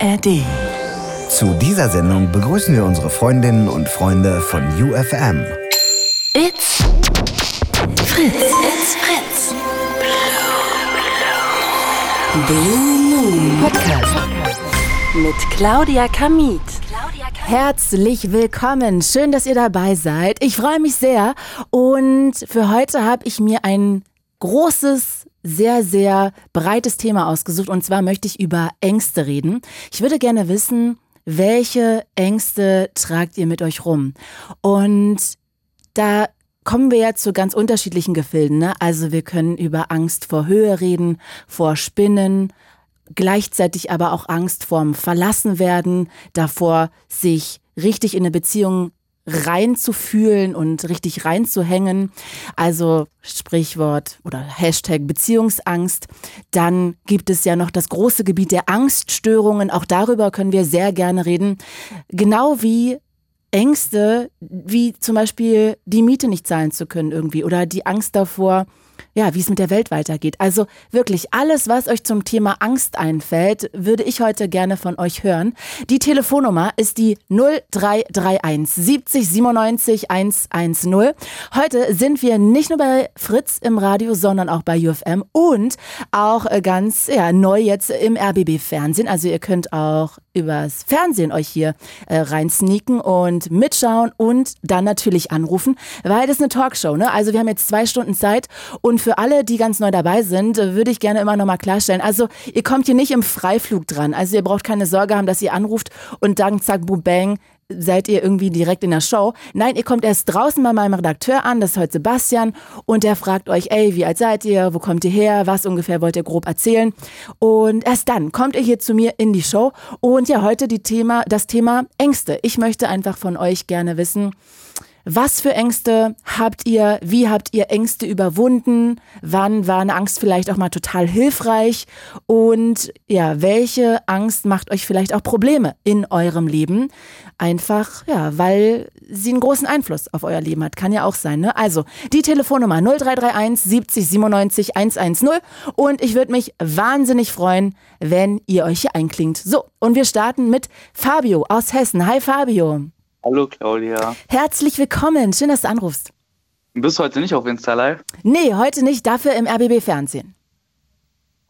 ARD. Zu dieser Sendung begrüßen wir unsere Freundinnen und Freunde von UFM. It's Fritz. It's Fritz. Blue Moon Podcast. Mit Claudia Kamit. Herzlich willkommen. Schön, dass ihr dabei seid. Ich freue mich sehr. Und für heute habe ich mir ein großes, sehr, sehr breites Thema ausgesucht. Und zwar möchte ich über Ängste reden. Ich würde gerne wissen, welche Ängste tragt ihr mit euch rum? Und da kommen wir ja zu ganz unterschiedlichen Gefilden. Ne? Also wir können über Angst vor Höhe reden, vor Spinnen, gleichzeitig aber auch Angst vorm Verlassenwerden, davor, sich richtig in eine Beziehung reinzufühlen und richtig reinzuhängen. Also Sprichwort oder Hashtag Beziehungsangst. Dann gibt es ja noch das große Gebiet der Angststörungen. Auch darüber können wir sehr gerne reden. Genau wie Ängste, wie zum Beispiel die Miete nicht zahlen zu können irgendwie oder die Angst davor, ja, wie es mit der Welt weitergeht. Also wirklich alles, was euch zum Thema Angst einfällt, würde ich heute gerne von euch hören. Die Telefonnummer ist die 0331 70 97 110. Heute sind wir nicht nur bei Fritz im Radio, sondern auch bei UFM und auch äh, ganz ja, neu jetzt im RBB Fernsehen. Also ihr könnt auch übers Fernsehen euch hier äh, reinsneaken und mitschauen und dann natürlich anrufen, weil das eine Talkshow. Ne? Also wir haben jetzt zwei Stunden Zeit und für alle, die ganz neu dabei sind, äh, würde ich gerne immer nochmal klarstellen. Also ihr kommt hier nicht im Freiflug dran. Also ihr braucht keine Sorge haben, dass ihr anruft und dann zack, boom, bang, seid ihr irgendwie direkt in der Show. Nein, ihr kommt erst draußen bei meinem Redakteur an, das ist heute Sebastian, und der fragt euch, ey, wie alt seid ihr, wo kommt ihr her, was ungefähr wollt ihr grob erzählen. Und erst dann kommt ihr hier zu mir in die Show. Und ja, heute die Thema, das Thema Ängste. Ich möchte einfach von euch gerne wissen, was für Ängste habt ihr? Wie habt ihr Ängste überwunden? Wann war eine Angst vielleicht auch mal total hilfreich? Und ja, welche Angst macht euch vielleicht auch Probleme in eurem Leben? Einfach, ja, weil sie einen großen Einfluss auf euer Leben hat. Kann ja auch sein, ne? Also, die Telefonnummer 0331 70 97 110. Und ich würde mich wahnsinnig freuen, wenn ihr euch hier einklingt. So, und wir starten mit Fabio aus Hessen. Hi, Fabio. Hallo Claudia. Herzlich willkommen. Schön, dass du anrufst. Du bist heute nicht auf Insta Live? Nee, heute nicht, dafür im RBB Fernsehen.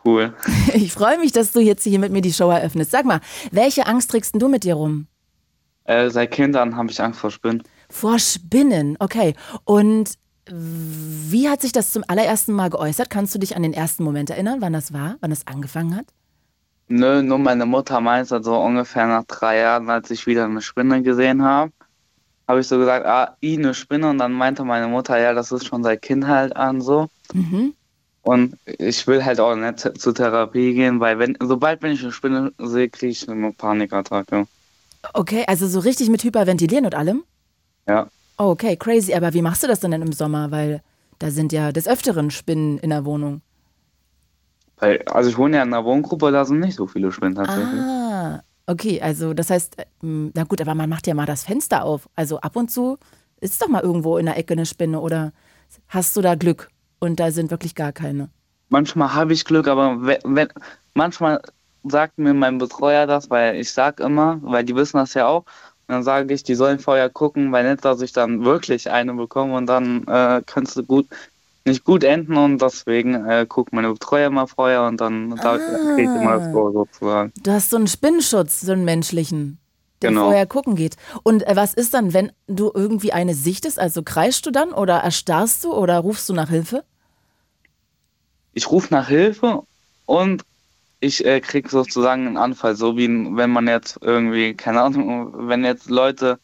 Cool. Ich freue mich, dass du jetzt hier mit mir die Show eröffnest. Sag mal, welche Angst trägst du mit dir rum? Äh, seit Kindern habe ich Angst vor Spinnen. Vor Spinnen, okay. Und wie hat sich das zum allerersten Mal geäußert? Kannst du dich an den ersten Moment erinnern, wann das war, wann das angefangen hat? Nö, nur meine Mutter meinte so ungefähr nach drei Jahren, als ich wieder eine Spinne gesehen habe, habe ich so gesagt, ah, i, eine Spinne. Und dann meinte meine Mutter, ja, das ist schon seit Kindheit an so. Mhm. Und ich will halt auch nicht zur Therapie gehen, weil wenn, sobald wenn ich eine Spinne sehe, kriege ich eine Panikattacke. Okay, also so richtig mit Hyperventilieren und allem? Ja. Oh, okay, crazy. Aber wie machst du das denn im Sommer? Weil da sind ja des Öfteren Spinnen in der Wohnung. Weil, also ich wohne ja in einer Wohngruppe, da sind nicht so viele Spinnen tatsächlich. Ah, okay, also das heißt, ähm, na gut, aber man macht ja mal das Fenster auf. Also ab und zu ist doch mal irgendwo in der Ecke eine Spinne oder hast du da Glück und da sind wirklich gar keine? Manchmal habe ich Glück, aber wenn, wenn, manchmal sagt mir mein Betreuer das, weil ich sag immer, weil die wissen das ja auch, und dann sage ich, die sollen vorher gucken, weil nicht, dass ich dann wirklich eine bekomme und dann äh, kannst du gut nicht gut enden und deswegen äh, guckt meine Betreuer mal vorher und dann da Ah. geht immer das vor sozusagen. Du hast so einen Spinnenschutz, so einen menschlichen, der Genau. vorher gucken geht. Und äh, was ist dann, wenn du irgendwie eine sichtest? Also kreischst du dann oder erstarrst du oder rufst du nach Hilfe? Ich rufe nach Hilfe und ich äh, krieg sozusagen einen Anfall, so wie wenn man jetzt irgendwie, keine Ahnung, wenn jetzt Leute,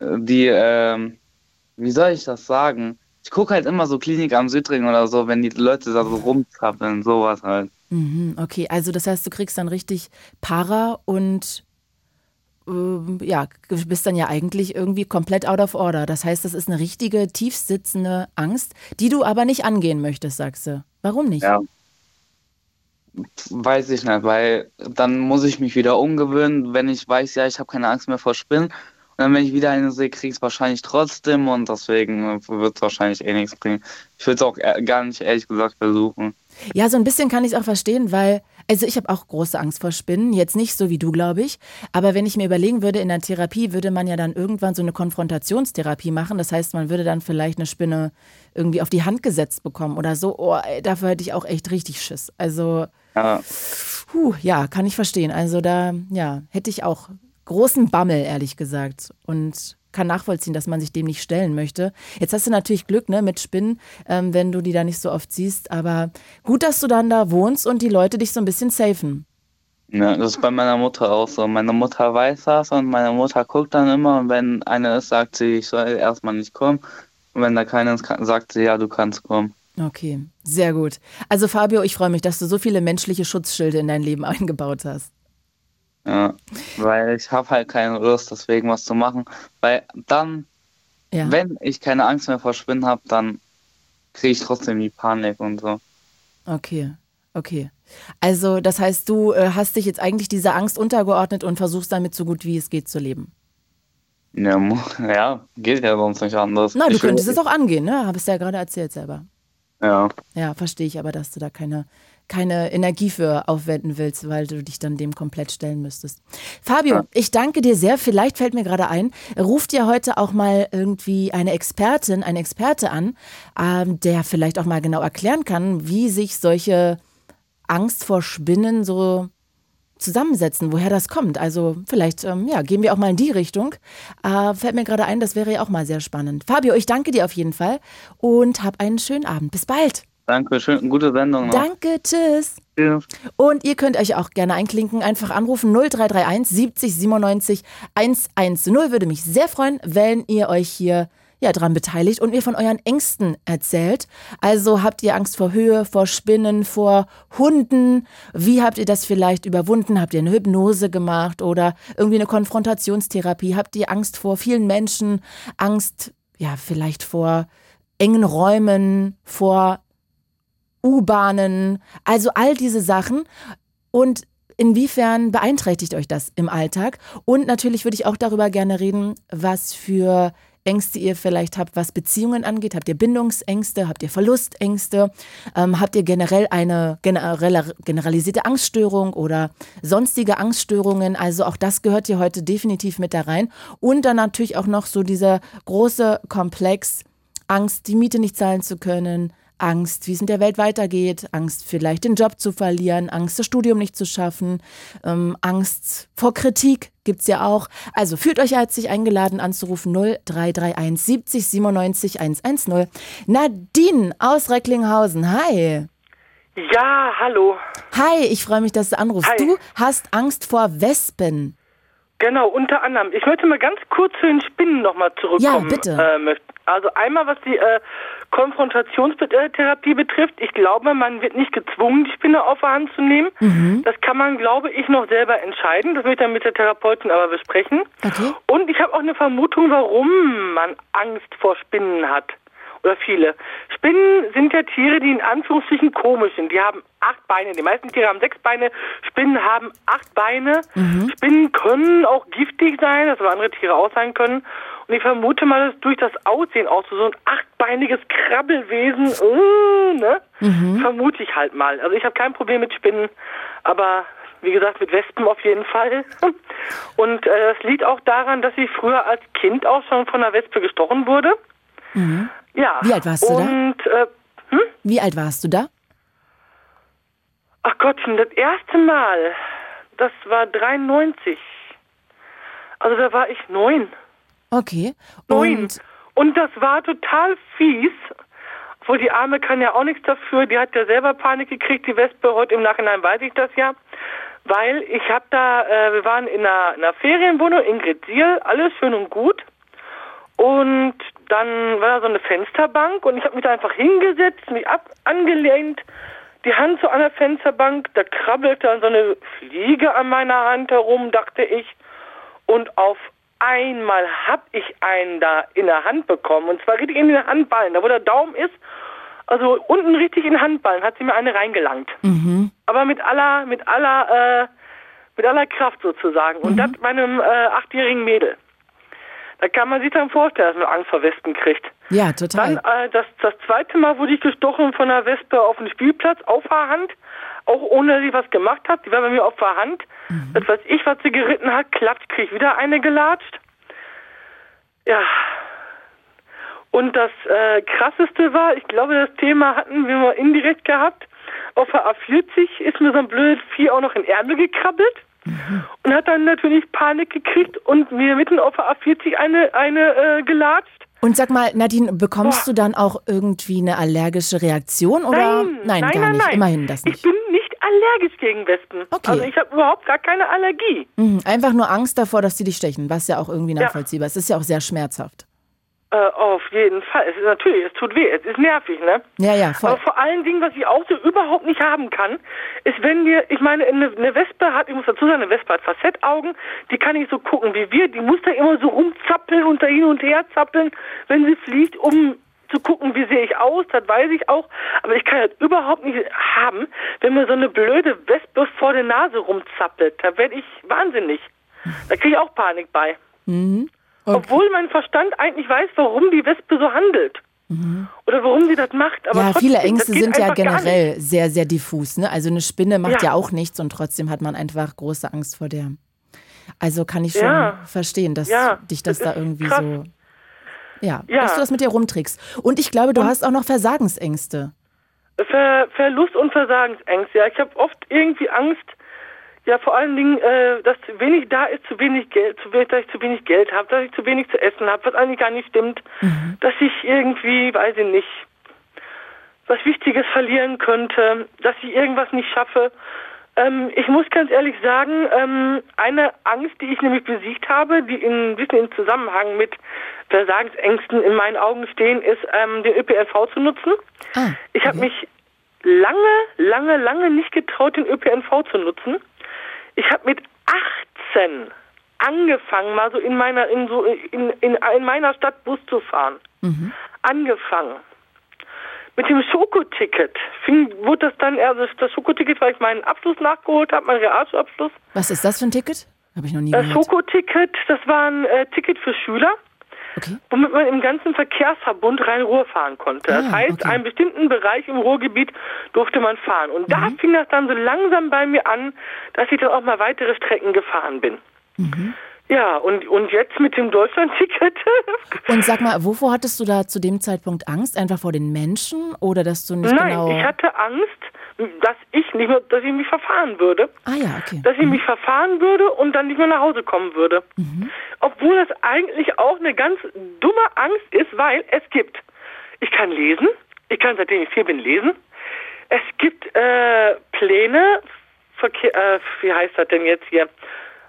äh, die, ähm, wie soll ich das sagen? Ich gucke halt immer so Klinik am Südring oder so, wenn die Leute da so rumzappeln, sowas halt. Mhm, okay, also das heißt, du kriegst dann richtig Para und ähm, ja, bist dann ja eigentlich irgendwie komplett out of order. Das heißt, das ist eine richtige, tief sitzende Angst, die du aber nicht angehen möchtest, sagst du. Warum nicht? Ja. Weiß ich nicht, weil dann muss ich mich wieder umgewöhnen, wenn ich weiß, ja, ich habe keine Angst mehr vor Spinnen. Und dann, wenn ich wieder eine sehe, kriege ich es wahrscheinlich trotzdem und deswegen wird es wahrscheinlich eh nichts bringen. Ich würde es auch äh, gar nicht, ehrlich gesagt, versuchen. Ja, so ein bisschen kann ich es auch verstehen, weil, also ich habe auch große Angst vor Spinnen. Jetzt nicht so wie du, glaube ich. Aber wenn ich mir überlegen würde, in der Therapie würde man ja dann irgendwann so eine Konfrontationstherapie machen. Das heißt, man würde dann vielleicht eine Spinne irgendwie auf die Hand gesetzt bekommen oder so. Oh, ey, dafür hätte ich auch echt richtig Schiss. Also, Ja, puh, ja, kann ich verstehen. Also da, ja, hätte ich auch großen Bammel, ehrlich gesagt. Und kann nachvollziehen, dass man sich dem nicht stellen möchte. Jetzt hast du natürlich Glück ne, mit Spinnen, ähm, wenn du die da nicht so oft siehst. Aber gut, dass du dann da wohnst und die Leute dich so ein bisschen safen. ja, das ist bei meiner Mutter auch so. Meine Mutter weiß das und meine Mutter guckt dann immer und wenn eine ist, sagt sie, ich soll erstmal nicht kommen. Und wenn da keiner ist, sagt sie, ja, du kannst kommen. Okay, sehr gut. Also Fabio, ich freue mich, dass du so viele menschliche Schutzschilde in dein Leben eingebaut hast. Ja, weil ich habe halt keine Lust, deswegen was zu machen. Weil dann, Ja. wenn ich keine Angst mehr vor Spinnen habe, dann kriege ich trotzdem die Panik und so. Okay, okay. Also das heißt, du äh, hast dich jetzt eigentlich dieser Angst untergeordnet und versuchst damit so gut wie es geht zu leben. Ja, ja geht ja sonst nicht anders. Na, du Ich will- könntest es auch angehen, ne? Habest ja gerade erzählt selber. Ja, Ja, verstehe ich aber, dass du da keine, keine Energie für aufwenden willst, weil du dich dann dem komplett stellen müsstest. Fabio, Ja. ich danke dir sehr. Vielleicht fällt mir gerade ein, ruft dir heute auch mal irgendwie eine Expertin, ein Experte an, ähm, der vielleicht auch mal genau erklären kann, wie sich solche Angst vor Spinnen so zusammensetzen, woher das kommt. Also vielleicht, ähm, ja, gehen wir auch mal in die Richtung. Äh, fällt mir gerade ein, das wäre ja auch mal sehr spannend. Fabio, ich danke dir auf jeden Fall und hab einen schönen Abend. Bis bald. Danke schön. Gute Sendung noch. Danke, tschüss. Tschüss. Und ihr könnt euch auch gerne einklinken, einfach anrufen 0331 70 97 110. Würde mich sehr freuen, wenn ihr euch hier ja, dran beteiligt und mir von euren Ängsten erzählt. Also habt ihr Angst vor Höhe, vor Spinnen, vor Hunden? Wie habt ihr das vielleicht überwunden? Habt ihr eine Hypnose gemacht oder irgendwie eine Konfrontationstherapie? Habt ihr Angst vor vielen Menschen? Angst, ja, vielleicht vor engen Räumen, vor U-Bahnen, also all diese Sachen. Und inwiefern beeinträchtigt euch das im Alltag? Und natürlich würde ich auch darüber gerne reden, was für Ängste ihr vielleicht habt, was Beziehungen angeht. Habt ihr Bindungsängste? Habt ihr Verlustängste? Ähm, habt ihr generell eine generelle, generalisierte Angststörung oder sonstige Angststörungen? Also auch das gehört hier heute definitiv mit da rein. Und dann natürlich auch noch so dieser große Komplex, Angst, die Miete nicht zahlen zu können, Angst, wie es in der Welt weitergeht, Angst, vielleicht den Job zu verlieren, Angst, das Studium nicht zu schaffen, ähm, Angst vor Kritik gibt's ja auch. Also fühlt euch herzlich eingeladen anzurufen 0331 70 97 110. Nadine aus Recklinghausen, hi. Ja, hallo. Hi, ich freue mich, dass du anrufst. Hi. Du hast Angst vor Wespen. Genau, unter anderem. Ich möchte mal ganz kurz zu den Spinnen nochmal zurückkommen. Ja, bitte. Äh, also einmal, was die äh, Konfrontationstherapie betrifft. Ich glaube, man wird nicht gezwungen, die Spinne auf der Hand zu nehmen. Mhm. Das kann man, glaube ich, noch selber entscheiden. Das will ich dann mit der Therapeutin aber besprechen. Okay. Und ich habe auch eine Vermutung, warum man Angst vor Spinnen hat. Oder viele. Spinnen sind ja Tiere, die in Anführungsstrichen komisch sind. Die haben acht Beine. Die meisten Tiere haben sechs Beine. Spinnen haben acht Beine. Spinnen können auch giftig sein, das aber andere Tiere auch sein können. Und ich vermute mal, dass durch das Aussehen auch so, ein achtbeiniges Krabbelwesen, äh, ne? Vermute ich halt mal. Also ich habe kein Problem mit Spinnen, aber wie gesagt, mit Wespen auf jeden Fall. Und äh, das liegt auch daran, dass ich früher als Kind auch schon von einer Wespe gestochen wurde. Ja. Wie alt warst du da? Und, äh, Wie alt warst du da? ach Gottchen, das erste Mal, das war 93. Also da war ich neun. Okay. Neun. Und Und das war total fies. Obwohl die Arme kann ja auch nichts dafür. Die hat ja selber Panik gekriegt, die Wespe. Heute im Nachhinein weiß ich das ja. Weil ich hab da, äh, wir waren in einer, in einer Ferienwohnung in Gretsiel, alles schön und gut. Und dann war da so eine Fensterbank und ich habe mich da einfach hingesetzt, mich ab angelehnt, die Hand so an der Fensterbank, da krabbelte dann so eine Fliege an meiner Hand herum, dachte ich. Und auf einmal hab ich einen da in der Hand bekommen. Und zwar richtig in den Handballen, da wo der Daumen ist. Also unten richtig in den Handballen hat sie mir eine reingelangt. Aber mit aller, mit aller, äh, mit aller Kraft sozusagen. Und das meinem äh, achtjährigen Mädel. Da kann man sich dann vorstellen, dass man Angst vor Wespen kriegt. Ja, total. Dann äh, das, das zweite Mal wurde ich gestochen von einer Wespe auf dem Spielplatz, auf der Hand. Auch ohne dass ich was gemacht habe. Die war bei mir auf der Hand. Mhm. Das weiß ich, was sie geritten hat. Klappt, krieg ich wieder eine gelatscht. Ja. Und das äh, krasseste war, ich glaube, das Thema hatten wir mal indirekt gehabt. Auf der A40 ist mir so ein blödes Vieh auch noch in Ärmel gekrabbelt und hat dann natürlich Panik gekriegt und mir mitten auf der A40 eine, eine äh, gelatscht. Und sag mal, Nadine, bekommst du dann auch irgendwie eine allergische Reaktion oder Nein, nein, nein, gar nein, nicht, nein. immerhin das Ich nicht. bin nicht allergisch gegen Wespen. Okay. Also ich habe überhaupt gar keine Allergie. Mhm, einfach nur Angst davor, dass die dich stechen, was ja auch irgendwie Ja. nachvollziehbar ist. Es ist ja auch sehr schmerzhaft. Äh, auf jeden Fall. Es ist natürlich, es tut weh, es ist nervig, ne? Ja, ja, voll. Aber vor allen Dingen, was ich auch so überhaupt nicht haben kann, ist, wenn wir, ich meine, eine, eine Wespe hat, ich muss dazu sagen, eine Wespe hat Facettaugen, die kann nicht so gucken wie wir, die muss da immer so rumzappeln und da hin und her zappeln, wenn sie fliegt, um zu gucken, wie sehe ich aus, das weiß ich auch, aber ich kann das überhaupt nicht haben, wenn mir so eine blöde Wespe vor der Nase rumzappelt, da werde ich wahnsinnig. Da kriege ich auch Panik bei. Obwohl mein Verstand eigentlich weiß, warum die Wespe so handelt. Oder warum sie das macht. Aber ja, trotzdem, viele Ängste sind ja generell sehr, sehr diffus. Ne? Also eine Spinne macht ja. Ja. auch nichts und trotzdem hat man einfach große Angst vor der. Also kann ich schon Ja. verstehen, dass Ja, dich das, das da irgendwie krass. so. Ja, Ja. dass du das mit dir rumträgst. Und ich glaube, du hast auch noch Versagensängste. Ver Verlust und Versagensängste. Ja, ich habe oft irgendwie Angst, ja vor allen Dingen, äh, dass zu wenig da ist, zu wenig Geld, zu wenig, dass ich zu wenig Geld habe, dass ich zu wenig zu essen habe, was eigentlich gar nicht stimmt, dass ich irgendwie, weiß ich nicht, was Wichtiges verlieren könnte, dass ich irgendwas nicht schaffe. Ähm, ich muss ganz ehrlich sagen, ähm, eine Angst, die ich nämlich besiegt habe, die in, ein bisschen im Zusammenhang mit Versagensängsten in meinen Augen stehen, ist, ähm, den ÖPNV zu nutzen. Ah, Ich habe okay. mich lange, lange, lange nicht getraut, den ÖPNV zu nutzen. Ich habe mit 18 angefangen, mal so in meiner in so in, in, in meiner Stadt Bus zu fahren. Angefangen. Mit dem Schokoticket fing, wurde das dann, also das Schokoticket, weil ich meinen Abschluss nachgeholt habe, meinen Realschulabschluss. Was ist das für ein Ticket? Habe ich noch nie Das gehört. Schokoticket, das war ein äh, Ticket für Schüler Okay. womit man im ganzen Verkehrsverbund Rhein-Ruhr fahren konnte. Das Ah, heißt, okay. einen bestimmten Bereich im Ruhrgebiet durfte man fahren. Und da Mhm. fing das dann so langsam bei mir an, dass ich dann auch mal weitere Strecken gefahren bin. Mhm. Ja, und, und jetzt mit dem Deutschlandticket. Und sag mal, wovor hattest du da zu dem Zeitpunkt Angst? Einfach vor den Menschen oder dass du nicht Nein, genau. ich hatte Angst, dass ich nicht mehr, dass ich mich verfahren würde. ah ja, okay. dass ich mich verfahren würde und dann nicht mehr nach Hause kommen würde. Obwohl das eigentlich auch eine ganz dumme Angst ist, weil es gibt, ich kann lesen, ich kann seitdem ich vier bin lesen, es gibt äh, Pläne, Verkehr, äh, wie heißt das denn jetzt hier?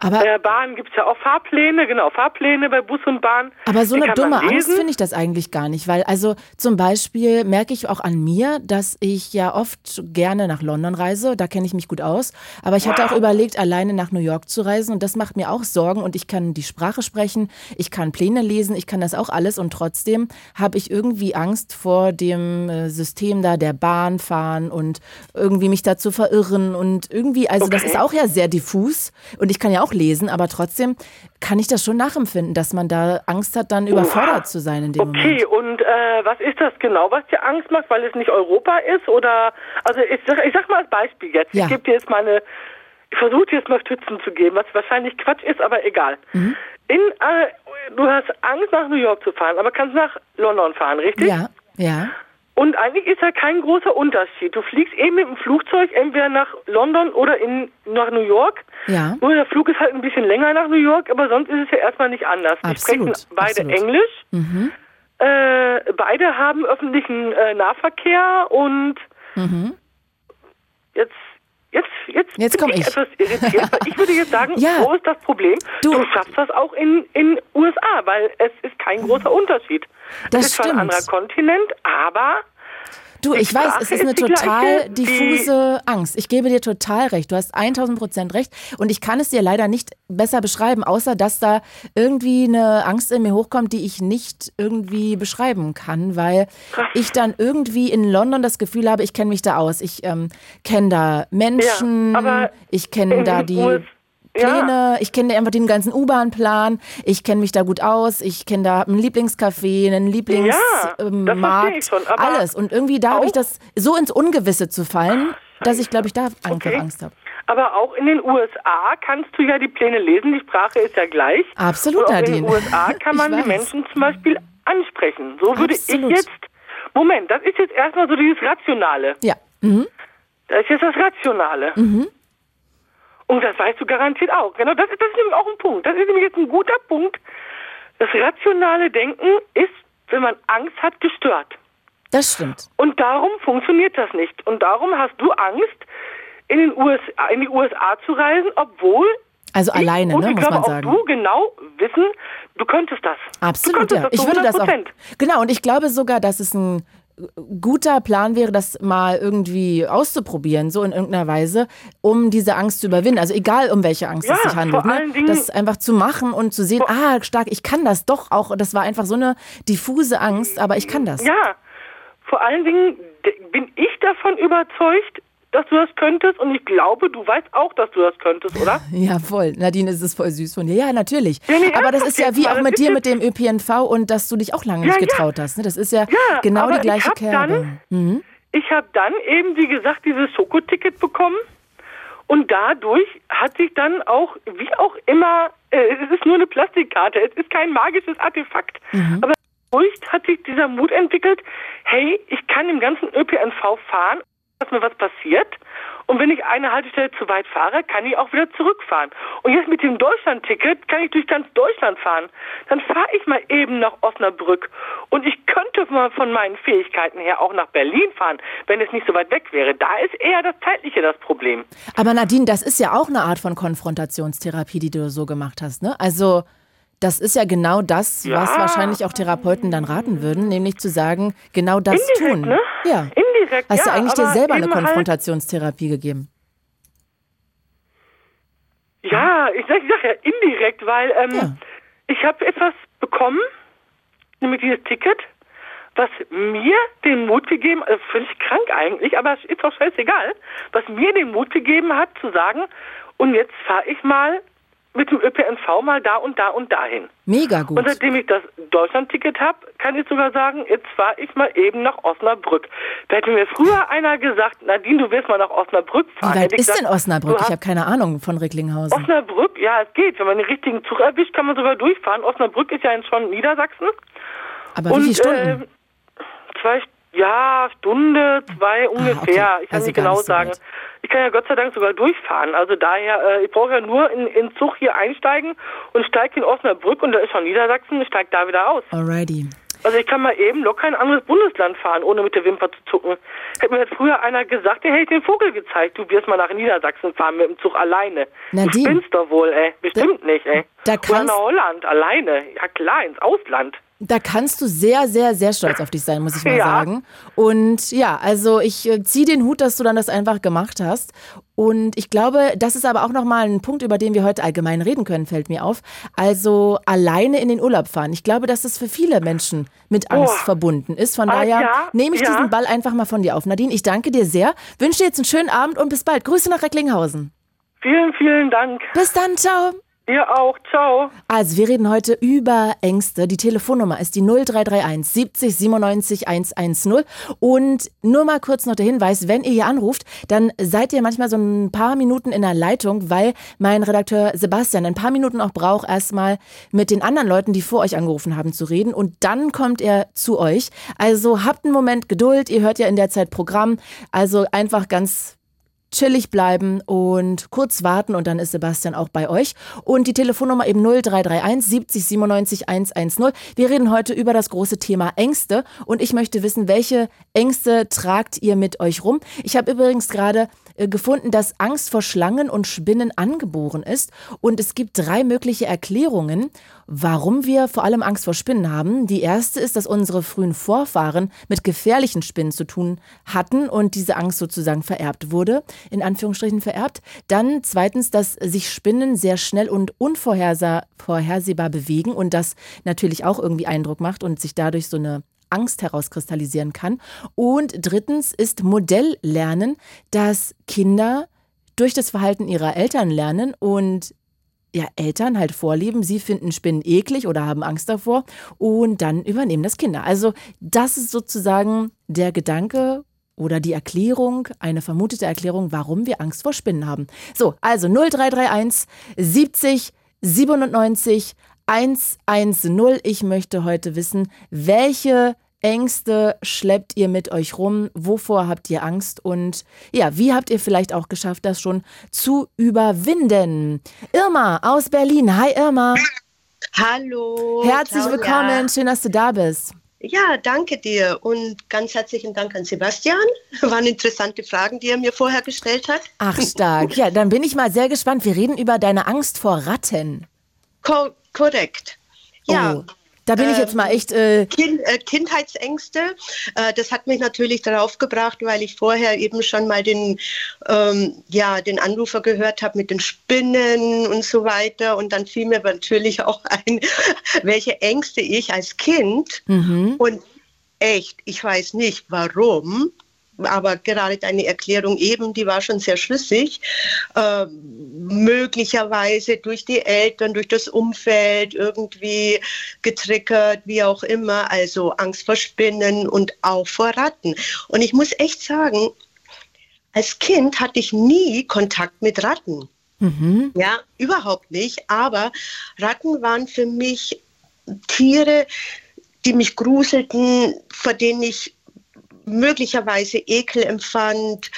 Aber Äh, Bahn gibt es ja auch Fahrpläne, genau, Fahrpläne bei Bus und Bahn. Aber so eine dumme Angst finde ich das eigentlich gar nicht, weil also zum Beispiel merke ich auch an mir, dass ich ja oft gerne nach London reise, da kenne ich mich gut aus, aber ich hatte auch überlegt, alleine nach New York zu reisen und das macht mir auch Sorgen und ich kann die Sprache sprechen, ich kann Pläne lesen, ich kann das auch alles und trotzdem habe ich irgendwie Angst vor dem äh, System da der Bahn fahren und irgendwie mich da zu verirren und irgendwie, also das Okay. ist auch ja sehr diffus und ich kann ja auch lesen, aber trotzdem kann ich das schon nachempfinden, dass man da Angst hat, dann überfordert zu sein in dem Okay, Moment. und äh, was ist das genau, was dir Angst macht, weil es nicht Europa ist? Oder, also ich sag, ich sag mal als Beispiel jetzt. Ja. Ich gebe dir jetzt meine, ich versuche dir jetzt mal Stützen zu geben, was wahrscheinlich Quatsch ist, aber egal. Mhm. In, äh, du hast Angst, nach New York zu fahren, aber kannst nach London fahren, richtig? Ja, ja. Und eigentlich ist da kein großer Unterschied. Du fliegst eben mit dem Flugzeug entweder nach London oder in, nach New York. Ja. Nur der Flug ist halt ein bisschen länger nach New York, aber sonst ist es ja erstmal nicht anders. Die Absolut, sprechen beide absolut. Englisch. Äh, beide haben öffentlichen äh, Nahverkehr und jetzt Jetzt, jetzt. Jetzt bin komm ich. etwas irritiert. weil ich würde jetzt sagen, Ja. wo ist das Problem? Du- Du, schaffst das auch in in USA, weil es ist kein großer Unterschied. Das es ist zwar ein stimmt. anderer Kontinent, aber Du, ich weiß, es ist eine ist total diffuse Angst. Ich gebe dir total recht. Du hast 1000 Prozent recht. Und ich kann es dir leider nicht besser beschreiben, außer dass da irgendwie eine Angst in mir hochkommt, die ich nicht irgendwie beschreiben kann, weil ich dann irgendwie in London das Gefühl habe, ich kenne mich da aus. Ich ähm, kenne da Menschen, aber ich kenne da die US Ja. Pläne, ich kenne einfach den ganzen U-Bahn-Plan, ich kenne mich da gut aus, ich kenne da einen Lieblingscafé, einen Ja, Lieblingsmarkt, Markt, ich schon, alles. Und irgendwie da habe ich das so ins Ungewisse zu fallen, dass ich, glaube ich, da Okay. Angst habe. Aber auch in den USA kannst du ja die Pläne lesen, die Sprache ist ja gleich. Absolut, Und auch in den USA kann man die. Menschen zum Beispiel ansprechen. So würde Absolut. ich jetzt. Moment, das ist jetzt erstmal so dieses Rationale. Ja. Mhm. Das ist jetzt das Rationale. Und das weißt du garantiert auch. Genau, das ist, das ist nämlich auch ein Punkt. Das ist nämlich jetzt ein guter Punkt. Das rationale Denken ist, wenn man Angst hat, gestört. Das stimmt. Und darum funktioniert das nicht. Und darum hast du Angst, in, den USA, in die USA zu reisen, obwohl Also ich alleine, ne, ich muss glaube man auch sagen. du genau wissen, du könntest das. Absolut, könntest ja. Das Ich würde das auch. 100%. Genau, und ich glaube sogar, dass es ein guter Plan wäre, das mal irgendwie auszuprobieren, so in irgendeiner Weise, um diese Angst zu überwinden. Also egal, um welche Angst es Ja, sich handelt. Ne? das einfach zu machen und zu sehen, ah, stark, ich kann das doch auch. Das war einfach so eine diffuse Angst, aber ich kann das. Ja, vor allen Dingen bin ich davon überzeugt, dass du das könntest und ich glaube, du weißt auch, dass du das könntest, oder? Ja, voll. Nadine, es ist voll süß von dir. Ja, natürlich. Ja, nee, aber das ist ja wie auch mit dir mit dem ÖPNV und dass du dich auch lange Ja, nicht ja. getraut hast. Ne? Das ist ja, Ja, genau die gleiche ich Kerbe. Dann, Mhm. Ich habe dann eben, wie gesagt, dieses Schokoticket bekommen und dadurch hat sich dann auch, wie auch immer, äh, es ist nur eine Plastikkarte, es ist kein magisches Artefakt, Mhm. aber dadurch hat sich dieser Mut entwickelt, hey, ich kann im ganzen ÖPNV fahren, dass mir was passiert. Und wenn ich eine Haltestelle zu weit fahre, kann ich auch wieder zurückfahren. Und jetzt mit dem Deutschland-Ticket kann ich durch ganz Deutschland fahren. Dann fahre ich mal eben nach Osnabrück. Und ich könnte mal von meinen Fähigkeiten her auch nach Berlin fahren, wenn es nicht so weit weg wäre. Da ist eher das Zeitliche das Problem. Aber Nadine, das ist ja auch eine Art von Konfrontationstherapie, die du so gemacht hast, ne? Also das ist ja genau das, was Ja. wahrscheinlich auch Therapeuten dann raten würden, nämlich zu sagen, genau das Indirekt, tun. ne? Ja. Indirekt, Hast ja. du eigentlich dir selber eine halt- Konfrontationstherapie gegeben? Ja, ich sag, ich sag ja indirekt, weil ähm, Ja. ich habe etwas bekommen, nämlich dieses Ticket, was mir den Mut gegeben, also völlig krank eigentlich, aber ist doch scheißegal, was mir den Mut gegeben hat zu sagen, und jetzt fahre ich mal mit dem ÖPNV mal da und da und dahin. Mega gut. Und seitdem ich das Deutschlandticket habe, kann ich sogar sagen, jetzt fahre ich mal eben nach Osnabrück. Da hätte mir früher einer gesagt, Nadine, du wirst mal nach Osnabrück fahren. Wie weit ist denn gesagt, Osnabrück? du Ich habe keine Ahnung von Recklinghausen. Osnabrück, ja, es geht. Wenn man den richtigen Zug erwischt, kann man sogar durchfahren. Osnabrück ist ja in schon Niedersachsen. Aber wie viele Stunden? äh, zwei, ja, Stunde, zwei ungefähr. Ah, okay. Ich kann Also nicht genau so sagen. weit. Ich kann ja Gott sei Dank sogar durchfahren. Also daher, äh, ich brauche ja nur in, den Zug hier einsteigen und steige in Osnabrück und da ist schon Niedersachsen, ich steige da wieder aus. Alrighty. Also ich kann mal eben locker in ein anderes Bundesland fahren, ohne mit der Wimper zu zucken. Hätte mir jetzt früher einer gesagt, der hätte den Vogel gezeigt. Du wirst mal nach Niedersachsen fahren mit dem Zug alleine. Nadine. Du spinnst doch wohl, ey. Bestimmt nicht, ey. da Oder kannst- nach Holland, alleine. Ja klar, ins Ausland. Da kannst du sehr, sehr, sehr stolz auf dich sein, muss ich mal Ja. sagen. Und ja, also ich äh, ziehe den Hut, dass du dann das einfach gemacht hast. Und ich glaube, das ist aber auch nochmal ein Punkt, über den wir heute allgemein reden können, fällt mir auf. Also alleine in den Urlaub fahren. Ich glaube, dass das für viele Menschen mit Angst Boah. verbunden ist. Von Ah, daher ja, nehme ich ja. diesen Ball einfach mal von dir auf. Nadine, ich danke dir sehr. Wünsche dir jetzt einen schönen Abend und bis bald. Grüße nach Recklinghausen. Vielen, vielen Dank. Bis dann, ciao. Ihr auch. Ciao. Also, wir reden heute über Ängste. Die Telefonnummer ist die 0331 70 97 110. Und nur mal kurz noch der Hinweis, wenn ihr hier anruft, dann seid ihr manchmal so ein paar Minuten in der Leitung, weil mein Redakteur Sebastian ein paar Minuten auch braucht, erstmal mit den anderen Leuten, die vor euch angerufen haben, zu reden. Und dann kommt er zu euch. Also habt einen Moment Geduld. Ihr hört ja in der Zeit Programm. Also einfach ganz chillig bleiben und kurz warten und dann ist Sebastian auch bei euch. Und die Telefonnummer eben 0331 70 97 110. Wir reden heute über das große Thema Ängste und ich möchte wissen, welche Ängste tragt ihr mit euch rum? Ich habe übrigens gerade gefunden, dass Angst vor Schlangen und Spinnen angeboren ist und es gibt drei mögliche Erklärungen, warum wir vor allem Angst vor Spinnen haben. Die erste ist, dass unsere frühen Vorfahren mit gefährlichen Spinnen zu tun hatten und diese Angst sozusagen vererbt wurde, in Anführungsstrichen vererbt. Dann zweitens, dass sich Spinnen sehr schnell und unvorhersehbar bewegen und das natürlich auch irgendwie Eindruck macht und sich dadurch so eine Angst herauskristallisieren kann. Und drittens ist Modelllernen, dass Kinder durch das Verhalten ihrer Eltern lernen und ja, Eltern halt vorleben, sie finden Spinnen eklig oder haben Angst davor und dann übernehmen das Kinder. Also das ist sozusagen der Gedanke oder die Erklärung, eine vermutete Erklärung, warum wir Angst vor Spinnen haben. So, also 0331 70 97 110. Ich möchte heute wissen, welche Ängste schleppt ihr mit euch rum? Wovor habt ihr Angst? Und ja, wie habt ihr vielleicht auch geschafft, das schon zu überwinden? Irma aus Berlin. Hi Irma. Hallo. Herzlich Claudia. willkommen. Schön, dass du da bist. Ja, danke dir und ganz herzlichen Dank an Sebastian. Waren interessante Fragen, die er mir vorher gestellt hat. Ach, stark. Ja, dann bin ich mal sehr gespannt. Wir reden über deine Angst vor Ratten. Ko korrekt. Ja. Oh, da bin ich jetzt mal echt. Äh, Kind, äh, Kindheitsängste, äh, das hat mich natürlich darauf gebracht, weil ich vorher eben schon mal den, ähm, ja, den Anrufer gehört habe mit den Spinnen und so weiter. Und dann fiel mir natürlich auch ein, welche Ängste ich als Kind und echt, ich weiß nicht warum, aber gerade deine Erklärung eben, die war schon sehr schlüssig. Äh, möglicherweise durch die Eltern, durch das Umfeld irgendwie getriggert, wie auch immer. Also Angst vor Spinnen und auch vor Ratten. Und ich muss echt sagen, als Kind hatte ich nie Kontakt mit Ratten. Ja, überhaupt nicht. Aber Ratten waren für mich Tiere, die mich gruselten, vor denen ich möglicherweise Ekel empfand,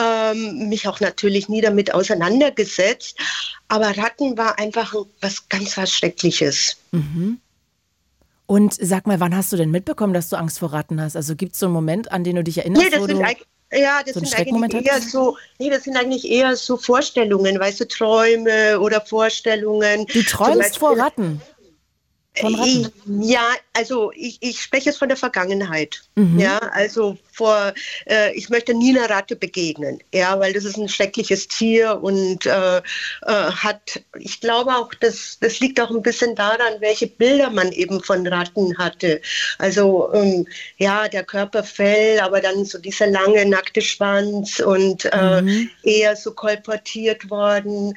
ähm, mich auch natürlich nie damit auseinandergesetzt. Aber Ratten war einfach was ganz was Schreckliches. und sag mal, wann hast du denn mitbekommen, dass du Angst vor Ratten hast? Also gibt es so einen Moment, an den du dich erinnerst? Nee, das sind eigentlich, ja, das so sind eigentlich eher so, nee, das sind eigentlich eher so Vorstellungen, weißt du, Träume oder Vorstellungen. du träumst Zum vor Beispiel- Ratten. Von Ratten. Ja, also ich, ich spreche jetzt von der Vergangenheit. Mhm. Ja, also vor, äh, ich möchte nie einer Ratte begegnen, ja, weil das ist ein schreckliches Tier und äh, äh, hat, ich glaube auch, das, das liegt auch ein bisschen daran, welche Bilder man eben von Ratten hatte. Also ähm, ja, der Körperfell, aber dann so dieser lange nackte Schwanz und äh, eher so kolportiert worden,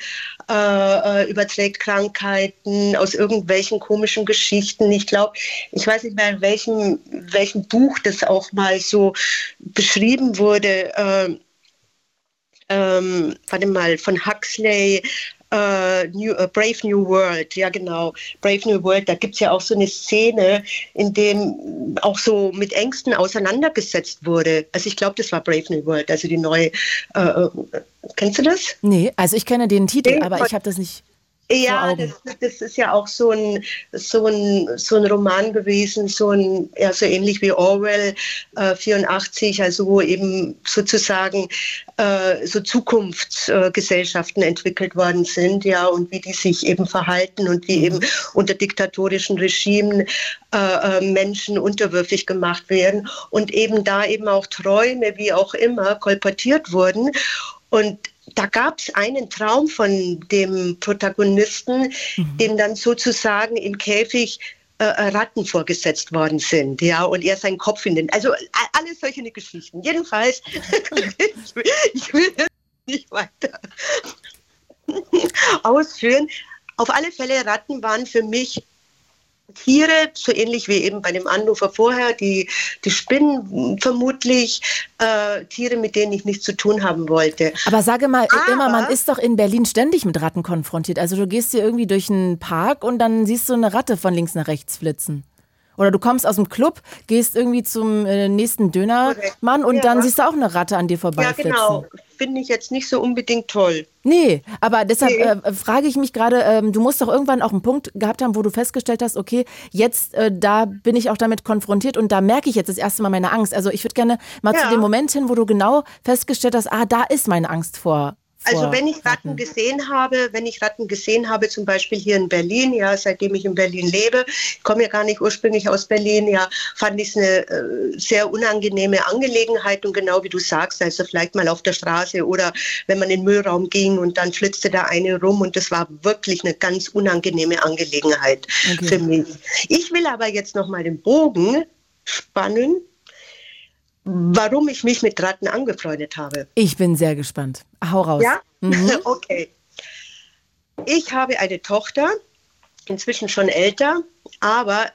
äh, äh, überträgt Krankheiten aus irgendwelchen komischen Geschichten. Ich glaube, ich weiß nicht mehr, in welchem, welchem Buch das auch mal so beschrieben wurde. Äh, ähm, warte mal, von Huxley. äh, New, äh, Brave New World, ja genau, Brave New World, da gibt es ja auch so eine Szene, in dem auch so mit Ängsten auseinandergesetzt wurde. Also ich glaube, das war Brave New World, also die neue, äh, kennst du das? Nee, also ich kenne den Titel, Nee, aber ich habe das nicht. Ja, das, das ist ja auch so ein, so ein, so ein Roman gewesen, so ein, ja, so ähnlich wie Orwell äh, 84, also wo eben sozusagen äh, so Zukunftsgesellschaften äh, entwickelt worden sind, ja, und wie die sich eben verhalten und wie eben unter diktatorischen Regimen äh, äh, Menschen unterwürfig gemacht werden und eben da eben auch Träume, wie auch immer, kolportiert wurden. Und da gab es einen Traum von dem Protagonisten, dem dann sozusagen im Käfig äh, Ratten vorgesetzt worden sind, ja, und er seinen Kopf in den, also a- alles solche Geschichten. Jedenfalls, ich, will, ich will das nicht weiter ausführen. Auf alle Fälle, Ratten waren für mich Tiere, so ähnlich wie eben bei dem Anrufer vorher, die, die Spinnen vermutlich, äh, Tiere, mit denen ich nichts zu tun haben wollte. Aber sage mal, immer, man Aber- ist doch in Berlin ständig mit Ratten konfrontiert. Also du gehst hier irgendwie durch einen Park und dann siehst du eine Ratte von links nach rechts flitzen. Oder du kommst aus dem Club, gehst irgendwie zum äh, nächsten Dönermann und Ja. dann siehst du auch eine Ratte an dir Ja, vorbeiflitzen. genau. Finde ich jetzt nicht so unbedingt toll. Nee, aber deshalb Nee. äh, frage ich mich gerade, ähm, du musst doch irgendwann auch einen Punkt gehabt haben, wo du festgestellt hast, okay, jetzt äh, da bin ich auch damit konfrontiert und da merke ich jetzt das erste Mal meine Angst. Also ich würde gerne mal zu Ja. dem Moment hin, wo du genau festgestellt hast, ah, da ist meine Angst vor. Also wenn ich Ratten gesehen habe, wenn ich Ratten gesehen habe, zum Beispiel hier in Berlin, ja, seitdem ich in Berlin lebe, ich komme ja gar nicht ursprünglich aus Berlin, ja, fand ich es eine äh, sehr unangenehme Angelegenheit und genau wie du sagst, also vielleicht mal auf der Straße oder wenn man in den Müllraum ging und dann flitzte da eine rum und das war wirklich eine ganz unangenehme Angelegenheit Okay. für mich. Ich will aber jetzt noch mal den Bogen spannen, warum ich mich mit Ratten angefreundet habe. Ich bin sehr gespannt. Hau raus. Ja? Mhm. okay. ich habe eine Tochter, inzwischen schon älter, aber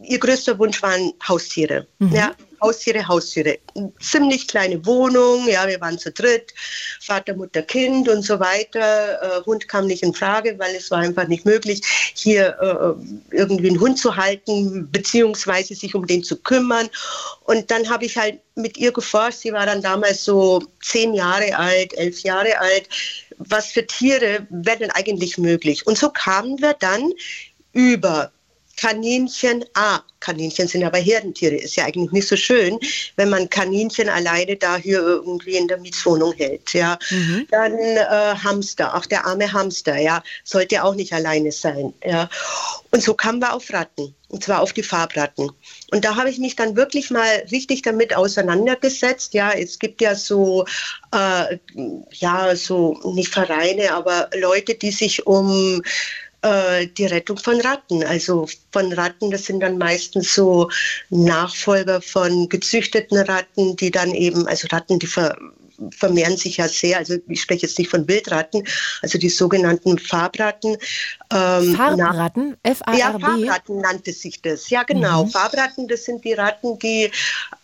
ihr größter Wunsch waren Haustiere. Mhm. Ja, Haustiere, Haustiere. Ziemlich kleine Wohnung, ja, wir waren zu dritt, Vater, Mutter, Kind und so weiter. Äh, Hund kam nicht in Frage, weil es war einfach nicht möglich, hier äh, irgendwie einen Hund zu halten, beziehungsweise sich um den zu kümmern. Und dann habe ich halt mit ihr geforscht, sie war dann damals so zehn Jahre alt, elf Jahre alt, was für Tiere wäre denn eigentlich möglich? Und so kamen wir dann über Kaninchen, ah, Kaninchen sind aber Herdentiere, ist ja eigentlich nicht so schön, wenn man Kaninchen alleine da hier irgendwie in der Mietswohnung hält, ja. Mhm. Dann äh, Hamster, auch der arme Hamster, ja, sollte auch nicht alleine sein, ja. Und so kamen wir auf Ratten, und zwar auf die Farbratten. Und da habe ich mich dann wirklich mal richtig damit auseinandergesetzt, ja, es gibt ja so, äh, ja, so nicht Vereine, aber Leute, die sich um äh, die Rettung von Ratten. Also von Ratten, das sind dann meistens so Nachfolger von gezüchteten Ratten, die dann eben, also Ratten, die ver vermehren sich ja sehr, also ich spreche jetzt nicht von Wildratten, also die sogenannten Farbratten. Ähm, Farbratten? F-A-R-B? Ja, Farbratten nannte sich das. Ja, genau. Mhm. Farbratten, das sind die Ratten, die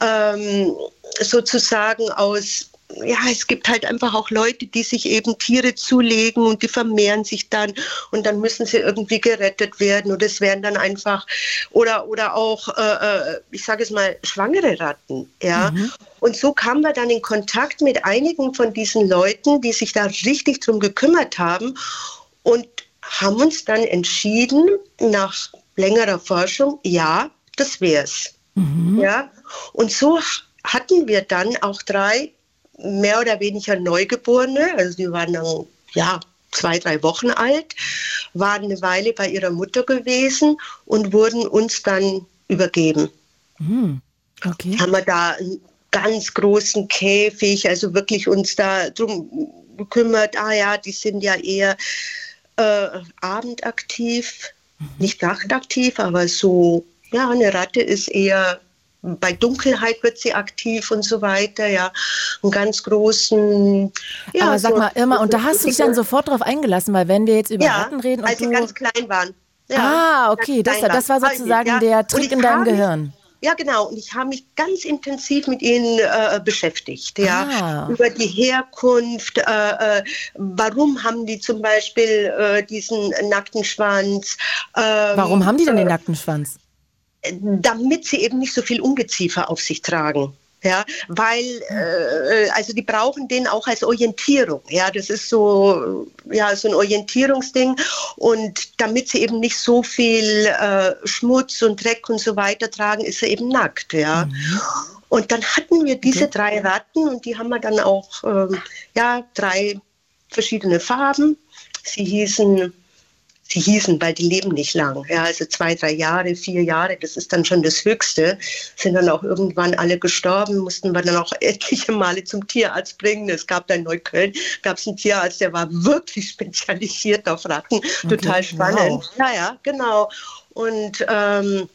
ähm, sozusagen aus ja, es gibt halt einfach auch Leute, die sich eben Tiere zulegen und die vermehren sich dann und dann müssen sie irgendwie gerettet werden oder es werden dann einfach oder oder auch, äh, äh ich sage es mal, schwangere Ratten, ja. Mhm. Und so kamen wir dann in Kontakt mit einigen von diesen Leuten, die sich da richtig drum gekümmert haben und haben uns dann entschieden, nach längerer Forschung, ja, das wär's. Mhm. Ja, und so hatten wir dann auch drei mehr oder weniger Neugeborene, also die waren dann ja zwei, drei Wochen alt, waren eine Weile bei ihrer Mutter gewesen und wurden uns dann übergeben. Mhm. Okay. Haben wir da einen ganz großen Käfig, also wirklich uns da drum gekümmert, ah ja, die sind ja eher äh, abendaktiv, mhm. nicht nachtaktiv, aber so, ja, eine Ratte ist eher bei Dunkelheit wird sie aktiv und so weiter, ja. Einen ganz großen. Ja, Aber sag so, mal, Irma, und da hast du dich dann sofort drauf eingelassen, weil wenn wir jetzt über ja, Ratten reden. Und als sie ganz klein waren. Ja, ah, okay, das, das war sozusagen ja. der Trick in deinem Gehirn. Ja, genau. Und ich habe mich ganz intensiv mit ihnen äh, beschäftigt. Ja, ah. über die Herkunft. Äh, äh, warum haben die zum Beispiel äh, diesen nackten Schwanz? Ähm, warum haben die denn den äh, nackten Schwanz? Damit sie eben nicht so viel Ungeziefer auf sich tragen. Ja, weil äh, also die brauchen den auch als Orientierung. Ja, das ist so ja so ein Orientierungsding und damit sie eben nicht so viel äh, Schmutz und Dreck und so weiter tragen, ist er eben nackt. Ja. Mhm. Und dann hatten wir diese okay. drei Ratten und die haben wir dann auch ähm, ja drei verschiedene Farben. Sie hießen sie hießen, weil die leben nicht lang. Ja, also zwei, drei Jahre, vier Jahre, das ist dann schon das Höchste. Sind dann auch irgendwann alle gestorben, mussten wir dann auch etliche Male zum Tierarzt bringen. Es gab da in Neukölln, gab es einen Tierarzt, der war wirklich spezialisiert auf Ratten. Okay, Total spannend. Wow. Ja, ja, genau. Und ähm,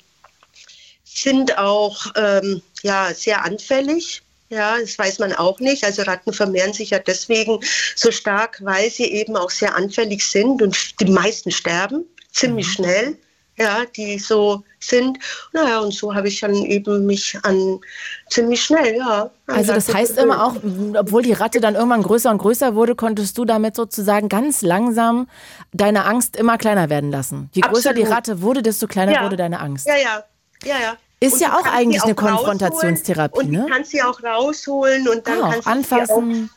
sind auch ähm, ja, sehr anfällig ja, das weiß man auch nicht. Also Ratten vermehren sich ja deswegen so stark, weil sie eben auch sehr anfällig sind und die meisten sterben ziemlich mhm. schnell. Ja, die so sind. Naja, und so habe ich dann eben mich an ziemlich schnell, ja. Also das heißt immer auch, obwohl die Ratte dann irgendwann größer und größer wurde, konntest du damit sozusagen ganz langsam deine Angst immer kleiner werden lassen. Je größer Absolut. die Ratte wurde, desto kleiner ja. wurde deine Angst. Ja, ja, ja, ja. Ist ja auch eigentlich auch eine Konfrontationstherapie, und ne? Kannst sie auch rausholen und dann ah, kannst anfassen.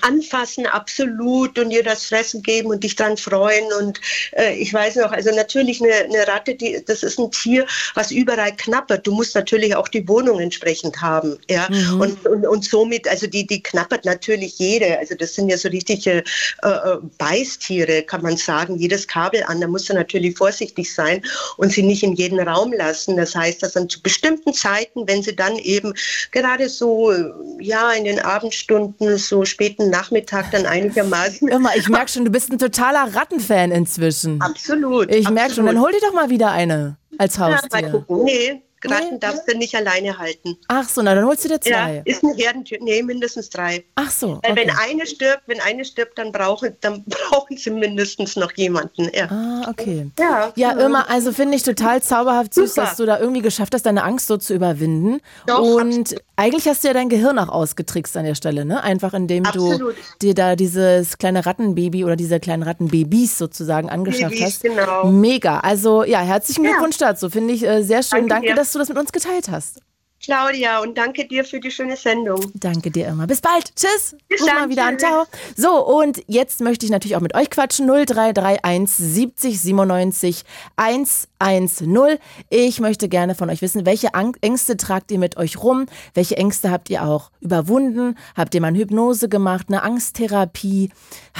Anfassen, absolut, und ihr das Fressen geben und dich dran freuen. Und äh, ich weiß noch, also natürlich eine, eine Ratte, die, das ist ein Tier, was überall knappert. Du musst natürlich auch die Wohnung entsprechend haben. Ja? Mhm. Und, und, und somit, also die, die knappert natürlich jede. Also das sind ja so richtige äh, äh Beißtiere, kann man sagen, jedes Kabel an. Da musst du natürlich vorsichtig sein und sie nicht in jeden Raum lassen. Das heißt, dass dann zu bestimmten Zeiten, wenn sie dann eben gerade so, ja, in den Abendstunden, so späten späten Nachmittag dann einigermaßen. Immer, ich merke schon, du bist ein totaler Rattenfan inzwischen. Absolut. Ich merke schon, dann hol dir doch mal wieder eine als Haustier. Ja, mal gucken. Nee, Ratten darfst du nicht alleine halten. Ach so, na dann holst du dir Ja, zwei. ist eine Herdentür. Nee, mindestens drei. Ach so. Weil wenn Okay. eine stirbt, wenn eine stirbt, dann brauchen, dann brauchen sie mindestens noch jemanden. Ja. Ah, okay. Ja, Ja, Irma, also finde ich total zauberhaft süß, Super. dass du da irgendwie geschafft hast, deine Angst so zu überwinden. Doch, Und eigentlich hast du ja dein Gehirn auch ausgetrickst an der Stelle, ne? Einfach indem du Absolut. dir da dieses kleine Rattenbaby oder diese kleinen Rattenbabys sozusagen angeschafft Babys, hast. genau. Mega. Also ja, herzlichen Ja. Glückwunsch dazu. Finde ich äh, sehr schön. Danke Danke, dir. Dass du das mit uns geteilt hast. Claudia, und danke dir für die schöne Sendung. Danke dir immer. Bis bald. Tschüss. Bis Ruf dann. mal wieder an. Ciao. So, und jetzt möchte ich natürlich auch mit euch quatschen. 0331 70 97 110. Ich möchte gerne von euch wissen, welche Ängste tragt ihr mit euch rum? Welche Ängste habt ihr auch überwunden? Habt ihr mal eine Hypnose gemacht, eine Angsttherapie?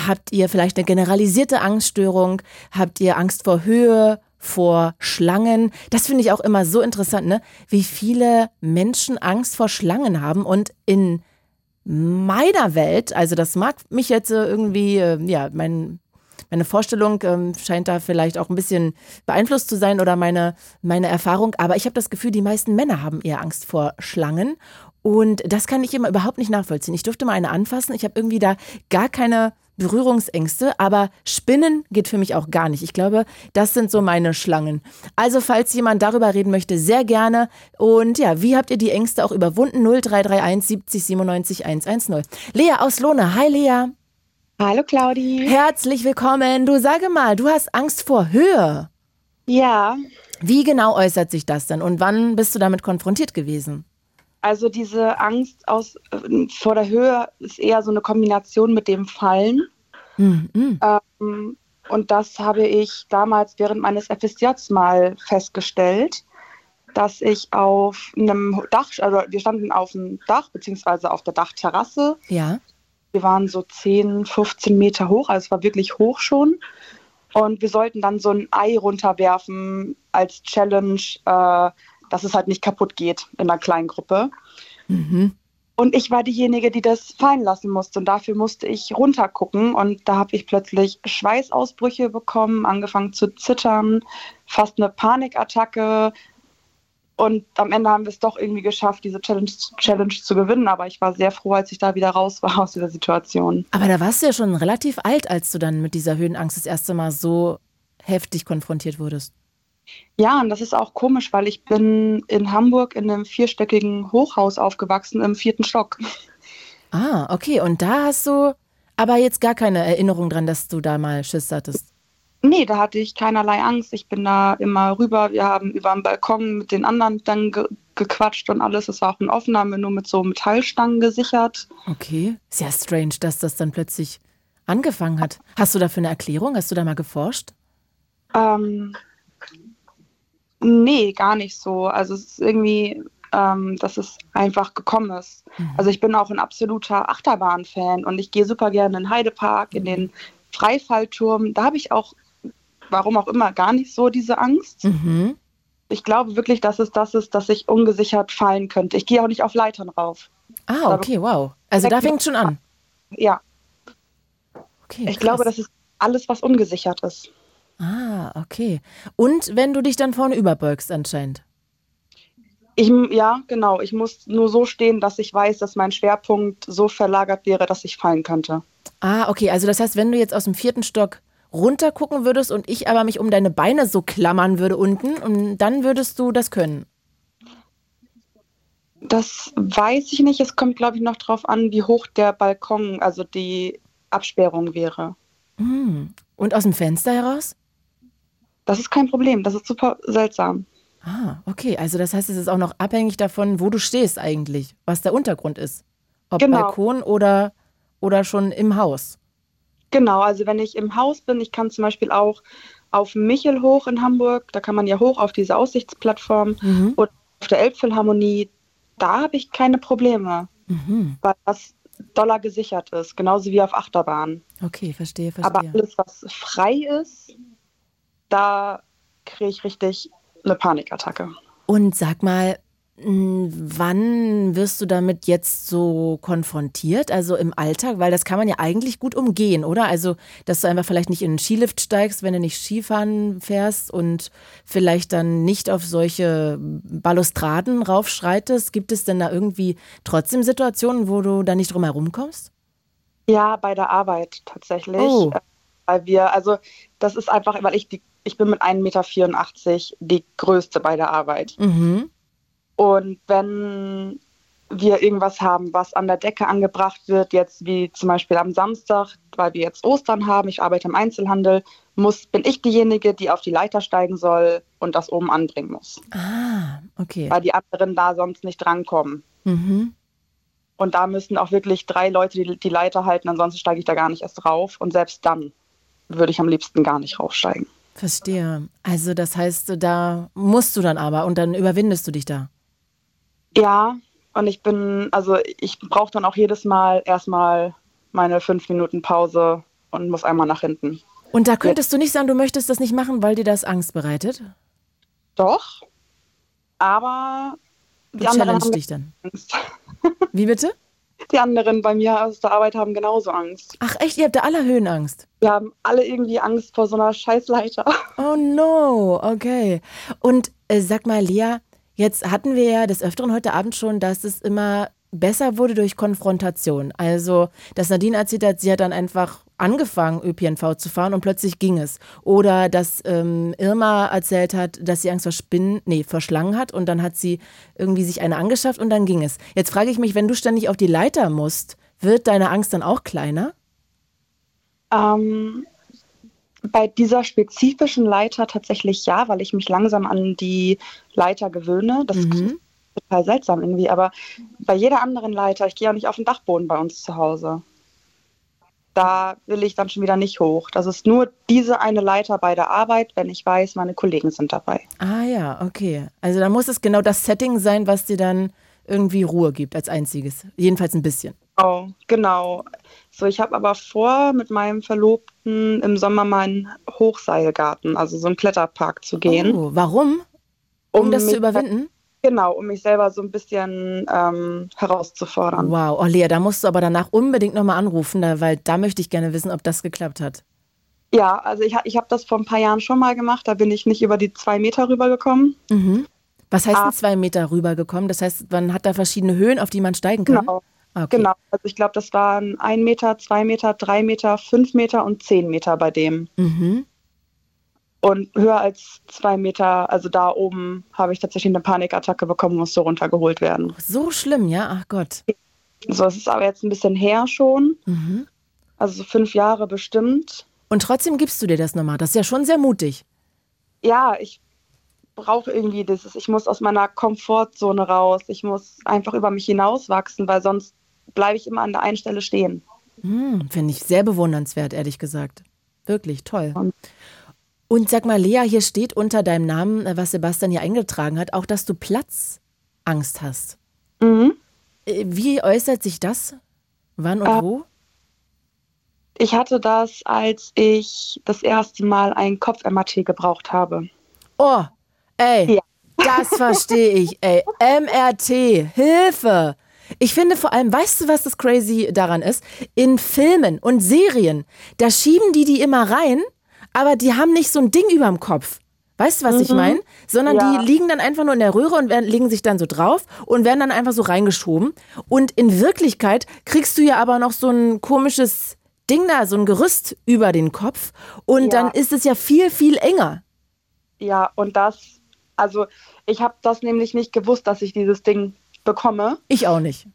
Habt ihr vielleicht eine generalisierte Angststörung? Habt ihr Angst vor Höhe? Vor Schlangen. Das finde ich auch immer so interessant, ne? Wie viele Menschen Angst vor Schlangen haben und in meiner Welt, also das mag mich jetzt äh, irgendwie, äh, ja, mein, meine Vorstellung ähm, scheint da vielleicht auch ein bisschen beeinflusst zu sein oder meine, meine Erfahrung, aber ich habe das Gefühl, die meisten Männer haben eher Angst vor Schlangen und das kann ich immer überhaupt nicht nachvollziehen. Ich durfte mal eine anfassen, ich habe irgendwie da gar keine Berührungsängste, aber Spinnen geht für mich auch gar nicht. Ich glaube, das sind so meine Schlangen. Also, falls jemand darüber reden möchte, sehr gerne. Und ja, wie habt ihr die Ängste auch überwunden? 0331 70 97 110. Lea aus Lohne. Hi, Lea. Hallo Claudi. Herzlich willkommen. Du sage mal, du hast Angst vor Höhe. Ja, Wie genau äußert sich das denn und wann bist du damit konfrontiert gewesen? Also diese Angst aus, äh, vor der Höhe ist eher so eine Kombination mit dem Fallen. Hm, hm. Ähm, und das habe ich damals während meines FSJs mal festgestellt, dass ich auf einem Dach, also wir standen auf dem Dach beziehungsweise auf der Dachterrasse. Ja. Wir waren so 10, 15 Meter hoch, also es war wirklich hoch schon. Und wir sollten dann so ein Ei runterwerfen als Challenge, äh, dass es halt nicht kaputt geht in einer kleinen Gruppe. Mhm. Und ich war diejenige, die das fallen lassen musste. Und dafür musste ich runtergucken. Und da habe ich plötzlich Schweißausbrüche bekommen, angefangen zu zittern, fast eine Panikattacke. Und am Ende haben wir es doch irgendwie geschafft, diese Challenge, Challenge zu gewinnen. Aber ich war sehr froh, als ich da wieder raus war aus dieser Situation. Aber da warst du ja schon relativ alt, als du dann mit dieser Höhenangst das erste Mal so heftig konfrontiert wurdest. Ja, und das ist auch komisch, weil ich bin in Hamburg in einem vierstöckigen Hochhaus aufgewachsen, im vierten Stock. Ah, okay. Und da hast du aber jetzt gar keine Erinnerung dran, dass du da mal Schiss hattest. Nee, da hatte ich keinerlei Angst. Ich bin da immer rüber. Wir haben über den Balkon mit den anderen dann ge gequatscht und alles. Es war auch ein wir nur mit so Metallstangen gesichert. Okay. Ja strange, dass das dann plötzlich angefangen hat. Hast du dafür eine Erklärung? Hast du da mal geforscht? Ähm, nee, gar nicht so. Also es ist irgendwie, ähm, dass es einfach gekommen ist. Also ich bin auch ein absoluter Achterbahn-Fan und ich gehe super gerne in den Heidepark, in den Freifallturm. Da habe ich auch, warum auch immer, gar nicht so diese Angst. Mhm. Ich glaube wirklich, dass es das ist, dass ich ungesichert fallen könnte. Ich gehe auch nicht auf Leitern rauf. Ah, okay, wow. Also da fängt schon an. Ja, Okay, ich glaube, das ist alles, was ungesichert ist. Ah, okay. Und wenn du dich dann vorne überbeugst anscheinend. Ich, ja, genau. Ich muss nur so stehen, dass ich weiß, dass mein Schwerpunkt so verlagert wäre, dass ich fallen könnte. Ah, okay. Also das heißt, wenn du jetzt aus dem vierten Stock runter gucken würdest und ich aber mich um deine Beine so klammern würde unten, und dann würdest du das können. Das weiß ich nicht. Es kommt, glaube ich, noch drauf an, wie hoch der Balkon, also die Absperrung wäre. Hm. Und aus dem Fenster heraus? Das ist kein Problem. Das ist super seltsam. Ah, okay. Also das heißt, es ist auch noch abhängig davon, wo du stehst eigentlich, was der Untergrund ist. Ob Genau. Balkon oder, oder schon im Haus. Genau, also wenn ich im Haus bin, ich kann zum Beispiel auch auf Michel hoch in Hamburg, da kann man ja hoch auf diese Aussichtsplattform Mhm. und auf der Elbphilharmonie, da habe ich keine Probleme, Mhm. weil das doller gesichert ist, genauso wie auf Achterbahn. Okay, verstehe, Aber verstehe. alles, was frei ist, da kriege ich richtig eine Panikattacke. Und sag mal, Wann wirst du damit jetzt so konfrontiert, also im Alltag? Weil das kann man ja eigentlich gut umgehen, oder? Also, dass du einfach vielleicht nicht in den Skilift steigst, wenn du nicht Skifahren fährst und vielleicht dann nicht auf solche Balustraden raufschreitest. Gibt es denn da irgendwie trotzdem Situationen, wo du da nicht drum herum kommst? Ja, bei der Arbeit tatsächlich. Oh. Äh, Weil wir, also das ist einfach, weil ich die, ich bin mit 1,84 Meter die größte bei der Arbeit. Mhm. Und wenn wir irgendwas haben, was an der Decke angebracht wird, jetzt wie zum Beispiel am Samstag, weil wir jetzt Ostern haben, ich arbeite im Einzelhandel, muss, bin ich diejenige, die auf die Leiter steigen soll und das oben anbringen muss. Ah, okay. Weil die anderen da sonst nicht drankommen. Mhm. Und da müssen auch wirklich drei Leute die, die Leiter halten, ansonsten steige ich da gar nicht erst rauf. Und selbst dann würde ich am liebsten gar nicht raufsteigen. Verstehe. Also das heißt, da musst du dann aber und dann überwindest du dich da. Ja, und ich bin, also ich brauche dann auch jedes Mal erstmal meine fünf Minuten Pause und muss einmal nach hinten. Und da könntest du nicht sagen, du möchtest das nicht machen, weil dir das Angst bereitet? Doch, aber Du die anderen, challenge haben dich dann. Angst. Wie bitte? Die anderen bei mir aus der Arbeit haben genauso Angst. Ach echt, ihr habt da alle Höhenangst. Wir haben alle irgendwie Angst vor so einer Scheißleiter. Oh no, okay. Und äh, sag mal, Lea, jetzt hatten wir ja des Öfteren heute Abend schon, dass es immer besser wurde durch Konfrontation. Also, dass Nadine erzählt hat, sie hat dann einfach angefangen, ÖPNV zu fahren und plötzlich ging es. Oder dass ähm, Irma erzählt hat, dass sie Angst vor Spinnen, nee, vor Schlangen hat und dann hat sie irgendwie sich eine angeschafft und dann ging es. Jetzt frage ich mich, wenn du ständig auf die Leiter musst, wird deine Angst dann auch kleiner? Ähm, bei dieser spezifischen Leiter tatsächlich ja, weil ich mich langsam an die Leiter gewöhne. Das Mhm. ist total seltsam irgendwie. Aber bei jeder anderen Leiter, ich gehe auch nicht auf den Dachboden bei uns zu Hause. Da will ich dann schon wieder nicht hoch. Das ist nur diese eine Leiter bei der Arbeit, wenn ich weiß, meine Kollegen sind dabei. Ah ja, okay. Also dann muss es genau das Setting sein, was dir dann irgendwie Ruhe gibt als einziges. Jedenfalls ein bisschen. Oh, genau. So, ich habe aber vor, mit meinem Verlobten im Sommer mal in einen Hochseilgarten, also so einen Kletterpark zu gehen. Oh, warum? Um, das zu überwinden? Genau, um mich selber so ein bisschen ähm, herauszufordern. Wow, oh Lea, da musst du aber danach unbedingt nochmal anrufen, weil da möchte ich gerne wissen, ob das geklappt hat. Ja, also ich, ich habe das vor ein paar Jahren schon mal gemacht, da bin ich nicht über die zwei Meter rübergekommen. Mhm. Was heißt Ah. denn zwei Meter rübergekommen? Das heißt, man hat da verschiedene Höhen, auf die man steigen kann? Genau, Ah, Okay. genau. Also ich glaube, das waren ein Meter, zwei Meter, drei Meter, fünf Meter und zehn Meter bei dem. Mhm. Und höher als zwei Meter, also da oben, habe ich tatsächlich eine Panikattacke bekommen, musste runtergeholt werden. So schlimm, ja? Ach Gott. So, es ist aber jetzt ein bisschen her schon, Mhm. also so fünf Jahre bestimmt. Und trotzdem gibst du dir das nochmal. Das ist ja schon sehr mutig. ja, ich brauche irgendwie dieses, ich muss aus meiner Komfortzone raus, ich muss einfach über mich hinauswachsen, weil sonst bleibe ich immer an der einen Stelle stehen. Hm, Finde ich sehr bewundernswert, ehrlich gesagt. Wirklich toll. Und- Und sag mal, Lea, hier steht unter deinem Namen, äh, was Sebastian hier eingetragen hat, auch, dass du Platzangst hast. Mhm. Äh, Wie äußert sich das? Wann und Äh, wo? Ich hatte das, als ich das erste Mal ein Kopf-MRT gebraucht habe. Oh, ey, Ja. das verstehe ich, ey. MRT, Hilfe. Ich finde vor allem, weißt du, was das crazy daran ist? In Filmen und Serien, da schieben die die immer rein, aber die haben nicht so ein Ding überm Kopf. Weißt du, was ich meine? Sondern Ja. die liegen dann einfach nur in der Röhre und werden, legen sich dann so drauf und werden dann einfach so reingeschoben. Und in Wirklichkeit kriegst du ja aber noch so ein komisches Ding da, so ein Gerüst über den Kopf. Und Ja. dann ist es ja viel, viel enger. Ja, und das, also ich habe das nämlich nicht gewusst, dass ich dieses Ding bekomme. Ich auch nicht.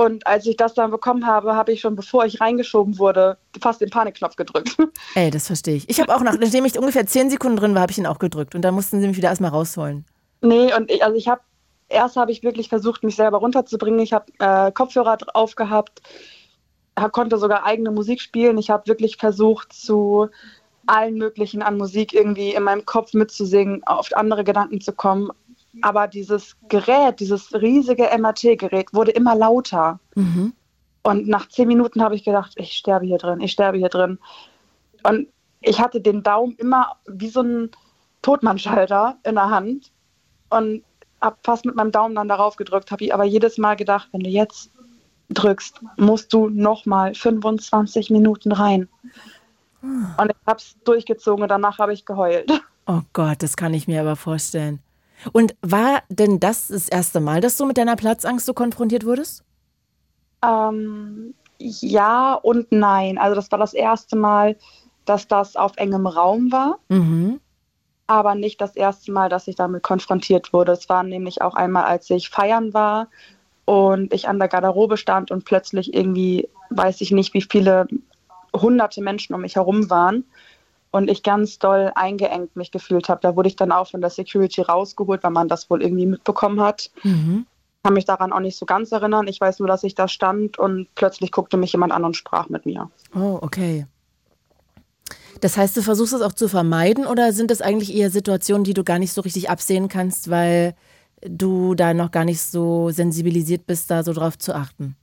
Und als ich das dann bekommen habe, habe ich schon, bevor ich reingeschoben wurde, fast den Panikknopf gedrückt. Ey, das verstehe ich. Ich habe auch, nach, nachdem ich ungefähr zehn Sekunden drin war, habe ich ihn auch gedrückt. Und dann mussten sie mich wieder erstmal rausholen. Nee, und ich, also ich habe, erst habe ich wirklich versucht, mich selber runterzubringen. Ich habe äh, Kopfhörer drauf gehabt, hab, konnte sogar eigene Musik spielen. Ich habe wirklich versucht, zu allen möglichen an Musik irgendwie in meinem Kopf mitzusingen, auf andere Gedanken zu kommen. Aber dieses Gerät, dieses riesige MRT-Gerät wurde immer lauter. Mhm. Und nach zehn Minuten habe ich gedacht, ich sterbe hier drin, ich sterbe hier drin. Und ich hatte den Daumen immer wie so ein Totmannschalter in der Hand. Und habe fast mit meinem Daumen dann darauf gedrückt, habe ich aber jedes Mal gedacht, wenn du jetzt drückst, musst du nochmal 25 Minuten rein. Und ich habe es durchgezogen und danach habe ich geheult. Oh Gott, das kann ich mir aber vorstellen. Und war denn das das erste Mal, dass du mit deiner Platzangst so konfrontiert wurdest? Ähm, ja und nein. Also das war das erste Mal, dass das auf engem Raum war, Mhm. aber nicht das erste Mal, dass ich damit konfrontiert wurde. Es war nämlich auch einmal, als ich feiern war und ich an der Garderobe stand und plötzlich irgendwie, weiß ich nicht, wie viele hunderte Menschen um mich herum waren und ich ganz doll eingeengt mich gefühlt habe. Da wurde ich dann auch von der Security rausgeholt, weil man das wohl irgendwie mitbekommen hat. Mhm. kann mich daran auch nicht so ganz erinnern. Ich weiß nur, dass ich da stand und plötzlich guckte mich jemand an und sprach mit mir. Oh, okay. Das heißt, du versuchst es auch zu vermeiden oder sind das eigentlich eher Situationen, die du gar nicht so richtig absehen kannst, weil du da noch gar nicht so sensibilisiert bist, da so drauf zu achten?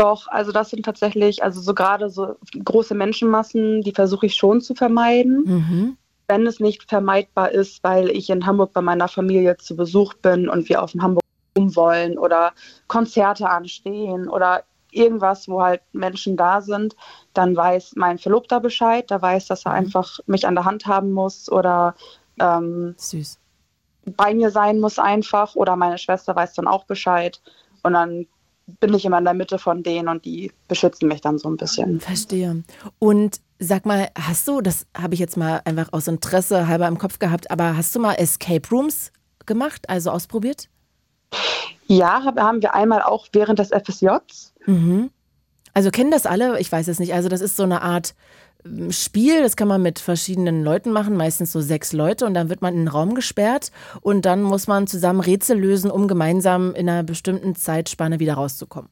Doch, also das sind tatsächlich, also so gerade so große Menschenmassen, die versuche ich schon zu vermeiden. Mhm. Wenn es nicht vermeidbar ist, weil ich in Hamburg bei meiner Familie zu Besuch bin und wir auf dem Hamburg wollen oder Konzerte anstehen oder irgendwas, wo halt Menschen da sind, dann weiß mein Verlobter Bescheid, der weiß, dass er einfach mich an der Hand haben muss oder ähm, Süß. bei mir sein muss einfach oder meine Schwester weiß dann auch Bescheid und dann bin ich immer in der Mitte von denen und die beschützen mich dann so ein bisschen. Verstehe. Und sag mal, hast du, das habe ich jetzt mal einfach aus Interesse halber im Kopf gehabt, aber hast du mal Escape Rooms gemacht, also ausprobiert? Ja, hab, haben wir einmal auch während des FSJs. Mhm. Also kennen das alle? Ich weiß es nicht. Also das ist so eine Art Spiel, das kann man mit verschiedenen Leuten machen, meistens so sechs Leute und dann wird man in einen Raum gesperrt und dann muss man zusammen Rätsel lösen, um gemeinsam in einer bestimmten Zeitspanne wieder rauszukommen.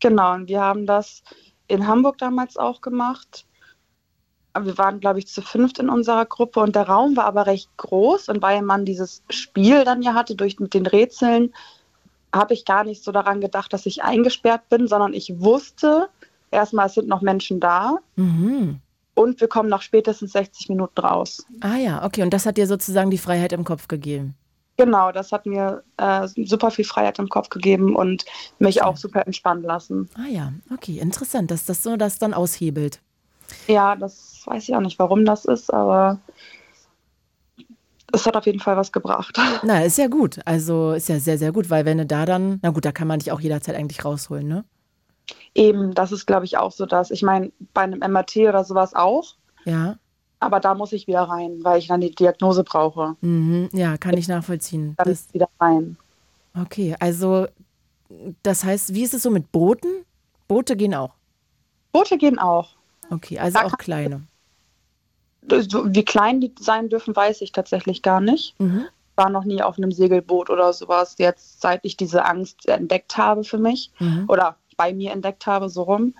Genau, und wir haben das in Hamburg damals auch gemacht. Wir waren, glaube ich, zu fünft in unserer Gruppe und der Raum war aber recht groß und weil man dieses Spiel dann ja hatte durch mit den Rätseln, habe ich gar nicht so daran gedacht, dass ich eingesperrt bin, sondern ich wusste, erstmal, es sind noch Menschen da Mhm. und wir kommen nach spätestens 60 Minuten raus. Ah ja, okay. Und das hat dir sozusagen die Freiheit im Kopf gegeben. Genau, das hat mir äh, super viel Freiheit im Kopf gegeben und mich auch super entspannen lassen. Ah ja, okay, interessant, dass das so das dann aushebelt. Ja, das weiß ich auch nicht, warum das ist, aber es hat auf jeden Fall was gebracht. Na, ist ja gut. Also ist ja sehr, sehr gut, weil wenn du da dann, na gut, da kann man dich auch jederzeit eigentlich rausholen, ne? Eben, das ist, glaube ich, auch so das. Ich meine, bei einem MRT oder sowas auch, Ja. aber da muss ich wieder rein, weil ich dann die Diagnose brauche. Mhm. Ja, kann ich nachvollziehen. Dann Das, wieder rein. okay, also das heißt, wie ist es so mit Booten? Boote gehen auch. Boote gehen auch. Okay, also Da auch kleine. So, wie klein die sein dürfen, weiß ich tatsächlich gar nicht. Mhm. War noch nie auf einem Segelboot oder sowas. Jetzt, seit ich diese Angst entdeckt habe für mich Mhm. oder bei mir entdeckt habe, so rum.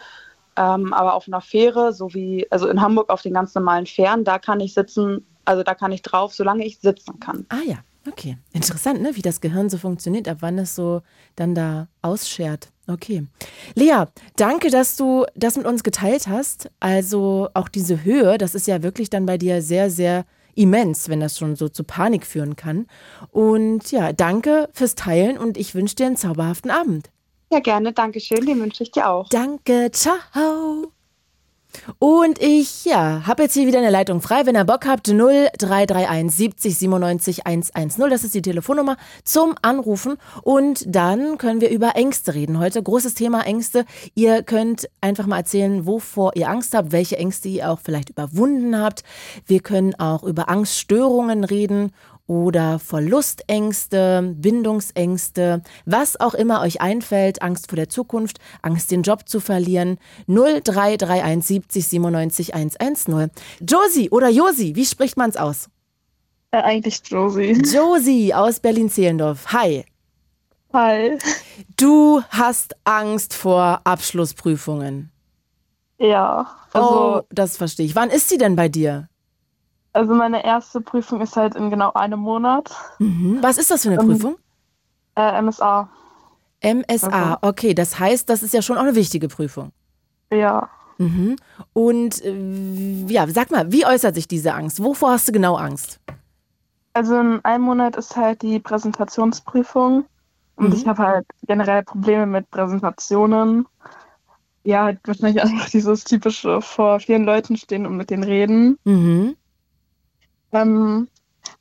Ähm, aber auf einer Fähre, so wie, also in Hamburg auf den ganz normalen Fähren, da kann ich sitzen, also da kann ich drauf, solange ich sitzen kann. Ah ja, okay. Interessant, ne? wie das Gehirn so funktioniert, ab wann es so dann da ausschert. Okay. Lea, danke, dass du das mit uns geteilt hast. Also auch diese Höhe, das ist ja wirklich dann bei dir sehr, sehr immens, wenn das schon so zu Panik führen kann. Und ja, danke fürs Teilen und ich wünsche dir einen zauberhaften Abend. Ja, gerne, Dankeschön, den wünsche ich dir auch. Danke, ciao. Und ich, ja, habe jetzt hier wieder eine Leitung frei. Wenn ihr Bock habt, 0331 70 97 110. Das ist die Telefonnummer zum Anrufen. Und dann können wir über Ängste reden. Heute großes Thema Ängste. Ihr könnt einfach mal erzählen, wovor ihr Angst habt, welche Ängste ihr auch vielleicht überwunden habt. Wir können auch über Angststörungen reden oder Verlustängste, Bindungsängste, was auch immer euch einfällt, Angst vor der Zukunft, Angst den Job zu verlieren, 0331 70 97 110. Josie oder Josi, wie spricht man's aus? Äh, eigentlich Josie. Josie aus Berlin-Zehlendorf. Hi. Hi. Du hast Angst vor Abschlussprüfungen. Ja, also, oh, das verstehe ich. Wann ist sie denn bei dir? Also meine erste Prüfung ist halt in genau einem Monat. Mhm. Was ist das für eine Ähm, Prüfung? Äh, MSA. MSA. Okay, das heißt, das ist ja schon auch eine wichtige Prüfung. Ja. Mhm. Und äh, ja, sag mal, wie äußert sich diese Angst? Wovor hast du genau Angst? Also in einem Monat ist halt die Präsentationsprüfung und Mhm. ich habe halt generell Probleme mit Präsentationen. Ja, halt wahrscheinlich einfach dieses typische vor vielen Leuten stehen und mit denen reden. Mhm. Ähm,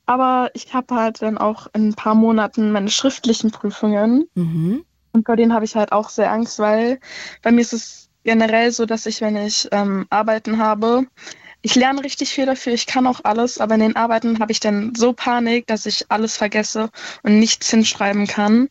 aber ich habe halt dann auch in ein paar Monaten meine schriftlichen Prüfungen Mhm. und vor denen habe ich halt auch sehr Angst, weil bei mir ist es generell so, dass ich, wenn ich ähm, Arbeiten habe, ich lerne richtig viel dafür, ich kann auch alles, aber in den Arbeiten habe ich dann so Panik, dass ich alles vergesse und nichts hinschreiben kann.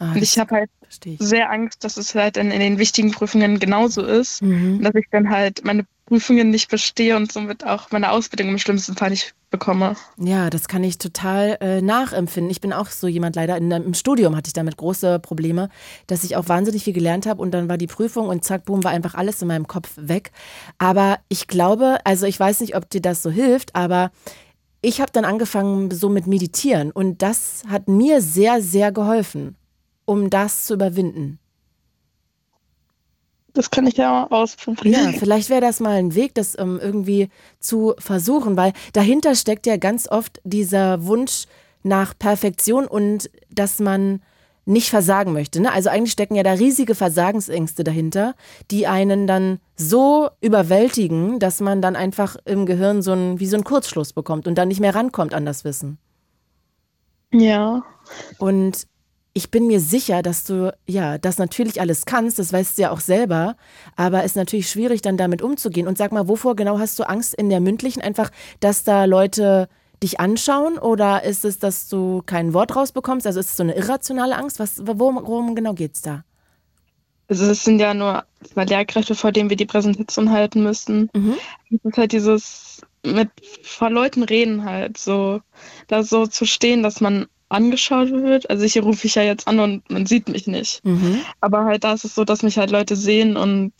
Ah, Und ich habe halt ich. sehr Angst, dass es halt dann in den wichtigen Prüfungen genauso ist. Mhm. Dass ich dann halt meine Prüfungen nicht bestehe und somit auch meine Ausbildung im schlimmsten Fall nicht bekomme. Ja, das kann ich total äh, nachempfinden. Ich bin auch so jemand leider. In, Im Studium hatte ich damit große Probleme, dass ich auch wahnsinnig viel gelernt habe und dann war die Prüfung und zack, boom, war einfach alles in meinem Kopf weg. Aber ich glaube, also ich weiß nicht, ob dir das so hilft, aber ich habe dann angefangen so mit Meditieren und das hat mir sehr, sehr geholfen, um das zu überwinden. Das kann ich ja mal ausprobieren. Ja, vielleicht wäre das mal ein Weg, das ähm, irgendwie zu versuchen, weil dahinter steckt ja ganz oft dieser Wunsch nach Perfektion und dass man nicht versagen möchte. Ne? Also eigentlich stecken ja da riesige Versagensängste dahinter, die einen dann so überwältigen, dass man dann einfach im Gehirn so ein, wie so einen Kurzschluss bekommt und dann nicht mehr rankommt an das Wissen. Ja. Und ich bin mir sicher, dass du ja das natürlich alles kannst, das weißt du ja auch selber, aber es ist natürlich schwierig, dann damit umzugehen. Und sag mal, wovor genau hast du Angst in der mündlichen? Einfach, dass da Leute dich anschauen oder ist es, dass du kein Wort rausbekommst? Also ist es so eine irrationale Angst? Was, worum, worum genau geht's da? Also es sind ja nur zwei Lehrkräfte, vor denen wir die Präsentation halten müssen. Mhm. Es ist halt dieses mit vor Leuten reden halt, so da so zu stehen, dass man angeschaut wird. Also hier rufe ich ja jetzt an und man sieht mich nicht. Mhm. Aber halt da ist es so, dass mich halt Leute sehen und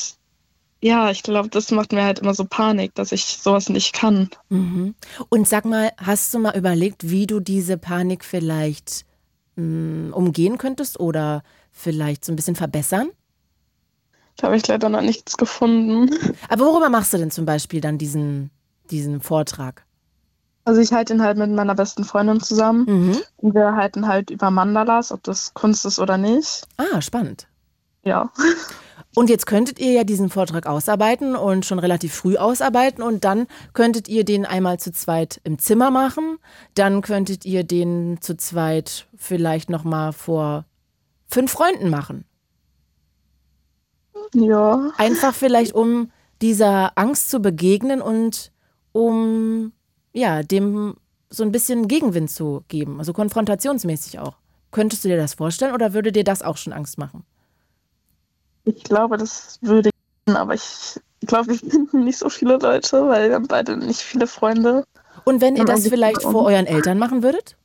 ja, ich glaube, das macht mir halt immer so Panik, dass ich sowas nicht kann. Mhm. Und sag mal, hast du mal überlegt, wie du diese Panik vielleicht mh, umgehen könntest oder vielleicht so ein bisschen verbessern? Da habe ich leider noch nichts gefunden. Aber worüber machst du denn zum Beispiel dann diesen, diesen Vortrag? Also ich halte ihn halt mit meiner besten Freundin zusammen Mhm. und wir halten halt über Mandalas, ob das Kunst ist oder nicht. Ah, spannend. Ja. Und jetzt könntet ihr ja diesen Vortrag ausarbeiten und schon relativ früh ausarbeiten und dann könntet ihr den einmal zu zweit im Zimmer machen, dann könntet ihr den zu zweit vielleicht noch mal vor fünf Freunden machen. Ja. Einfach vielleicht um dieser Angst zu begegnen und um ja, dem so ein bisschen Gegenwind zu geben, also konfrontationsmäßig auch. Könntest du dir das vorstellen oder würde dir das auch schon Angst machen? Ich glaube, das würde gehen, aber ich glaube, wir finden nicht so viele Leute, weil wir haben beide nicht viele Freunde. Und wenn ihr das vielleicht vor euren Eltern machen würdet?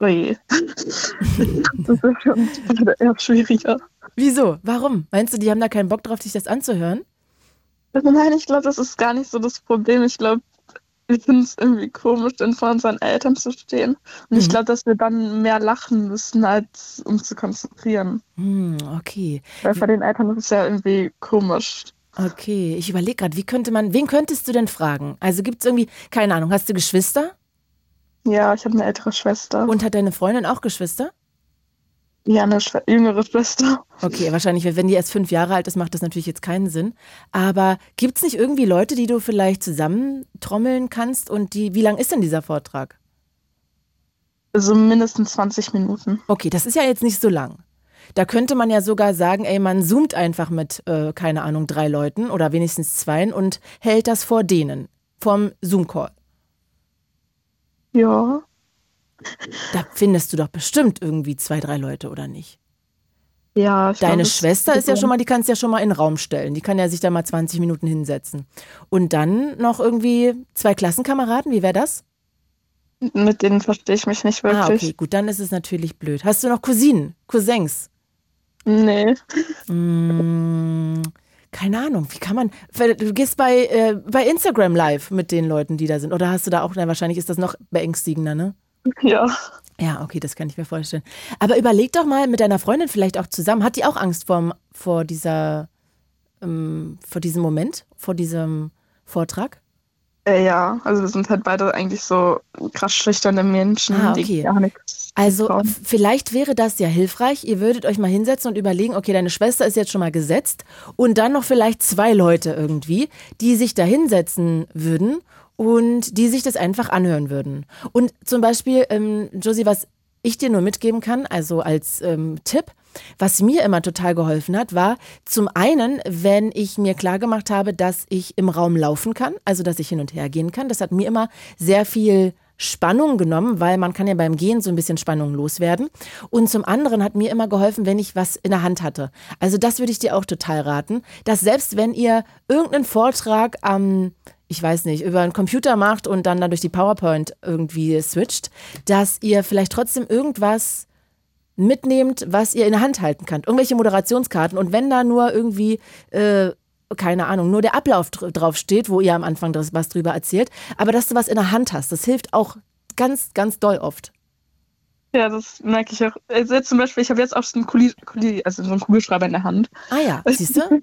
Ui. das ist schon eher schwieriger. Wieso? Warum? Meinst du, die haben da keinen Bock drauf, sich das anzuhören? Also nein, ich glaube, das ist gar nicht so das Problem. Ich glaube, wir finden es irgendwie komisch, dann vor unseren Eltern zu stehen. Und ich Mhm. glaube, dass wir dann mehr lachen müssen, als uns zu konzentrieren. Hm, okay. Weil vor den Eltern ist es ja irgendwie komisch. Okay, ich überlege gerade, wie könnte man, wen könntest du denn fragen? Also gibt es irgendwie, keine Ahnung, hast du Geschwister? Ja, ich habe eine ältere Schwester. Und hat deine Freundin auch Geschwister? Ja, eine jüngere Schwester. Okay, wahrscheinlich, wenn die erst fünf Jahre alt ist, macht das natürlich jetzt keinen Sinn. Aber gibt es nicht irgendwie Leute, die du vielleicht zusammentrommeln kannst und die, wie lang ist denn dieser Vortrag? Also mindestens 20 Minuten. Okay, das ist ja jetzt nicht so lang. Da könnte man ja sogar sagen, ey, man zoomt einfach mit, äh, keine Ahnung, drei Leuten oder wenigstens zweien und hält das vor denen, vom Zoom-Call. Ja. Da findest du doch bestimmt irgendwie zwei, drei Leute, oder nicht? Ja, ich Deine glaub, Schwester ist ja schon mal, die kannst du ja schon mal in den Raum stellen. Die kann ja sich da mal 20 Minuten hinsetzen. Und dann noch irgendwie zwei Klassenkameraden, wie wäre das? Mit denen verstehe ich mich nicht wirklich. Ah, okay, gut, dann ist es natürlich blöd. Hast du noch Cousinen, Cousins? Nee. Mm, keine Ahnung, wie kann man. Du gehst bei, äh, bei Instagram live mit den Leuten, die da sind. Oder hast du da auch, na, wahrscheinlich ist das noch beängstigender, ne? Ja. Ja, okay, das kann ich mir vorstellen. Aber überleg doch mal mit deiner Freundin vielleicht auch zusammen. Hat die auch Angst vor, vor dieser, ähm, vor diesem Moment, vor diesem Vortrag? Äh, ja, also wir sind halt beide eigentlich so krass schüchterne Menschen, Ah, okay. Also trauen. f- vielleicht wäre das ja hilfreich. Ihr würdet euch mal hinsetzen und überlegen, okay, deine Schwester ist jetzt schon mal gesetzt und dann noch vielleicht zwei Leute irgendwie, die sich da hinsetzen würden und die sich das einfach anhören würden. Und zum Beispiel, ähm, Josie, was ich dir nur mitgeben kann, also als ähm, Tipp, was mir immer total geholfen hat, war zum einen, wenn ich mir klar gemacht habe, dass ich im Raum laufen kann, also dass ich hin und her gehen kann. Das hat mir immer sehr viel Spannung genommen, weil man kann ja beim Gehen so ein bisschen Spannung loswerden. Und zum anderen hat mir immer geholfen, wenn ich was in der Hand hatte. Also das würde ich dir auch total raten, dass selbst wenn ihr irgendeinen Vortrag am ich weiß nicht, über einen Computer macht und dann, dann durch die PowerPoint irgendwie switcht, dass ihr vielleicht trotzdem irgendwas mitnehmt, was ihr in der Hand halten könnt. Irgendwelche Moderationskarten. Und wenn da nur irgendwie, äh, keine Ahnung, nur der Ablauf dr drauf steht, wo ihr am Anfang das, was drüber erzählt, aber dass du was in der Hand hast, das hilft auch ganz, ganz doll oft. Ja, das merke ich auch. Also jetzt zum Beispiel, ich habe jetzt auch so einen, Kuli, Kuli, also so einen Kugelschreiber in der Hand. Ah ja, siehst du?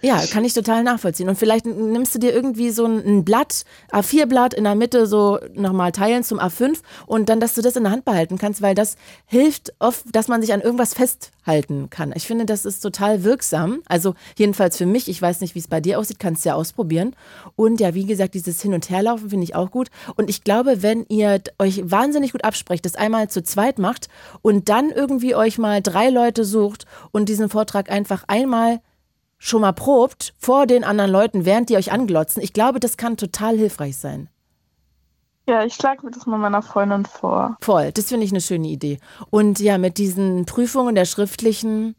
Ja, kann ich total nachvollziehen. Und vielleicht nimmst du dir irgendwie so ein, Blatt, A4-Blatt in der Mitte so nochmal teilen zum A5 und dann, dass du das in der Hand behalten kannst, weil das hilft oft, dass man sich an irgendwas festhalten kann. Ich finde, das ist total wirksam. Also jedenfalls für mich. Ich weiß nicht, wie es bei dir aussieht, kannst ja ausprobieren. Und ja, wie gesagt, dieses Hin- und Herlaufen finde ich auch gut. Und ich glaube, wenn ihr euch wahnsinnig gut absprecht, das einmal zu zweit macht und dann irgendwie euch mal drei Leute sucht und diesen Vortrag einfach einmal schon mal probt vor den anderen Leuten, während die euch anglotzen. Ich glaube, das kann total hilfreich sein. Ja, ich schlage mir das mal meiner Freundin vor. Voll, das finde ich eine schöne Idee. Und ja, mit diesen Prüfungen der schriftlichen,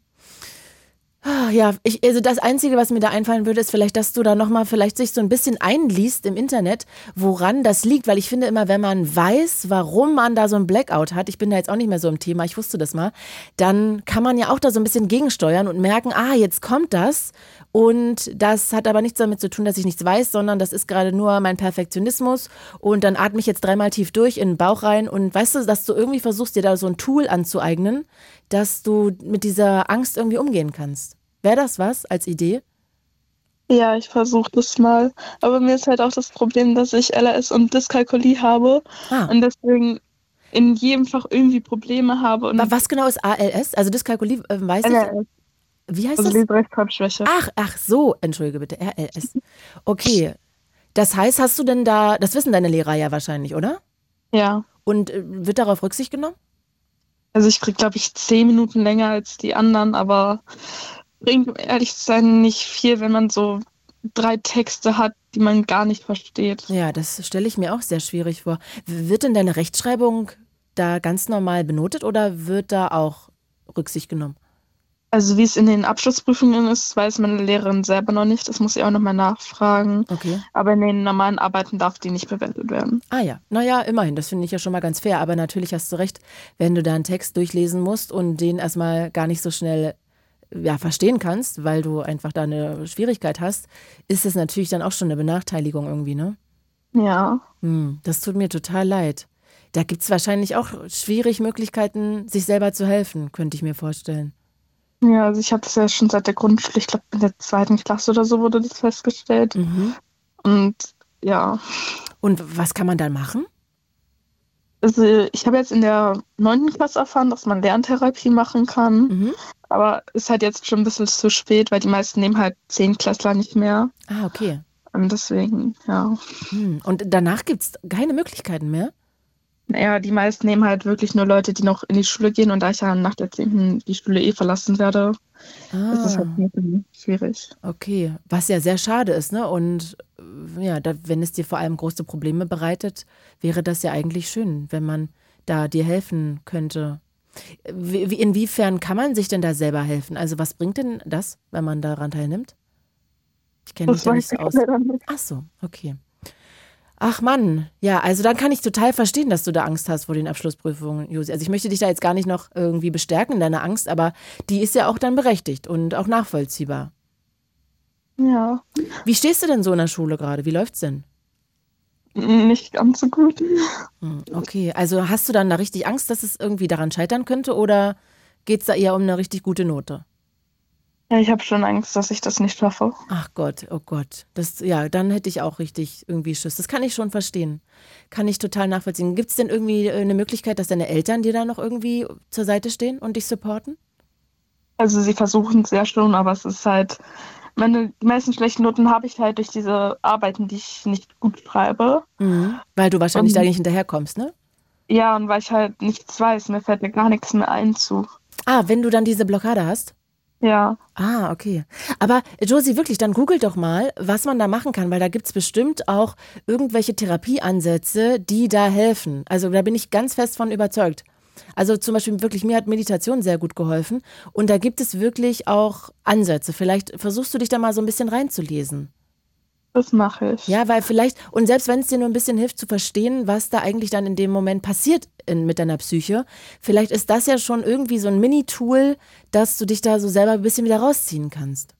ah, ja, ich, also das Einzige, was mir da einfallen würde, ist vielleicht, dass du da nochmal vielleicht sich so ein bisschen einliest im Internet, woran das liegt, weil ich finde immer, wenn man weiß, warum man da so ein Blackout hat, ich bin da jetzt auch nicht mehr so im Thema, ich wusste das mal, dann kann man ja auch da so ein bisschen gegensteuern und merken, ah, jetzt kommt das und das hat aber nichts damit zu tun, dass ich nichts weiß, sondern das ist gerade nur mein Perfektionismus und dann atme ich jetzt dreimal tief durch in den Bauch rein und weißt du, dass du irgendwie versuchst, dir da so ein Tool anzueignen, dass du mit dieser Angst irgendwie umgehen kannst. Wäre das was als Idee? Ja, ich versuche das mal. Aber mir ist halt auch das Problem, dass ich LRS und Dyskalkulie habe Ah. und deswegen in jedem Fach irgendwie Probleme habe. Was genau ist ALS? Also Dyskalkulie, äh, weiß ich. Wie heißt also das? Leserechtschreibschwäche. Ach, ach so, entschuldige bitte, RLS. Okay. Das heißt, hast du denn da, das wissen deine Lehrer ja wahrscheinlich, oder? Ja. Und äh, wird darauf Rücksicht genommen? Also ich krieg, glaube ich, zehn Minuten länger als die anderen, aber bringt, ehrlich zu sein, nicht viel, wenn man so drei Texte hat, die man gar nicht versteht. Ja, das stelle ich mir auch sehr schwierig vor. Wird denn deine Rechtschreibung da ganz normal benotet oder wird da auch Rücksicht genommen? Also wie es in den Abschlussprüfungen ist, weiß meine Lehrerin selber noch nicht. Das muss ich auch nochmal nachfragen. Okay. Aber in den normalen Arbeiten darf die nicht bewertet werden. Ah ja, naja, immerhin, das finde ich ja schon mal ganz fair. Aber natürlich hast du recht, wenn du da einen Text durchlesen musst und den erstmal gar nicht so schnell ja, verstehen kannst, weil du einfach da eine Schwierigkeit hast, ist es natürlich dann auch schon eine Benachteiligung irgendwie, ne? Ja. Hm, das tut mir total leid. Da gibt es wahrscheinlich auch schwierig Möglichkeiten, sich selber zu helfen, könnte ich mir vorstellen. Ja, also ich habe das ja schon seit der Grundschule, ich glaube in der zweiten Klasse oder so wurde das festgestellt. Mhm. Und ja, Und was kann man dann machen? also ich habe jetzt in der neunten Klasse erfahren, dass man Lerntherapie machen kann. Mhm. Aber ist halt jetzt schon ein bisschen zu spät, weil die meisten nehmen halt zehn Klässler nicht mehr. Ah, okay. Und deswegen, ja. Hm. Und danach gibt es keine Möglichkeiten mehr? Naja, die meisten nehmen halt wirklich nur Leute, die noch in die Schule gehen. Und da ich ja nach der 10. die Schule eh verlassen werde, ist es Ah, halt bisschen schwierig. okay. Was ja sehr schade ist, ne? Und äh, ja, da, wenn es dir vor allem große Probleme bereitet, wäre das ja eigentlich schön, wenn man da dir helfen könnte. Wie, wie- inwiefern kann man sich denn da selber helfen? Also was bringt denn das, wenn man daran teilnimmt? Ich kenne mich da nicht so aus. Ach so, okay. Ach Mann, ja, also dann kann ich total verstehen, dass du da Angst hast vor den Abschlussprüfungen, Josi. Also ich möchte dich da jetzt gar nicht noch irgendwie bestärken in deiner Angst, aber die ist ja auch dann berechtigt und auch nachvollziehbar. Ja, Wie stehst du denn so in der Schule gerade? Wie läuft's denn? nicht ganz so gut. Hm, Okay, also hast du dann da richtig Angst, dass es irgendwie daran scheitern könnte oder geht's da eher um eine richtig gute Note? Ja, ich habe schon Angst, dass ich das nicht schaffe. Ach Gott, oh Gott. Das, ja, dann hätte ich auch richtig irgendwie Schiss. Das kann ich schon verstehen. Kann ich total nachvollziehen. Gibt es denn irgendwie äh, eine Möglichkeit, dass deine Eltern dir da noch irgendwie zur Seite stehen und dich supporten? Also sie versuchen es sehr schon, aber es ist halt, meine meisten schlechten Noten habe ich halt durch diese Arbeiten, die ich nicht gut schreibe. Mhm. Weil du wahrscheinlich Und- da nicht hinterherkommst, ne? Ja, und weil ich halt nichts weiß, mir fällt mir gar nichts mehr ein zu. Ah, wenn du dann diese Blockade hast? Ja, Ah, okay. Aber Josie, wirklich, dann googelt doch mal, was man da machen kann, weil da gibt's bestimmt auch irgendwelche Therapieansätze, die da helfen. Also da bin ich ganz fest von überzeugt. Also zum Beispiel wirklich, mir hat Meditation sehr gut geholfen und da gibt es wirklich auch Ansätze. Vielleicht versuchst du dich da mal so ein bisschen reinzulesen. Das mache ich. Ja, weil vielleicht, und selbst wenn es dir nur ein bisschen hilft zu verstehen, was da eigentlich dann in dem Moment passiert in, mit deiner Psyche, vielleicht ist das ja schon irgendwie so ein Mini-Tool, dass du dich da so selber ein bisschen wieder rausziehen kannst.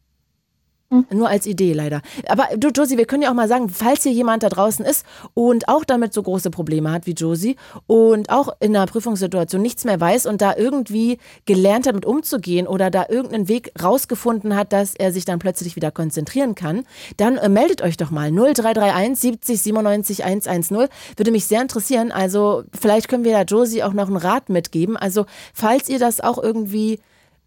Nur als Idee leider. Aber du, Josie, wir können ja auch mal sagen, falls hier jemand da draußen ist und auch damit so große Probleme hat wie Josie und auch in einer Prüfungssituation nichts mehr weiß und da irgendwie gelernt hat, mit umzugehen oder da irgendeinen Weg rausgefunden hat, dass er sich dann plötzlich wieder konzentrieren kann, dann äh, meldet euch doch mal 0331 70 97 110. Würde mich sehr interessieren. Also vielleicht können wir da Josie auch noch einen Rat mitgeben. Also falls ihr das auch irgendwie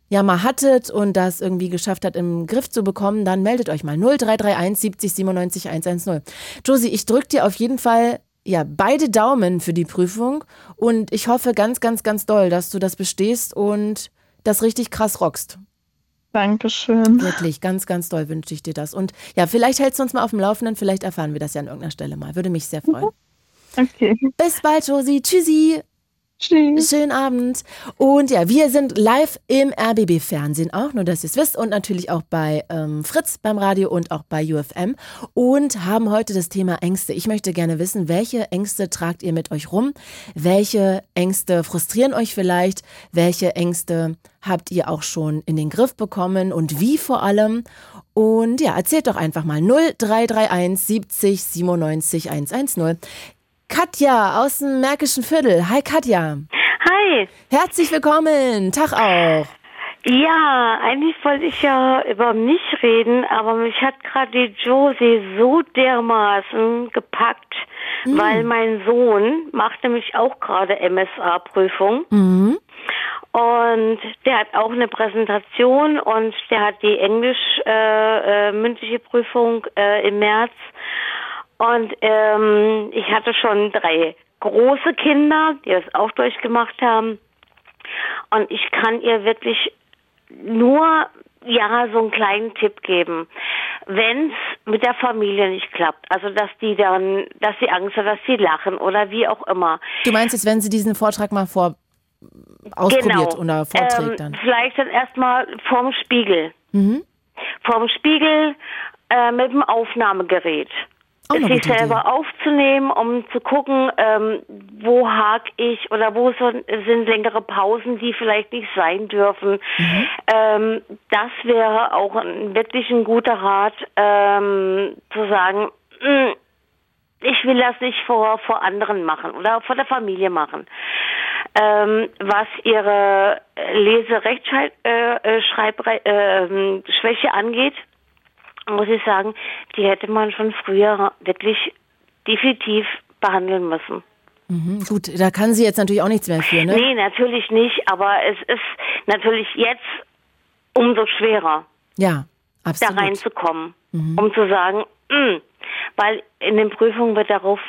ja mal hattet und das irgendwie geschafft hat, im Griff zu bekommen, dann meldet euch mal 0331 70 97 110. Josie, ich drücke dir auf jeden Fall ja beide Daumen für die Prüfung und ich hoffe ganz, ganz, ganz doll, dass du das bestehst und das richtig krass rockst. Dankeschön. Wirklich, ganz, ganz doll wünsche ich dir das. Und ja, vielleicht hältst du uns mal auf dem Laufenden, vielleicht erfahren wir das ja an irgendeiner Stelle mal. Würde mich sehr freuen. Okay. Bis bald, Josie. Tschüssi. Tschüss. Schönen Abend. Und ja, wir sind live im RBB-Fernsehen auch, nur dass ihr es wisst. Und natürlich auch bei ähm, Fritz beim Radio und auch bei UFM. Und haben heute das Thema Ängste. Ich möchte gerne wissen, welche Ängste tragt ihr mit euch rum? Welche Ängste frustrieren euch vielleicht? Welche Ängste habt ihr auch schon in den Griff bekommen? Und wie vor allem? Und ja, erzählt doch einfach mal 0331 70 97 110. Katja aus dem Märkischen Viertel. Hi Katja. Hi. Herzlich willkommen. Tag auch. Ja, eigentlich wollte ich ja über mich reden, aber mich hat gerade die Josie so dermaßen gepackt, weil mein Sohn macht nämlich auch gerade MSA-Prüfung. Mhm. Und der hat auch eine Präsentation und der hat die englisch äh, äh, mündliche Prüfung äh, im März. Und ähm, ich hatte schon drei große Kinder, die das auch durchgemacht haben. Und ich kann ihr wirklich nur ja so einen kleinen Tipp geben. Wenn es mit der Familie nicht klappt, also dass die dann, dass sie Angst hat, dass sie lachen oder wie auch immer. Du meinst jetzt, wenn sie diesen Vortrag mal vor ausprobiert oder vorträgt Genau. ähm, dann? Vielleicht dann erstmal vorm Spiegel. Mhm. Vorm Spiegel äh, mit dem Aufnahmegerät. Sich gute Idee. selber aufzunehmen, um zu gucken, ähm, wo hak ich oder wo sind längere Pausen, die vielleicht nicht sein dürfen. Mhm. Ähm, das wäre auch ein, wirklich ein guter Rat, ähm, zu sagen, "Mm, ich will das nicht vor, vor anderen machen oder vor der Familie machen. Ähm, was ihre Lese-Rechtschreibschwäche äh, Schreibre- ähm, Schwäche angeht, muss ich sagen, die hätte man schon früher wirklich definitiv behandeln müssen. Mhm. Gut, da kann sie jetzt natürlich auch nichts mehr für, ne? Nee, natürlich nicht, aber es ist natürlich jetzt umso schwerer, Ja, da absolut. reinzukommen, um zu sagen, "Mm", weil in den Prüfungen wird darauf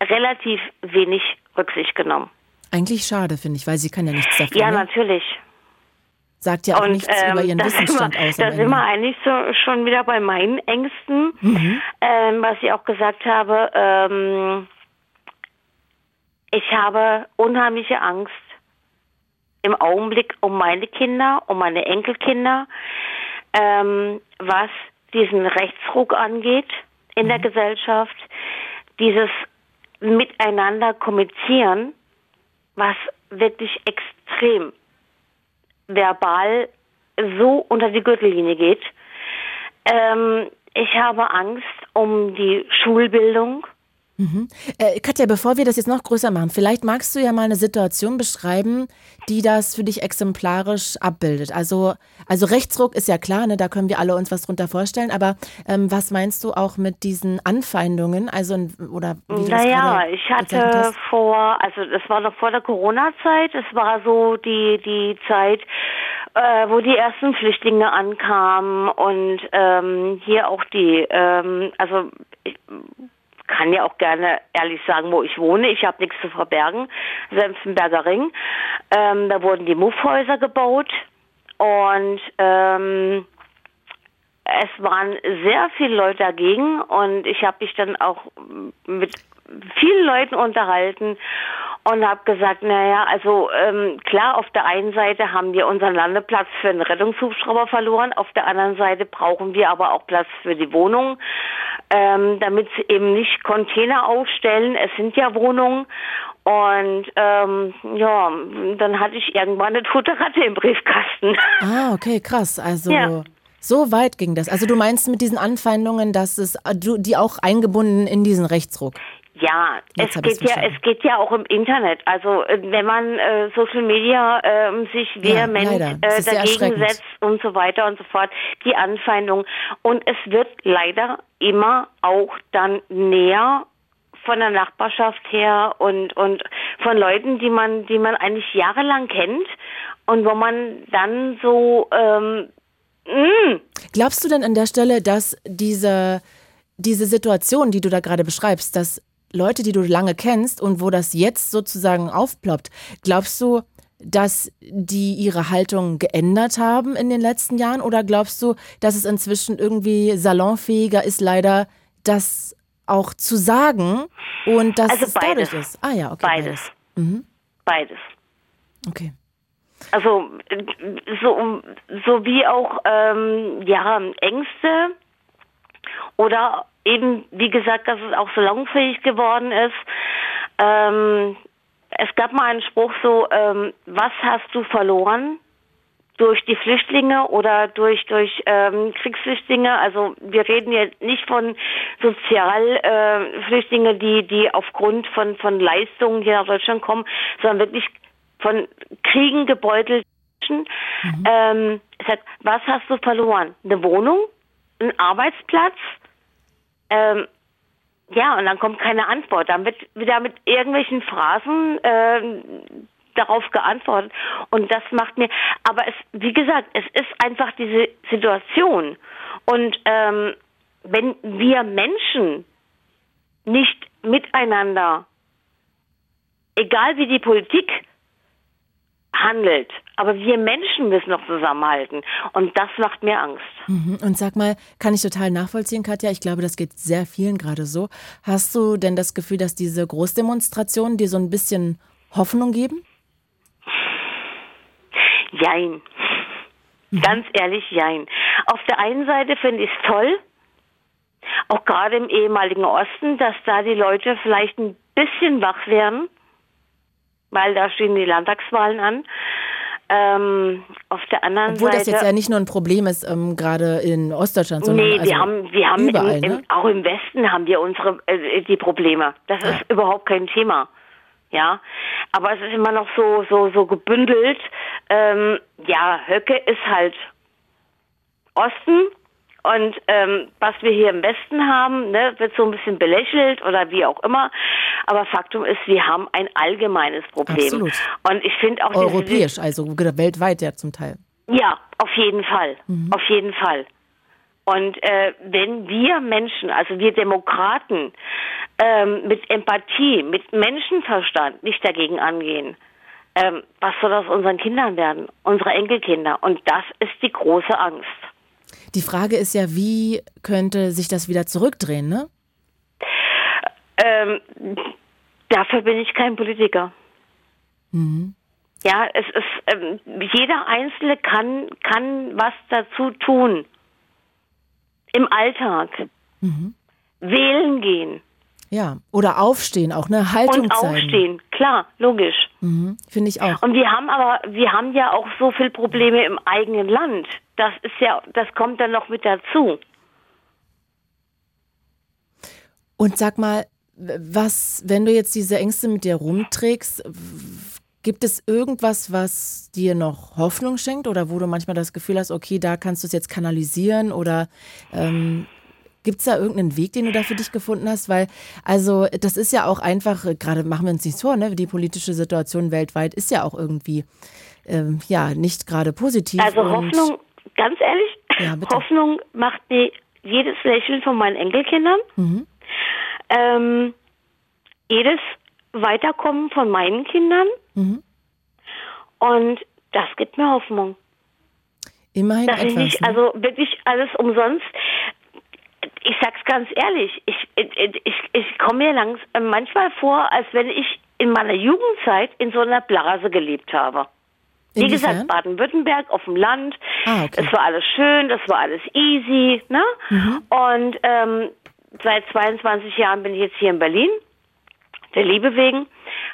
relativ wenig Rücksicht genommen. Eigentlich schade, finde ich, weil sie kann ja nichts dafür. Ja, ne? natürlich. Sagt ja auch Und nichts über ihren Wissensstand aus. da sind wir eigentlich so schon wieder bei meinen Ängsten, Mhm. ähm, was ich auch gesagt habe. Ähm, ich habe unheimliche Angst im Augenblick um meine Kinder, um meine Enkelkinder, ähm, was diesen Rechtsruck angeht in der Gesellschaft, dieses Miteinander kommunizieren, was wirklich extrem verbal so unter die Gürtellinie geht. Ähm, ich habe Angst um die Schulbildung, Mhm. Äh, Katja, bevor wir das jetzt noch größer machen, vielleicht magst du ja mal eine Situation beschreiben, die das für dich exemplarisch abbildet. Also, also Rechtsruck ist ja klar, ne, da können wir alle uns was drunter vorstellen, aber ähm, was meinst du auch mit diesen Anfeindungen? Also, oder wie Naja, ich hatte vor, also das war noch vor der Corona-Zeit, es war so die, die Zeit, äh, wo die ersten Flüchtlinge ankamen und ähm, hier auch die, ähm, also ich kann ja auch gerne ehrlich sagen, wo ich wohne. Ich habe nichts zu verbergen. Senfenberger Ring. Ähm, da wurden die Muffhäuser gebaut und ähm, es waren sehr viele Leute dagegen und ich habe mich dann auch mit vielen Leuten unterhalten und habe gesagt, naja, also ähm, klar, auf der einen Seite haben wir unseren Landeplatz für einen Rettungshubschrauber verloren, auf der anderen Seite brauchen wir aber auch Platz für die Wohnung, ähm, damit sie eben nicht Container aufstellen, es sind ja Wohnungen und ähm, ja, dann hatte ich irgendwann eine tote Ratte im Briefkasten. Ah, okay, krass. Also Ja. so weit ging das. Also du meinst mit diesen Anfeindungen, dass es du die auch eingebunden in diesen Rechtsruck. Ja, Jetzt es geht ja, verstanden. es geht ja auch im Internet. Also äh, wenn man äh, Social Media ähm, sich vehement. Es äh, dagegen setzt und so weiter und so fort, die Anfeindung. Und es wird leider immer auch dann näher von der Nachbarschaft her und und von Leuten, die man die man eigentlich jahrelang kennt und wo man dann so ähm, mh, Glaubst du denn an der Stelle, dass diese, diese Situation, die du da gerade beschreibst, dass Leute, die du lange kennst und wo das jetzt sozusagen aufploppt, glaubst du, dass die ihre Haltung geändert haben in den letzten Jahren oder glaubst du, dass es inzwischen irgendwie salonfähiger ist, leider das auch zu sagen und dass Also es dadurch beides. ist? Ah ja, okay. beides, Mhm. beides. Okay. Also so, so wie auch ähm, ja Ängste oder eben wie gesagt, dass es auch salonfähig geworden ist. Ähm, es gab mal einen Spruch so: ähm, Was hast du verloren? Durch die Flüchtlinge oder durch durch ähm, Kriegsflüchtlinge. Also wir reden jetzt nicht von Sozialflüchtlingen, äh, die die aufgrund von von Leistungen hier nach Deutschland kommen, sondern wirklich von Kriegen gebeutelt Menschen. Ähm, es sagt, was hast du verloren? Eine Wohnung? Ein Arbeitsplatz? Ähm, ja, und dann kommt keine Antwort. Dann wird wieder mit irgendwelchen Phrasen ähm, darauf geantwortet. Und das macht mir, aber es, wie gesagt, es ist einfach diese Situation. Und ähm, wenn wir Menschen nicht miteinander, egal wie die Politik handelt, aber wir Menschen müssen noch zusammenhalten. Und das macht mir Angst. Mhm. Und sag mal, kann ich total nachvollziehen, Katja? Ich glaube, das geht sehr vielen gerade so. Hast du denn das Gefühl, dass diese Großdemonstrationen dir so ein bisschen Hoffnung geben? Jein. Ganz ehrlich, jein. Auf der einen Seite finde ich es toll, auch gerade im ehemaligen Osten, dass da die Leute vielleicht ein bisschen wach werden, weil da stehen die Landtagswahlen an. Ähm, auf der anderen Obwohl Seite. das jetzt ja nicht nur ein Problem ist, ähm, gerade in Ostdeutschland, sondern Nee, also wir haben, wir haben überall, im, im, ne? auch im Westen haben wir unsere äh, die Probleme. Das ist überhaupt kein Thema. Ja, aber es ist immer noch so so so gebündelt. Ähm, ja, Höcke ist halt Osten und ähm, was wir hier im Westen haben, ne, wird so ein bisschen belächelt oder wie auch immer. Aber Faktum ist, wir haben ein allgemeines Problem. Absolut. Und ich finde auch Europäisch, also weltweit ja zum Teil. ja, auf jeden Fall. Auf jeden Fall. Und äh, wenn wir Menschen, also wir Demokraten, ähm, mit Empathie, mit Menschenverstand nicht dagegen angehen, ähm, was soll aus unseren Kindern werden? Unsere Enkelkinder. Und das ist die große Angst. Die Frage ist ja, wie könnte sich das wieder zurückdrehen, ne? Ähm, dafür bin ich kein Politiker. Ja, es ist ähm, jeder Einzelne kann kann was dazu tun. Im Alltag wählen gehen Ja, oder aufstehen, auch eine Haltung und zeigen. aufstehen, klar, logisch. Mhm. Finde ich auch. Und wir haben aber wir haben ja auch so viel Probleme im eigenen Land. Das ist ja das kommt dann noch mit dazu. Und sag mal, was, wenn du jetzt diese Ängste mit dir rumträgst, gibt es irgendwas, was dir noch Hoffnung schenkt oder wo du manchmal das Gefühl hast, okay, da kannst du es jetzt kanalisieren oder ähm, Gibt es da irgendeinen Weg, den du da für dich gefunden hast? Weil, also, das ist ja auch einfach, gerade machen wir uns nichts vor, ne? Die politische Situation weltweit ist ja auch irgendwie, ähm, ja, nicht gerade positiv. Also Hoffnung, ganz ehrlich, ja, Hoffnung macht mir jedes Lächeln von meinen Enkelkindern. Mhm. Ähm, jedes Weiterkommen von meinen Kindern. Mhm. Und das gibt mir Hoffnung. Immerhin dass etwas, ich nicht, ne? also wirklich alles umsonst ich sag's ganz ehrlich, ich, ich, ich, ich komme mir langsam manchmal vor, als wenn ich in meiner Jugendzeit in so einer Blase gelebt habe. Wie gesagt, Baden-Württemberg auf dem Land. Ah, okay. Das war alles schön, das war alles easy. Ne? Mhm. Und ähm, seit 22 Jahren bin ich jetzt hier in Berlin, der Liebe wegen.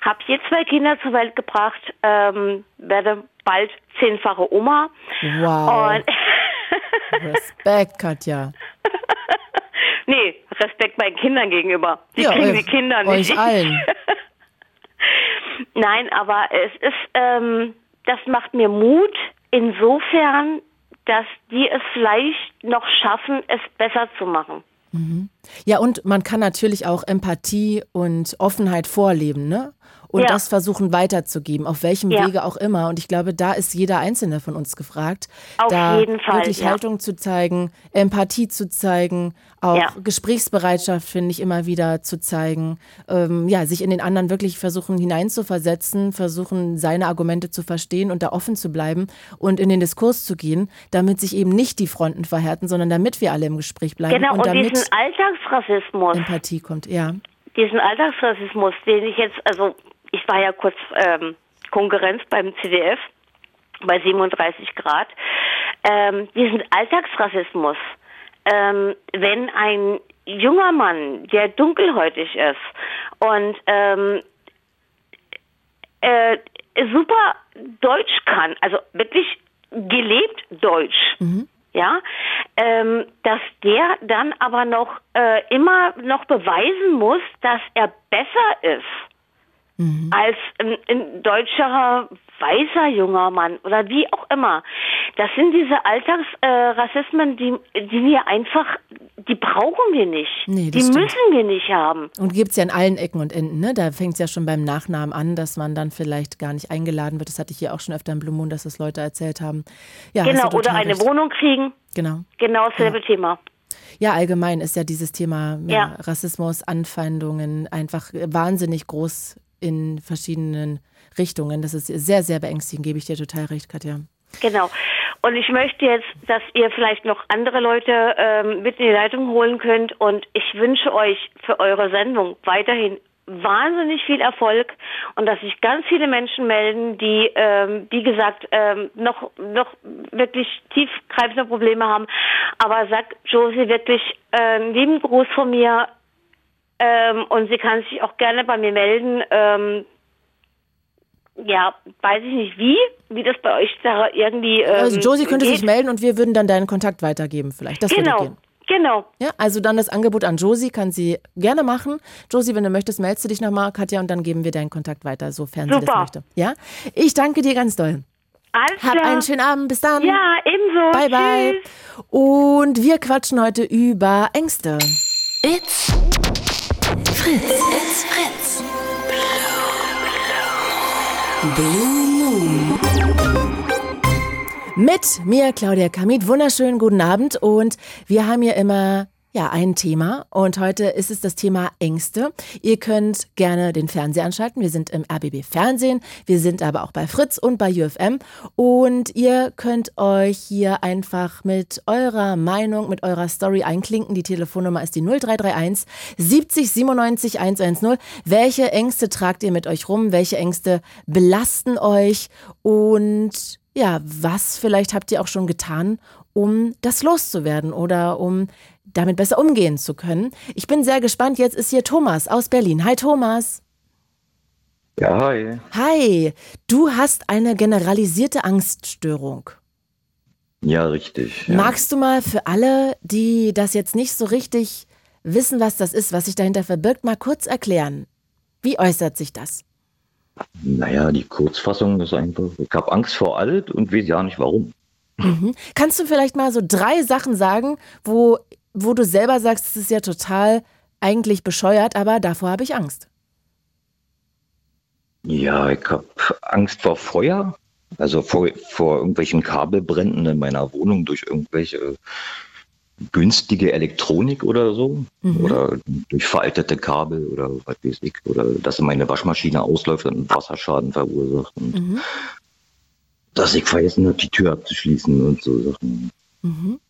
Habe hier zwei Kinder zur Welt gebracht, ähm, werde bald zehnfache Oma. Wow. Und Respekt, Katja. nee, Respekt meinen Kindern gegenüber. Die Ja, kriegen euch- die Kinder nicht. euch allen. Nein, aber es ist, ähm, das macht mir Mut insofern, dass die es vielleicht noch schaffen, es besser zu machen. Ja, und man kann natürlich auch Empathie und Offenheit vorleben, ne? Und Ja. das versuchen weiterzugeben, auf welchem Ja. Wege auch immer. Und ich glaube, da ist jeder Einzelne von uns gefragt, Auf da jeden Fall, wirklich ja. Haltung zu zeigen, Empathie zu zeigen, auch. Gesprächsbereitschaft, finde ich, immer wieder zu zeigen. Ähm, ja, sich in den anderen wirklich versuchen hineinzuversetzen, versuchen, seine Argumente zu verstehen und da offen zu bleiben und in den Diskurs zu gehen, damit sich eben nicht die Fronten verhärten, sondern damit wir alle im Gespräch bleiben Genau, und und damit diesen Alltagsrassismus, Empathie kommt. Ja. diesen Alltagsrassismus, den ich jetzt, also ich war ja kurz ähm, Konkurrenz beim CDF bei 37 Grad, ähm, diesen Alltagsrassismus, ähm, wenn ein junger Mann, der dunkelhäutig ist und ähm, äh, super Deutsch kann, also wirklich gelebt Deutsch, ja, ähm, dass der dann aber noch äh, immer noch beweisen muss, dass er besser ist als ein, ein deutscher weißer junger Mann oder wie auch immer. Das sind diese Alltagsrassismen, die, die wir einfach, die brauchen wir nicht. Nee, die stimmt. müssen wir nicht haben. Und gibt es ja in allen Ecken und Enden, ne? Da fängt es ja schon beim Nachnamen an, dass man dann vielleicht gar nicht eingeladen wird. Das hatte ich hier auch schon öfter im Blue Moon, dass das Leute erzählt haben. Ja, genau, oder eine recht. Wohnung kriegen. Genau. Genau dasselbe Thema. Ja, allgemein ist ja dieses Thema ja, Ja. Rassismus, Anfeindungen einfach wahnsinnig groß in verschiedenen Richtungen. Das ist sehr, sehr beängstigend, gebe ich dir total recht, Katja. Genau. Und ich möchte jetzt, dass ihr vielleicht noch andere Leute ähm, mit in die Leitung holen könnt. Und ich wünsche euch für eure Sendung weiterhin wahnsinnig viel Erfolg und dass sich ganz viele Menschen melden, die, ähm, wie gesagt, ähm, noch, noch wirklich tiefgreifende Probleme haben. Aber sagt Josie wirklich äh, lieben Gruß von mir ähm, und sie kann sich auch gerne bei mir melden. Ähm, ja, weiß ich nicht wie, wie das bei euch da irgendwie. Ähm, Also Josie könnte geht. sich melden und wir würden dann deinen Kontakt weitergeben vielleicht. Das würde Genau, gehen. genau. Ja, also dann das Angebot an Josie kann sie gerne machen. Josie, wenn du möchtest, meldest du dich nochmal, Katja, und dann geben wir deinen Kontakt weiter, sofern sie das Super. möchte. Ja? Ich danke dir ganz doll. Alles Hab klar. einen schönen Abend. Bis dann. Ja, ebenso. Bye, bye. Tschüss. Und wir quatschen heute über Ängste. It's Fritz. It's Fritz. Blue Moon. Mit mir, Claudia Kamit. Wunderschönen guten Abend. Und wir haben hier immer ja, ein Thema. Und heute ist es das Thema Ängste. Ihr könnt gerne den Fernseher anschalten. Wir sind im RBB Fernsehen. Wir sind aber auch bei Fritz und bei UFM. Und ihr könnt euch hier einfach mit eurer Meinung, mit eurer Story einklinken. Die Telefonnummer ist die 0331 70 97 110. Welche Ängste tragt ihr mit euch rum? Welche Ängste belasten euch? Und ja, was vielleicht habt ihr auch schon getan, um das loszuwerden oder um damit besser umgehen zu können. Ich bin sehr gespannt. Jetzt ist hier Thomas aus Berlin. Hi Thomas. Ja, hi. Hi. Du hast eine generalisierte Angststörung. Ja, richtig. Ja. Magst du mal für alle, die das jetzt nicht so richtig wissen, was das ist, was sich dahinter verbirgt, mal kurz erklären. Wie äußert sich das? Naja, die Kurzfassung ist einfach, ich habe Angst vor alt und weiß ja nicht warum. Mhm. Kannst du vielleicht mal so drei Sachen sagen, wo, wo du selber sagst, es ist ja total eigentlich bescheuert, aber davor habe ich Angst? Ja, ich habe Angst vor Feuer, also vor, vor irgendwelchen Kabelbränden in meiner Wohnung durch irgendwelche günstige Elektronik oder so. Mhm. Oder durch veraltete Kabel oder was weiß ich. Oder dass meine Waschmaschine ausläuft und einen Wasserschaden verursacht. Und Mhm. dass ich vergessen habe, die Tür abzuschließen und so Sachen. Mhm.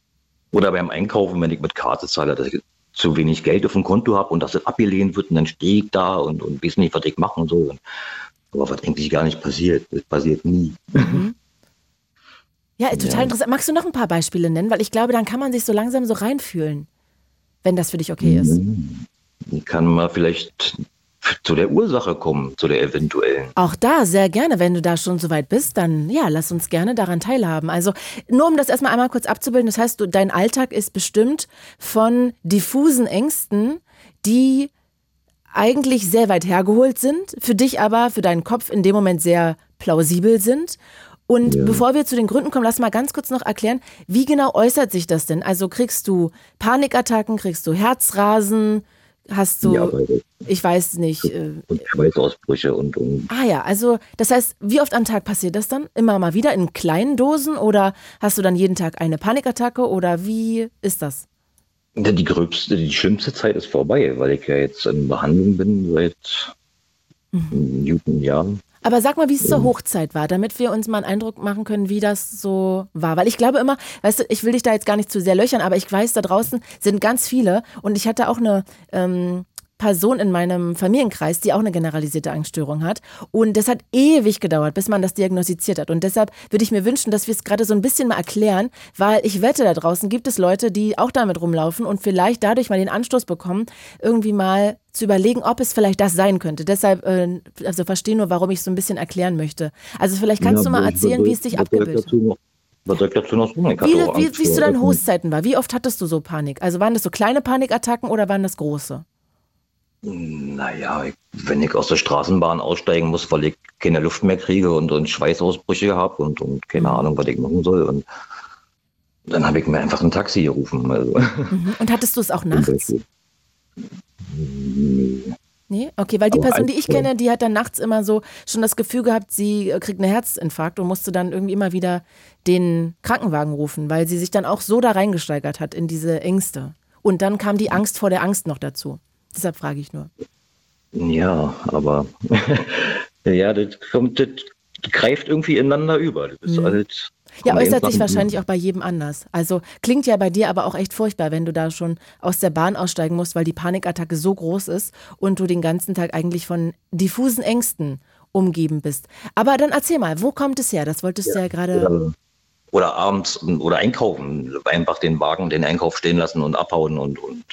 Oder beim Einkaufen, wenn ich mit Karte zahle, dass ich zu wenig Geld auf dem Konto habe und dass das abgelehnt wird und dann stehe ich da und, und weiß nicht, was ich mache und so. Aber was eigentlich gar nicht passiert, das passiert nie. Ja, total Ja. interessant. Magst du noch ein paar Beispiele nennen? Weil ich glaube, dann kann man sich so langsam so reinfühlen, wenn das für dich okay ist. Ich kann mal vielleicht zu der Ursache kommen, zu der eventuellen. Auch da sehr gerne, wenn du da schon so weit bist, dann ja, lass uns gerne daran teilhaben. Also nur um das erstmal einmal kurz abzubilden, das heißt, du, dein Alltag ist bestimmt von diffusen Ängsten, die eigentlich sehr weit hergeholt sind, für dich aber, für deinen Kopf in dem Moment sehr plausibel sind. Und Ja. bevor wir zu den Gründen kommen, lass mal ganz kurz noch erklären, wie genau äußert sich das denn? Also kriegst du Panikattacken, kriegst du Herzrasen, hast du, Ja, ich weiß nicht, äh, Und Schweißausbrüche und, und Ah ja, also das heißt, wie oft am Tag passiert das dann? Immer mal wieder in kleinen Dosen oder hast du dann jeden Tag eine Panikattacke oder wie ist das? Die gröbste, die schlimmste Zeit ist vorbei, weil ich ja jetzt in Behandlung bin seit Mhm. guten Jahren. Aber sag mal, wie es zur Hochzeit war, damit wir uns mal einen Eindruck machen können, wie das so war. Weil ich glaube immer, weißt du, ich will dich da jetzt gar nicht zu sehr löchern, aber ich weiß, da draußen sind ganz viele und ich hatte auch eine ähm, Person in meinem Familienkreis, die auch eine generalisierte Angststörung hat. Und das hat ewig gedauert, bis man das diagnostiziert hat. Und deshalb würde ich mir wünschen, dass wir es gerade so ein bisschen mal erklären, weil ich wette, da draußen gibt es Leute, die auch damit rumlaufen und vielleicht dadurch mal den Anstoß bekommen, irgendwie mal zu überlegen, ob es vielleicht das sein könnte. Deshalb, äh, also verstehe nur, warum ich so ein bisschen erklären möchte. Also vielleicht kannst Ja, du mal erzählen, wie es dich abgebildet hat. Was soll ich dazu noch sagen? Wie, wie, wie es zu vor deinen Essen. Hochzeiten war, wie oft hattest du so Panik? Also waren das so kleine Panikattacken oder waren das große? Naja, ich, wenn ich aus der Straßenbahn aussteigen muss, weil ich keine Luft mehr kriege und, und Schweißausbrüche habe und, und keine Ahnung, was ich machen soll. Und dann habe ich mir einfach ein Taxi gerufen. Also. Mhm. Und hattest du es auch nachts? Nee. Nee? Okay, weil die Person, die ich kenne, die hat dann nachts immer so schon das Gefühl gehabt, sie kriegt einen Herzinfarkt und musste dann irgendwie immer wieder den Krankenwagen rufen, weil sie sich dann auch so da reingesteigert hat in diese Ängste. Und dann kam die Angst vor der Angst noch dazu. Deshalb frage ich nur. Ja, aber ja, das kommt, das greift irgendwie ineinander über. Das ist Mhm. halt. Ja, äußert sich wahrscheinlich auch bei jedem anders. Also klingt ja bei dir aber auch echt furchtbar, wenn du da schon aus der Bahn aussteigen musst, weil die Panikattacke so groß ist und du den ganzen Tag eigentlich von diffusen Ängsten umgeben bist. Aber dann erzähl mal, wo kommt es her? Das wolltest du ja gerade. Oder, oder abends oder einkaufen, einfach den Wagen, den Einkauf stehen lassen und abhauen und, und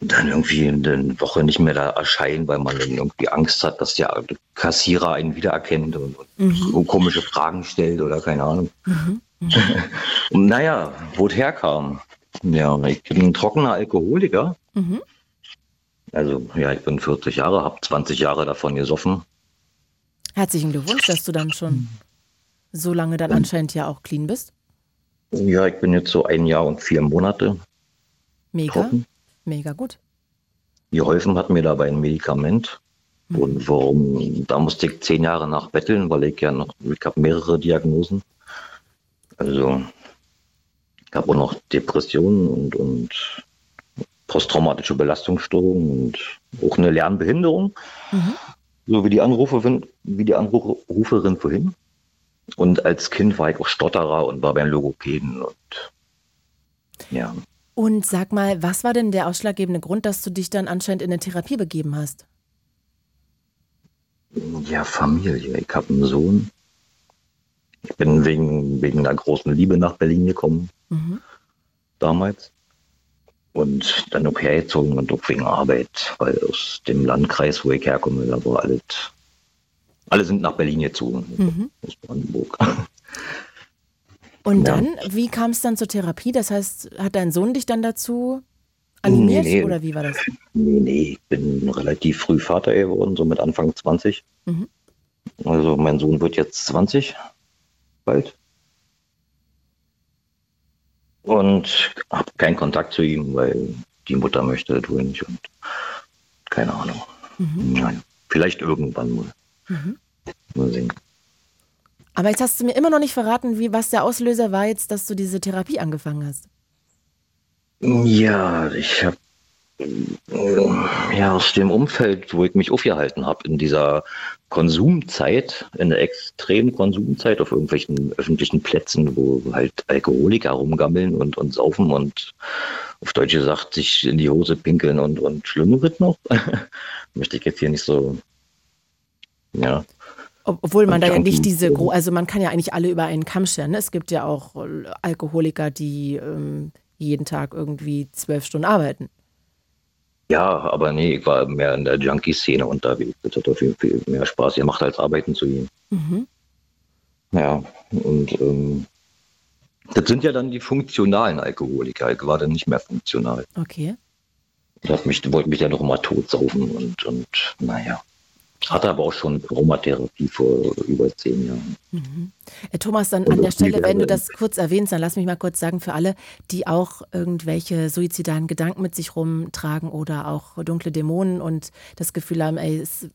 dann irgendwie eine Woche nicht mehr da erscheinen, weil man dann irgendwie Angst hat, dass der Kassierer einen wiedererkennt und, Mhm. so komische Fragen stellt oder keine Ahnung. Mhm. Und naja, wo es herkam. Ja, ich bin ein trockener Alkoholiker. Mhm. Also ja, ich bin 40 Jahre, habe 20 Jahre davon gesoffen. Herzlichen Glückwunsch, dass du dann schon so lange dann anscheinend ja auch clean bist. Ja, ich bin jetzt so ein Jahr und vier Monate Mega, trocken. Mega gut. Geholfen hat mir dabei ein Medikament. Und warum, da musste ich zehn Jahre nachbetteln, weil ich ja noch, ich habe mehrere Diagnosen. Also, ich habe auch noch Depressionen und, und posttraumatische Belastungsstörungen und auch eine Lernbehinderung. So wie die Anruferin, wie die Anruferin vorhin. Und als Kind war ich auch Stotterer und war beim Logopäden und ja. Und sag mal, was war denn der ausschlaggebende Grund, dass du dich dann anscheinend in eine Therapie begeben hast? Ja, Familie. Ich habe einen Sohn. Ich bin wegen, wegen einer großen Liebe nach Berlin gekommen, Mhm. damals. Und dann auch hergezogen und auch wegen Arbeit, weil aus dem Landkreis, wo ich herkomme, da war alles, alle sind nach Berlin gezogen, Mhm. aus Brandenburg. Und Ja. dann, wie kam es dann zur Therapie? Das heißt, hat dein Sohn dich dann dazu animiert Nee, nee. oder wie war das? Nee, nee, ich bin relativ früh Vater geworden, so mit Anfang 20. Mhm. Also mein Sohn wird jetzt 20, bald. Und habe keinen Kontakt zu ihm, weil die Mutter möchte das wohl nicht und keine Ahnung. Nein, vielleicht irgendwann mal. Mhm. Mal sehen. Aber jetzt hast du mir immer noch nicht verraten, wie, was der Auslöser war jetzt, dass du diese Therapie angefangen hast. Ja, ich habe ja aus dem Umfeld, wo ich mich aufgehalten habe, in dieser Konsumzeit, in der extremen Konsumzeit auf irgendwelchen öffentlichen Plätzen, wo halt Alkoholiker rumgammeln und, und saufen und auf Deutsch gesagt sich in die Hose pinkeln und, und Schlimmeres noch. Möchte ich jetzt hier nicht so, ja. Ob- Obwohl man da ja nicht diese, also man kann ja eigentlich alle über einen Kamm scheren. Ne? Es gibt ja auch äh, Alkoholiker, die ähm, jeden Tag irgendwie zwölf Stunden arbeiten. Ja, aber nee, ich war mehr in der Junkie-Szene unterwegs. Das hat jeden Fall mehr Spaß gemacht, als arbeiten zu gehen. Mhm. Ja, und ähm, das sind ja dann die funktionalen Alkoholiker. Ich war dann nicht mehr funktional. Okay. Ich mich, wollte mich ja noch mal totsaufen und, und naja. Hatte aber auch schon Traumatherapie vor über zehn Jahren. Mhm. Äh, Thomas, dann an der Stelle, wenn du das kurz erwähnst, dann lass mich mal kurz sagen, für alle, die auch irgendwelche suizidalen Gedanken mit sich rumtragen oder auch dunkle Dämonen und das Gefühl haben, ey, es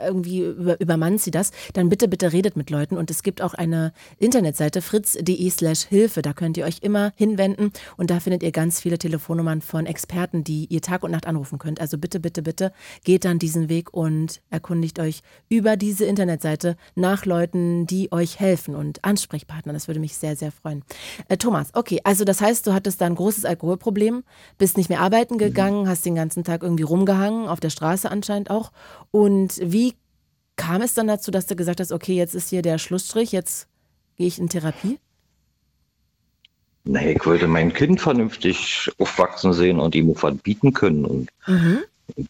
irgendwie über, übermannt sie das, dann bitte, bitte redet mit Leuten. Und es gibt auch eine Internetseite, fritz.de slash Hilfe. Da könnt ihr euch immer hinwenden und da findet ihr ganz viele Telefonnummern von Experten, die ihr Tag und Nacht anrufen könnt. Also bitte, bitte, bitte geht dann diesen Weg und erkundigt euch über diese Internetseite nach Leuten, die euch helfen und Ansprechpartner. Das würde mich sehr, sehr freuen. Äh, Thomas, okay, also das heißt, du hattest da ein großes Alkoholproblem, bist nicht mehr arbeiten gegangen, hast den ganzen Tag irgendwie rumgehangen, auf der Straße anscheinend auch. Und wie kam es dann dazu, dass du gesagt hast, okay, jetzt ist hier der Schlussstrich, jetzt gehe ich in Therapie? Nee, ich wollte mein Kind vernünftig aufwachsen sehen und ihm was bieten können. Und Mhm. ich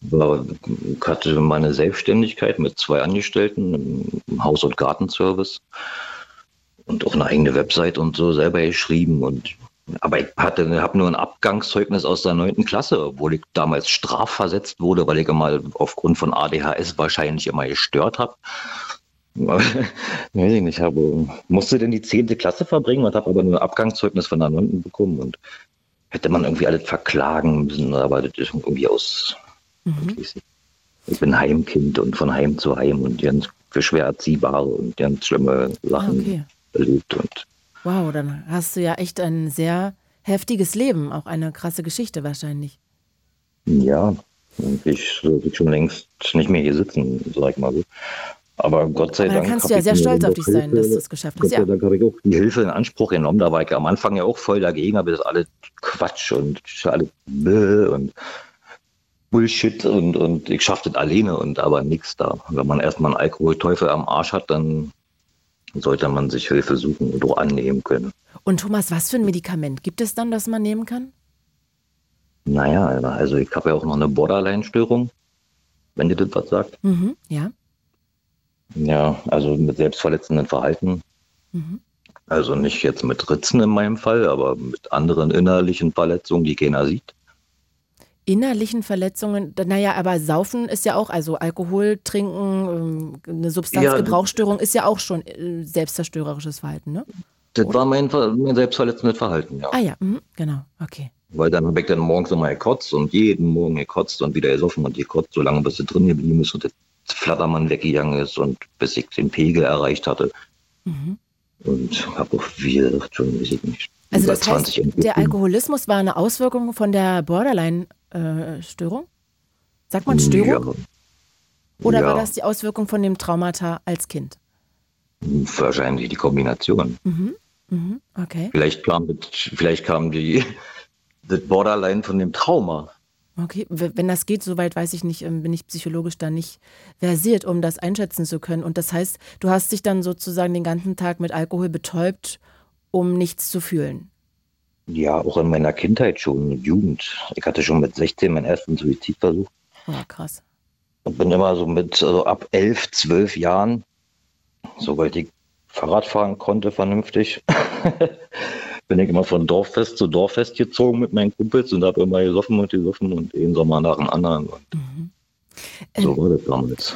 hatte meine Selbstständigkeit mit zwei Angestellten im Haus- und Gartenservice und auch eine eigene Website und so selber geschrieben. Und, aber ich hatte, habe nur ein Abgangszeugnis aus der neunten Klasse, obwohl ich damals strafversetzt wurde, weil ich immer aufgrund von ADHS wahrscheinlich immer gestört habe. Weiß ich nicht, habe, musste denn die zehnte Klasse verbringen und habe aber nur ein Abgangszeugnis von der neunten bekommen und hätte man irgendwie alles verklagen müssen, aber das ist irgendwie aus, ich bin Heimkind und von Heim zu Heim und ganz für schwer erziehbare und ganz schlimme Sachen Ah, okay. erlebt. Und Wow, dann hast du ja echt ein sehr heftiges Lem, auch eine krasse Geschichte wahrscheinlich. ja, ich sollte schon längst nicht mehr hier sitzen, sag ich mal so. Aber Gott sei Aber dann Dank. kannst hab du ja ich sehr stolz auf dich sein, dass Hilfe- du es geschafft hast. Gott sei Ja. Dank habe ich auch die Hilfe in Anspruch genommen. Da war ich am Anfang ja auch voll dagegen, aber das ist alles Quatsch und alles Bäh und Bullshit und, und ich schaffe das alleine und aber nichts da. Wenn man erstmal einen Alkoholteufel am Arsch hat, dann sollte man sich Hilfe suchen und auch annehmen können. Und Thomas, was für ein Medikament gibt es dann, das man nehmen kann? Naja, also ich habe ja auch noch eine Borderline-Störung, wenn dir das was sagt. Mhm, ja. Ja, also mit selbstverletzenden Verhalten. Mhm. Also nicht jetzt mit Ritzen in meinem Fall, aber mit anderen innerlichen Verletzungen, die keiner sieht. Innerlichen Verletzungen, naja, aber Saufen ist ja auch, also Alkohol trinken, ähm, eine Substanzgebrauchsstörung ist ja auch schon äh, selbstzerstörerisches Verhalten, ne? Das war mein, mein selbstverletzendes Verhalten, ja. Ah ja, mhm, genau, okay. Weil dann habe ich dann morgens immer gekotzt und jeden Morgen gekotzt und wieder gesoffen und gekotzt, solange bis es drin geblieben ist und der Flattermann weggegangen ist und bis ich den Pegel erreicht hatte. Mhm. Und habe auch, wie gesagt, schon, weiß ich nicht, Also das heißt, 20 der. Alkoholismus war eine Auswirkung von der Borderline-Störung? Sagt man Störung? Oder Ja. war das die Auswirkung von dem Traumata als Kind? Wahrscheinlich die Kombination. Mhm. Mhm. Okay. Vielleicht kam, vielleicht kam die, das Borderline von dem Trauma. Okay, wenn das geht, soweit weiß ich nicht, ähm, bin ich psychologisch da nicht versiert, um das einschätzen zu können. Und das heißt, du hast dich dann sozusagen den ganzen Tag mit Alkohol betäubt, um nichts zu fühlen. Ja, auch in meiner Kindheit schon, Jugend. Ich hatte schon mit 16 meinen ersten Suizidversuch Oh, krass. und bin immer so mit also ab 11, 12 Jahren, sobald ich Fahrrad fahren konnte vernünftig, bin ich immer von Dorffest zu Dorffest gezogen mit meinen Kumpels und habe immer gesoffen und gesoffen und einen Sommer nach dem anderen. Und so war das damals.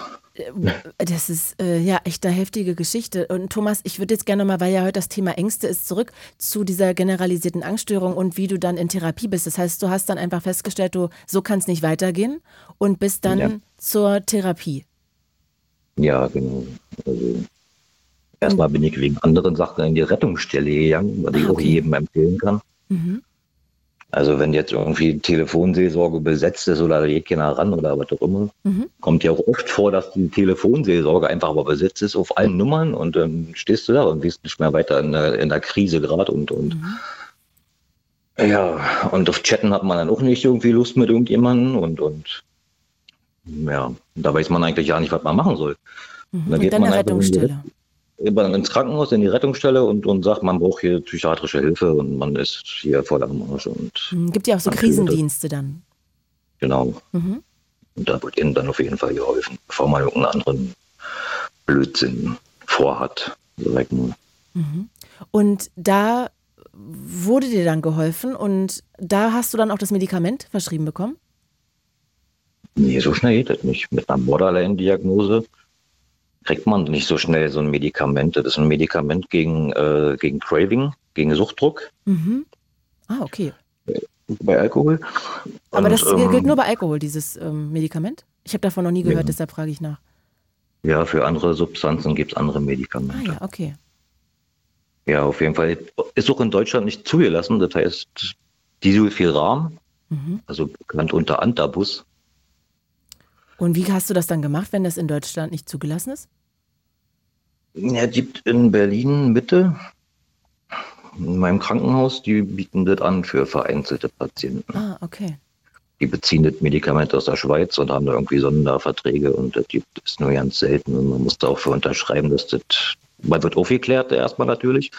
Das ist äh, ja echt eine heftige Geschichte. Und Thomas, ich würde jetzt gerne mal, weil ja heute das Thema Ängste ist, zurück zu dieser generalisierten Angststörung und wie du dann in Therapie bist. Das heißt, du hast dann einfach festgestellt, du so kann es nicht weitergehen und bist dann Ja. zur Therapie. Ja, genau. Also erstmal bin ich wegen anderen Sachen in die Rettungsstelle gegangen, was ich Ah, auch okay. jedem empfehlen kann. Mhm. Also wenn jetzt irgendwie Telefonseelsorge besetzt ist oder da geht keiner ran oder was auch immer, Mhm. kommt ja auch oft vor, dass die Telefonseelsorge einfach aber besetzt ist auf allen Nummern und dann stehst du da und bist nicht mehr weiter in der, in der Krise gerade und, und ja, und auf Chatten hat man dann auch nicht irgendwie Lust mit irgendjemandem und, und ja, da weiß man eigentlich gar nicht, was man machen soll. Mhm. Und geht dann man eine einfach in die Rettungsstelle. Immer ins Krankenhaus, in die Rettungsstelle und, und sagt, man braucht hier psychiatrische Hilfe und man ist hier voll am Arsch und Mhm. Gibt ja auch so Krisendienste dann. genau. Mhm. Und da wird ihnen dann auf jeden Fall geholfen, bevor man irgendeinen anderen Blödsinn vorhat. Sag ich mal. Mhm. Und da wurde dir dann geholfen und da hast du dann auch das Medikament verschrieben bekommen? Nee, so schnell geht das nicht. Mit einer Borderline-Diagnose kriegt man nicht so schnell so ein Medikament. Das ist ein Medikament gegen, äh, gegen Craving, gegen Suchtdruck Mhm. Ah, okay. bei Alkohol. Aber Und, das ähm, gilt nur bei Alkohol, dieses ähm, Medikament? Ich habe davon noch nie gehört, Ja. deshalb frage ich nach. Ja, für andere Substanzen gibt es andere Ah Medikamente. ja, okay. Ja, auf jeden Fall. Ist auch in Deutschland nicht zugelassen. Das heißt, Disulfiram, Mhm. also bekannt unter Antabus, Und wie hast du das dann gemacht, wenn das in Deutschland nicht zugelassen ist? Ja, gibt in Berlin Mitte, in meinem Krankenhaus, die bieten das an für vereinzelte Patienten. Ah, okay. Die beziehen das Medikament aus der Schweiz und haben da irgendwie Sonderverträge und das gibt es nur ganz selten. Und man muss da auch für unterschreiben, dass das, man wird aufgeklärt erstmal natürlich,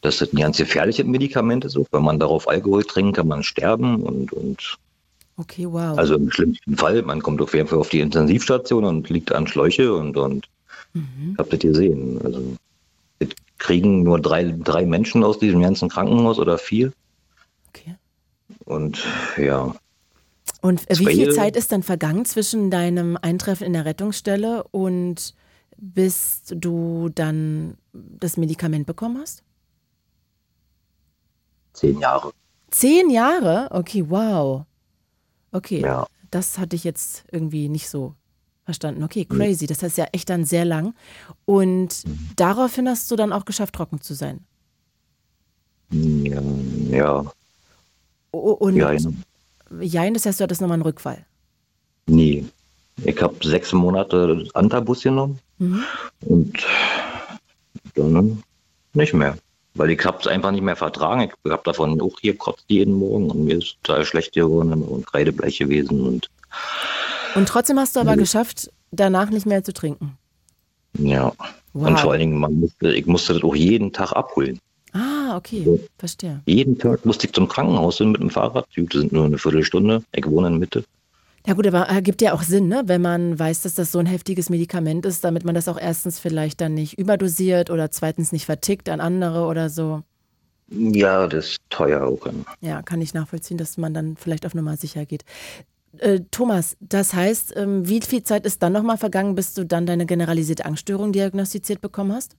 dass das ein ganz gefährliches Medikament ist. Auch wenn man darauf Alkohol trinkt, kann man sterben und, und Okay, wow. also im schlimmsten Fall, man kommt auf jeden Fall auf die Intensivstation und liegt an Schläuche und, und Mhm. habt das gesehen. Also kriegen nur drei, drei Menschen aus diesem ganzen Krankenhaus oder vier. Okay. Und ja, Und äh, wie viel Zeit ist dann vergangen zwischen deinem Eintreffen in der Rettungsstelle und bis du dann das Medikament bekommen hast? zehn Jahre. Zehn Jahre? Okay, wow. Okay, Ja. das hatte ich jetzt irgendwie nicht so verstanden. Okay, crazy. Das heißt ja echt dann sehr lang. Und daraufhin hast du dann auch geschafft, trocken zu sein. Ja, ja, O- Und ja, ja. Jein, das heißt, du hattest nochmal einen Rückfall. nie. Ich habe sechs Monate Antabus genommen Mhm. und dann nicht mehr. Weil ich habe es einfach nicht mehr vertragen. Ich habe davon auch gekotzt jeden Morgen und mir ist total schlecht geworden und kreidebleich gewesen. Und Und trotzdem hast du aber Mhm. geschafft, danach nicht mehr zu trinken. ja, Wow. und vor allen Dingen, musste, ich musste das auch jeden Tag abholen. Ah, okay, Ja. verstehe. Jeden Tag musste ich zum Krankenhaus hin mit dem Fahrrad. Das sind nur eine Viertelstunde. Ich wohne in Mitte. Ja gut, aber ergibt ja auch Sinn, ne? wenn man weiß, dass das so ein heftiges Medikament ist, damit man das auch erstens vielleicht dann nicht überdosiert oder zweitens nicht vertickt an andere oder so. Ja, das ist teuer auch. Ja, kann ich nachvollziehen, dass man dann vielleicht auf Nummer sicher geht. Äh, Thomas, das heißt, ähm, wie viel Zeit ist dann nochmal vergangen, bis du dann deine generalisierte Angststörung diagnostiziert bekommen hast?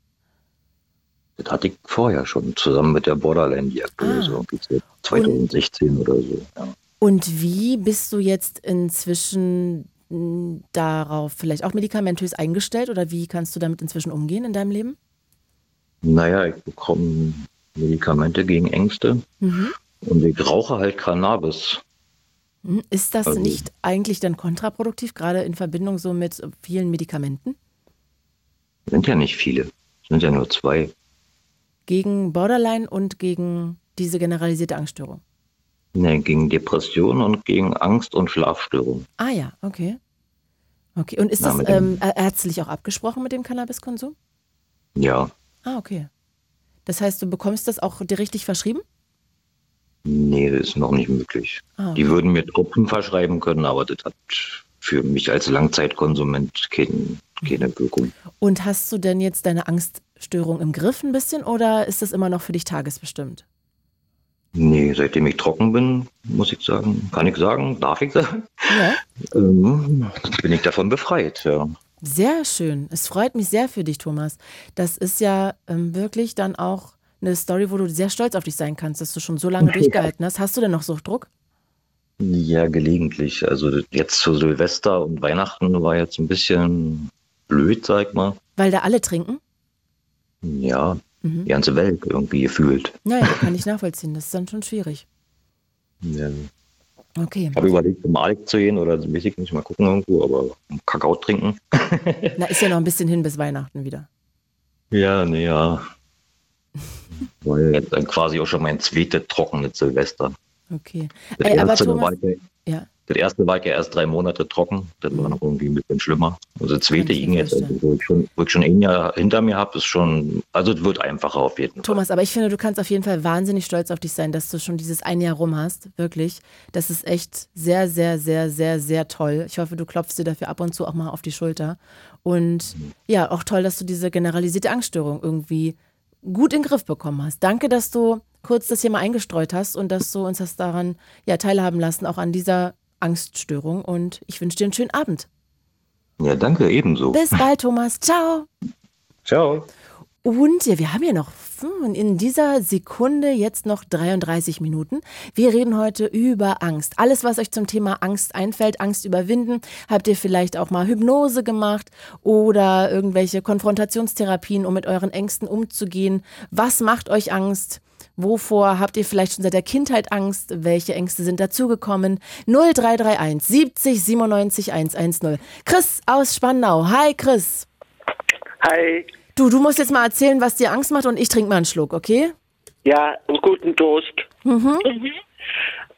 Das hatte ich vorher schon, zusammen mit der Borderline-Diagnose. Ah. irgendwie so 2016 oder so. Ja. Und wie bist du jetzt inzwischen mh, darauf vielleicht auch medikamentös eingestellt oder wie kannst du damit inzwischen umgehen in deinem Leben? Naja, ich bekomme Medikamente gegen Ängste Mhm. und ich rauche halt Cannabis. Mhm. Ist das Also- nicht eigentlich dann kontraproduktiv, gerade in Verbindung so mit vielen Medikamenten? Sind ja nicht viele. Sind ja nur zwei. Gegen Borderline und gegen diese generalisierte Angststörung? Nee, gegen Depression und gegen Angst und Schlafstörung. Ah ja, okay. Okay, und ist Ja, das ähm, ärztlich auch abgesprochen mit dem Cannabiskonsum? Ja, Ah, okay. Das heißt, du bekommst das auch dir richtig verschrieben? nee, das ist noch nicht möglich. Ah, Die okay. würden mir Tropfen verschreiben können, aber das hat für mich als Langzeitkonsument kein, keine Wirkung. Und hast du denn jetzt deine Angststörung im Griff ein bisschen oder ist das immer noch für dich tagesbestimmt? Nee, seitdem ich trocken bin, muss ich sagen, kann ich sagen, darf ich sagen, Ja. ähm, bin ich davon befreit. Ja. Sehr schön. Es freut mich sehr für dich, Thomas. Das ist ja ähm, wirklich dann auch eine Story, wo du sehr stolz auf dich sein kannst, dass du schon so lange durchgehalten hast. Hast du denn noch Suchtdruck? ja, gelegentlich. Also jetzt zu Silvester und Weihnachten war jetzt ein bisschen blöd, sag mal. Weil da alle trinken? Ja, Mhm. die ganze Welt irgendwie gefühlt. Naja, kann ich nachvollziehen. Das ist dann schon schwierig. Ja. Okay. Ich habe überlegt, zum Alik zu gehen oder weiß ich nicht, mal gucken irgendwo, aber Kakao trinken. Na, ist ja noch ein bisschen hin bis Weihnachten wieder. Ja, nee, ja. Ja jetzt dann quasi auch schon mein zweites trockenes Silvester. Okay. Das, Ey, aber Thomas, ja, das erste war ja erst drei Monate trocken. Das war noch irgendwie ein bisschen schlimmer. Also das zweite ging jetzt, also, wo, ich schon, wo ich schon ein Jahr hinter mir habe, ist schon, also es wird einfacher auf jeden Fall. Thomas, aber ich finde, du kannst auf jeden Fall wahnsinnig stolz auf dich sein, dass du schon dieses ein Jahr rum hast. Wirklich. Das ist echt sehr, sehr, sehr, sehr, sehr toll. Ich hoffe, du klopfst dir dafür ab und zu auch mal auf die Schulter. Und ja, auch toll, dass du diese generalisierte Angststörung irgendwie gut in den Griff bekommen hast. Danke, dass du kurz das hier mal eingestreut hast und dass du uns das daran ja, teilhaben lassen, auch an dieser Angststörung. Und ich wünsche dir einen schönen Abend. Ja, danke, ebenso. Bis bald, Thomas. Ciao. Ciao. Und ja, wir haben ja noch hm, in dieser Sekunde jetzt noch 33 Minuten. Wir reden heute über Angst. Alles, was euch zum Thema Angst einfällt, Angst überwinden. Habt ihr vielleicht auch mal Hypnose gemacht oder irgendwelche Konfrontationstherapien, um mit euren Ängsten umzugehen? Was macht euch Angst? Wovor habt ihr vielleicht schon seit der Kindheit Angst? Welche Ängste sind dazugekommen? 0331 70 97 110. Chris aus Spandau. Hi, Chris. Hi, Du, du musst jetzt mal erzählen, was dir Angst macht und ich trinke mal einen Schluck, okay? ja, einen guten Durst. Mhm.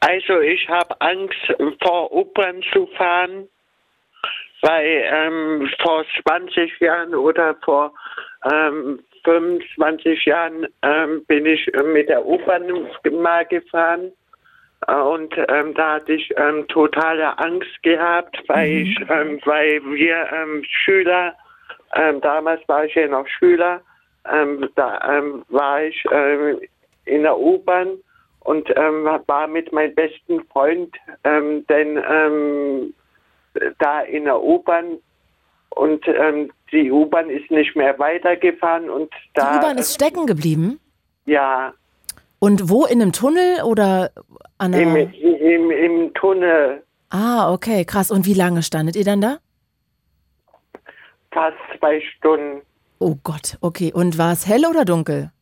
Also ich habe Angst, vor Opern zu fahren, weil ähm, vor 20 Jahren oder vor ähm, 25 Jahren ähm, bin ich äh, mit der Opern mal gefahren. Äh, Und ähm, da hatte ich ähm, totale Angst gehabt, weil, ich, ähm, weil wir ähm, Schüler, ähm, damals war ich ja noch Schüler, ähm, da war ich in der U-Bahn und war mit meinem besten Freund denn da in der U-Bahn und ähm, die U-Bahn ist nicht mehr weitergefahren und Die da U-Bahn ist stecken geblieben. ja Und wo? In einem Tunnel oder an im, einer... im, im Tunnel Ah, okay, krass. Und wie lange standet ihr dann da? fast zwei Stunden. Oh Gott, okay. Und war es hell oder dunkel?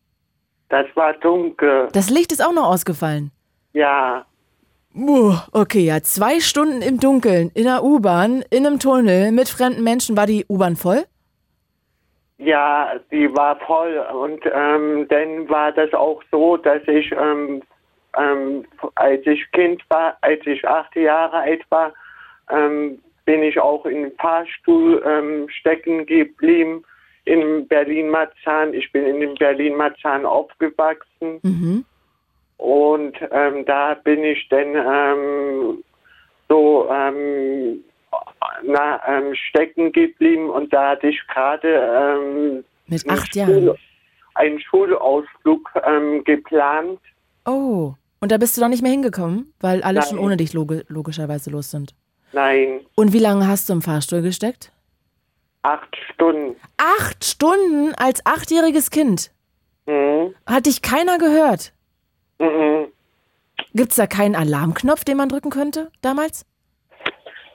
Das war dunkel. Das Licht ist auch noch ausgefallen. Ja, Puh, okay, ja, zwei Stunden im Dunkeln, in der U-Bahn, in einem Tunnel, mit fremden Menschen. War die U-Bahn voll? Ja, die war voll und ähm, dann war das auch so, dass ich, ähm, ähm, als ich Kind war, als ich acht Jahre alt war, ähm, bin ich auch im Fahrstuhl ähm, stecken geblieben in Berlin-Marzahn. Ich bin in Berlin-Marzahn aufgewachsen. Mhm. Und ähm, da bin ich dann so ähm, na, ähm, stecken geblieben und da hatte ich gerade ähm, Mit einen acht Jahren. Schul- einen Schulausflug ähm, geplant. Oh, und da bist du doch nicht mehr hingekommen, weil alle schon Nein. ohne dich logi logischerweise los sind. Nein, Und wie lange hast du im Fahrstuhl gesteckt? acht Stunden. Acht Stunden als achtjähriges Kind. Mhm. Hat dich keiner gehört? Mhm. Gibt's da keinen Alarmknopf, den man drücken könnte damals?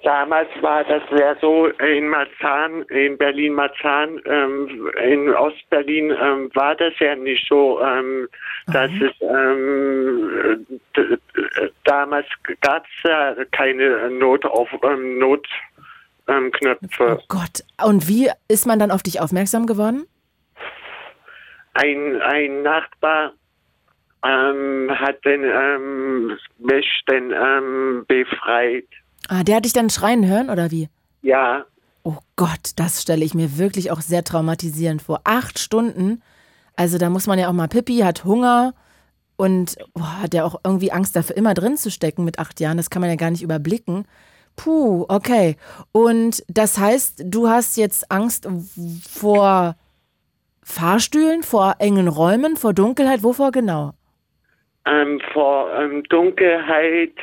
Damals war das ja so in Marzahn, in Berlin-Marzahn, ähm, in Ostberlin ähm, war das ja nicht so, ähm, dass es ähm, damals gab es ja keine Notauf ähm, Notknöpfe. Oh Gott. Und wie ist man dann auf dich aufmerksam geworden? Ein, ein Nachbar ähm, hat den, mich dann ähm, befreit. Ah, der hat dich dann schreien hören oder wie? Ja, Oh Gott, das stelle ich mir wirklich auch sehr traumatisierend vor. Acht Stunden. Also da muss man ja auch mal Pippi, hat Hunger und boah, hat ja auch irgendwie Angst dafür, immer drin zu stecken mit acht Jahren. Das kann man ja gar nicht überblicken. Puh, okay. Und das heißt, du hast jetzt Angst vor Fahrstühlen, vor engen Räumen, vor Dunkelheit. Wovor genau? ähm, vor ähm, Dunkelheit,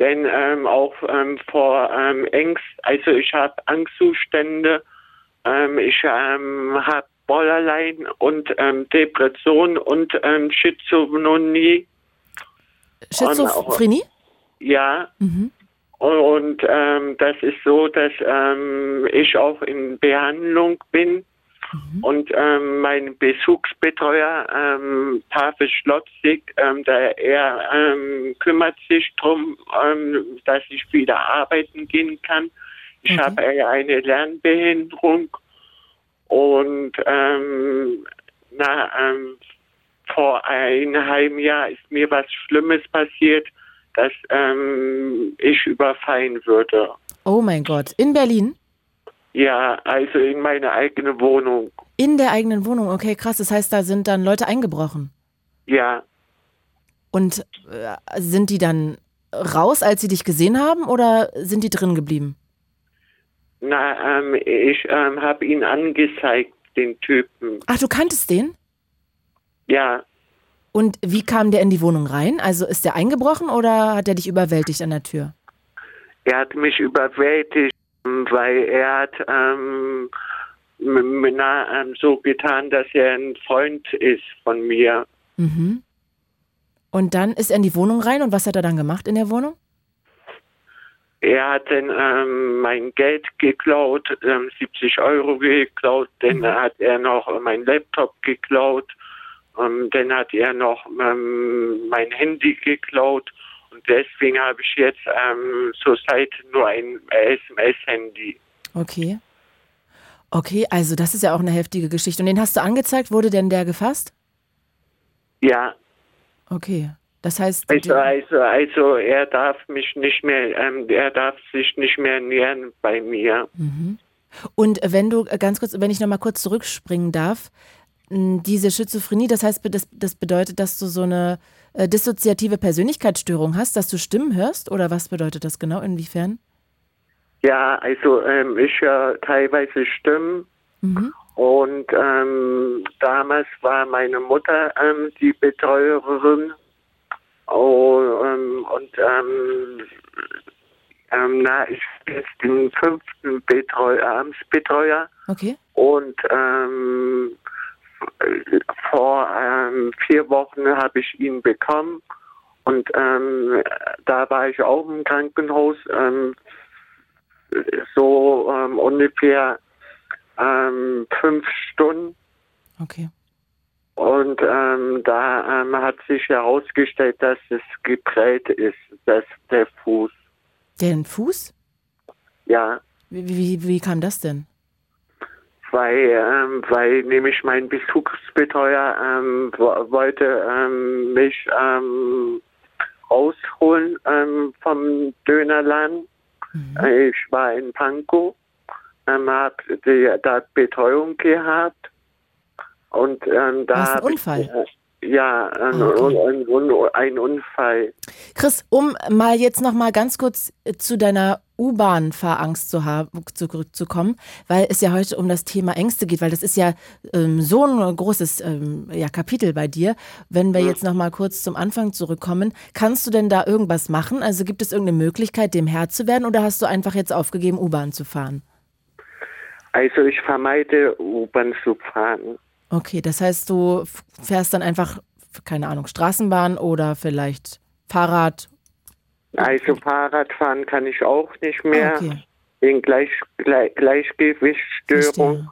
denn ähm, auch ähm, vor ähm, Ängst. Also ich habe Angstzustände, ähm, ich ähm, habe Borderline und ähm, Depression und ähm, Schizophrenie. Schizophrenie? Ja. Mhm. Und das ist so, dass ich auch in Behandlung bin. Mhm. Und ähm, mein Besuchsbetreuer, ähm, Pavel Schlotzig, ähm, der, er ähm, kümmert sich darum, ähm, dass ich wieder arbeiten gehen kann. Ich Okay. habe äh, eine Lernbehinderung und ähm, na, ähm, vor einem halben Jahr ist mir was Schlimmes passiert, dass ich überfallen würde. Oh mein Gott. In Berlin? Ja, also in meine eigene Wohnung. In der eigenen Wohnung. Okay, krass. Das heißt, da sind dann Leute eingebrochen. Ja, Und äh, sind die dann raus, als sie dich gesehen haben, oder sind die drin geblieben? na, ähm, ich ähm, habe ihn angezeigt, den Typen. Ach, du kanntest den? Ja, Und wie kam der in die Wohnung rein? Also ist der eingebrochen oder hat er dich überwältigt an der Tür? er hat mich überwältigt, weil er hat ähm, m- m- na, ähm, so getan, dass er ein Freund ist von mir. Mhm. Und dann ist er in die Wohnung rein und was hat er dann gemacht in der Wohnung? Er hat dann ähm, mein Geld geklaut, ähm, 70 Euro geklaut, dann hat er noch mein Laptop geklaut, ähm, dann hat er noch ähm, mein Handy geklaut deswegen habe ich jetzt ähm, zurzeit nur ein SMS-Handy. Okay. Okay, also das ist ja auch eine heftige Geschichte. Und den hast du angezeigt? Wurde denn der gefasst? Ja, Okay. Das heißt, also, also, also er darf mich nicht mehr, ähm, er darf sich nicht mehr nähern bei mir. Mhm. Und wenn du äh, ganz kurz, wenn ich nochmal kurz zurückspringen darf, diese Schizophrenie, das heißt, das, das bedeutet, dass du so eine äh, dissoziative Persönlichkeitsstörung hast, dass du Stimmen hörst? Oder was bedeutet das genau? Inwiefern? Ja, also ähm, ich höre teilweise Stimmen Mhm. und ähm, damals war meine Mutter ähm, die Betreuerin oh, ähm, und ähm, ähm, na, ich bin jetzt den fünften Betreu Amtsbetreuer Okay. und ähm, vor ähm, vier Wochen habe ich ihn bekommen und ähm, da war ich auch im Krankenhaus ähm, so ähm, ungefähr ähm, fünf Stunden Okay. und ähm, da hat sich herausgestellt, dass es geprellt ist, dass der Fuß. Den Fuß? Ja, Wie, wie, wie kam das denn? Weil, ähm, weil nämlich mein Besuchsbetreuer ähm, wo- wollte ähm, mich ähm, rausholen ähm, vom Dönerladen. Ich war in Pankow, ähm, habe da Betreuung gehabt und ähm, da Was, ein hab ich- Unfall? Ja, ein, Ah, okay. ein, ein, Unfall. Chris, um mal jetzt noch mal ganz kurz äh, zu deiner U-Bahn-Fahrangst zu haben, zurückzukommen, weil es ja heute um das Thema Ängste geht, weil das ist ja ähm, so ein großes ähm, ja, Kapitel bei dir. Wenn wir jetzt noch mal kurz zum Anfang zurückkommen, kannst du denn da irgendwas machen? Also gibt es irgendeine Möglichkeit, dem Herr zu werden oder hast du einfach jetzt aufgegeben, U-Bahn zu fahren? Also ich vermeide U-Bahn zu fahren. Okay, das heißt, du fährst dann einfach, keine Ahnung, Straßenbahn oder vielleicht Fahrrad. Also Fahrradfahren kann ich auch nicht mehr. Ah, okay. Wegen Gleich, Gleich, Gleichgewichtsstörung.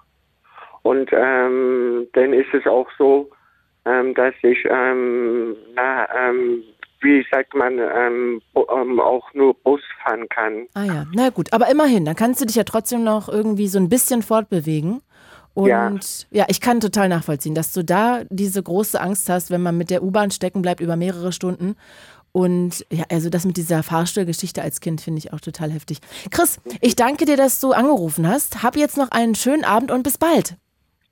Und ähm, dann ist es auch so, ähm, dass ich, ähm, na, ähm, wie sagt man, ähm, ähm, auch nur Bus fahren kann. Ah ja, na gut, aber immerhin, dann kannst du dich ja trotzdem noch irgendwie so ein bisschen fortbewegen. Und Ja. ja. ich kann total nachvollziehen, dass du da diese große Angst hast, wenn man mit der U-Bahn stecken bleibt über mehrere Stunden. Und ja, also das mit dieser Fahrstuhlgeschichte als Kind finde ich auch total heftig. Chris, ich danke dir, dass du angerufen hast. Hab jetzt noch einen schönen Abend und bis bald.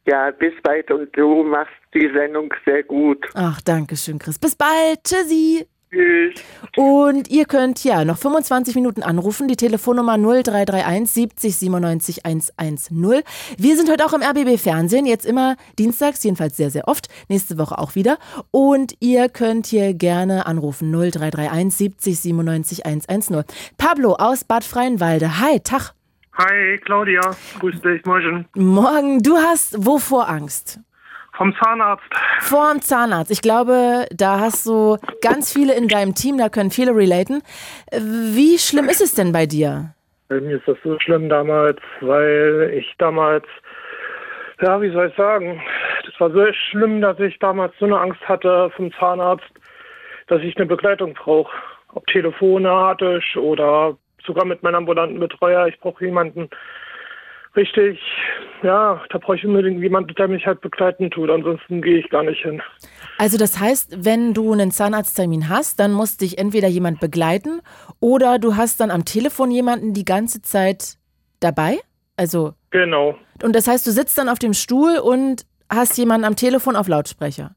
Ja, bis bald und du machst die Sendung sehr gut. Ach, danke schön, Chris. Bis bald. Tschüssi. Tschüss. Und ihr könnt ja noch 25 Minuten anrufen, die Telefonnummer 0331 70 97 110. Wir sind heute auch im RBB Fernsehen, jetzt immer dienstags, jedenfalls sehr, sehr oft, nächste Woche auch wieder. Und ihr könnt hier gerne anrufen, 0331 70 97 110. Pablo aus Bad Freienwalde, hi, Tag. Hi, Claudia. Grüß dich, morgen. Morgen, du hast wovor Angst? Vom Zahnarzt. Vorm Zahnarzt. Ich glaube, da hast du ganz viele in deinem Team, da können viele relaten. Wie schlimm ist es denn bei dir? Bei mir ist das so schlimm damals, weil ich damals, ja, wie soll ich sagen, das war so schlimm, dass ich damals so eine Angst hatte vom Zahnarzt, dass ich eine Begleitung brauche. Ob telefonatisch oder sogar mit meinem ambulanten Betreuer. Ich brauche jemanden, richtig, ja, da brauche ich unbedingt jemanden, der mich halt begleiten tut. Ansonsten gehe ich gar nicht hin. Also das heißt, wenn du einen Zahnarzttermin hast, dann muss dich entweder jemand begleiten oder du hast dann am Telefon jemanden die ganze Zeit dabei? Also Genau. und das heißt, du sitzt dann auf dem Stuhl und hast jemanden am Telefon auf Lautsprecher.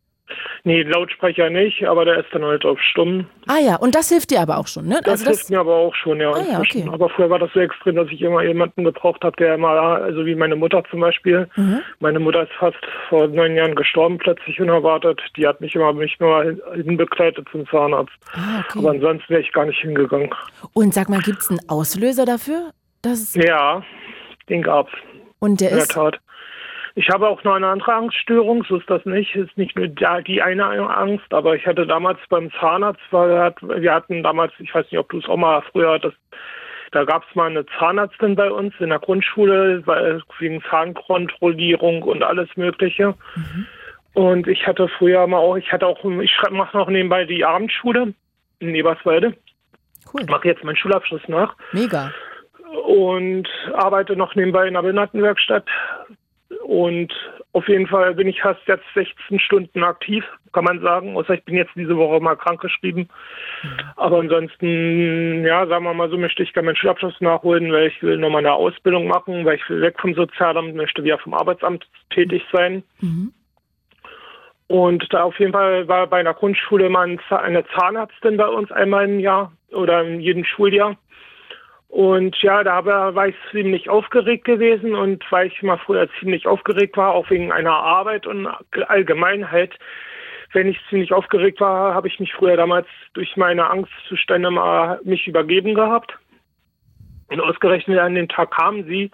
Nee, Lautsprecher nicht, aber der ist dann halt auf stumm. Ah ja, und das hilft dir aber auch schon, ne? Das hilft mir aber auch schon, ja. Ah ja, okay. Aber früher war das so extrem, dass ich immer jemanden gebraucht habe, der immer, also wie meine Mutter zum Beispiel. Mhm. Meine Mutter ist fast vor neun Jahren gestorben, plötzlich unerwartet. Die hat mich immer mich nur hin- hinbegleitet zum Zahnarzt. Ah, okay. Aber ansonsten wäre ich gar nicht hingegangen. Und sag mal, gibt es einen Auslöser dafür? Das Ja, den gab's. Und der In der ist? Tat. Ich habe auch noch eine andere Angststörung, so ist das nicht. Ist nicht nur die eine Angst, aber ich hatte damals beim Zahnarzt, weil wir hat- wir hatten damals, ich weiß nicht, ob du es auch mal früher hattest, da gab es mal eine Zahnärztin bei uns in der Grundschule, wegen Zahnkontrollierung und alles Mögliche. Und ich hatte früher mal auch, ich hatte auch, ich mache noch nebenbei die Abendschule in Eberswalde. Cool. Mache jetzt meinen Schulabschluss nach Mega. und arbeite noch nebenbei in der Behindertenwerkstatt. Und auf jeden Fall bin ich fast jetzt 16 Stunden aktiv, kann man sagen. Außer ich bin jetzt diese Woche mal krankgeschrieben. Aber ansonsten, ja, sagen wir mal so, möchte ich gerne meinen Schulabschluss nachholen, weil ich will nochmal eine Ausbildung machen, weil ich will weg vom Sozialamt, möchte wieder vom Arbeitsamt tätig sein. Und da auf jeden Fall war bei einer Grundschule mal eine Zahnärztin bei uns einmal im Jahr oder in jedem Schuljahr. Und ja, da war ich ziemlich aufgeregt gewesen und weil ich mal früher ziemlich aufgeregt war, auch wegen einer Arbeit und allgemein halt, wenn ich ziemlich aufgeregt war, habe ich mich früher damals durch meine Angstzustände mal mich übergeben gehabt. Und ausgerechnet an den Tag kam sie.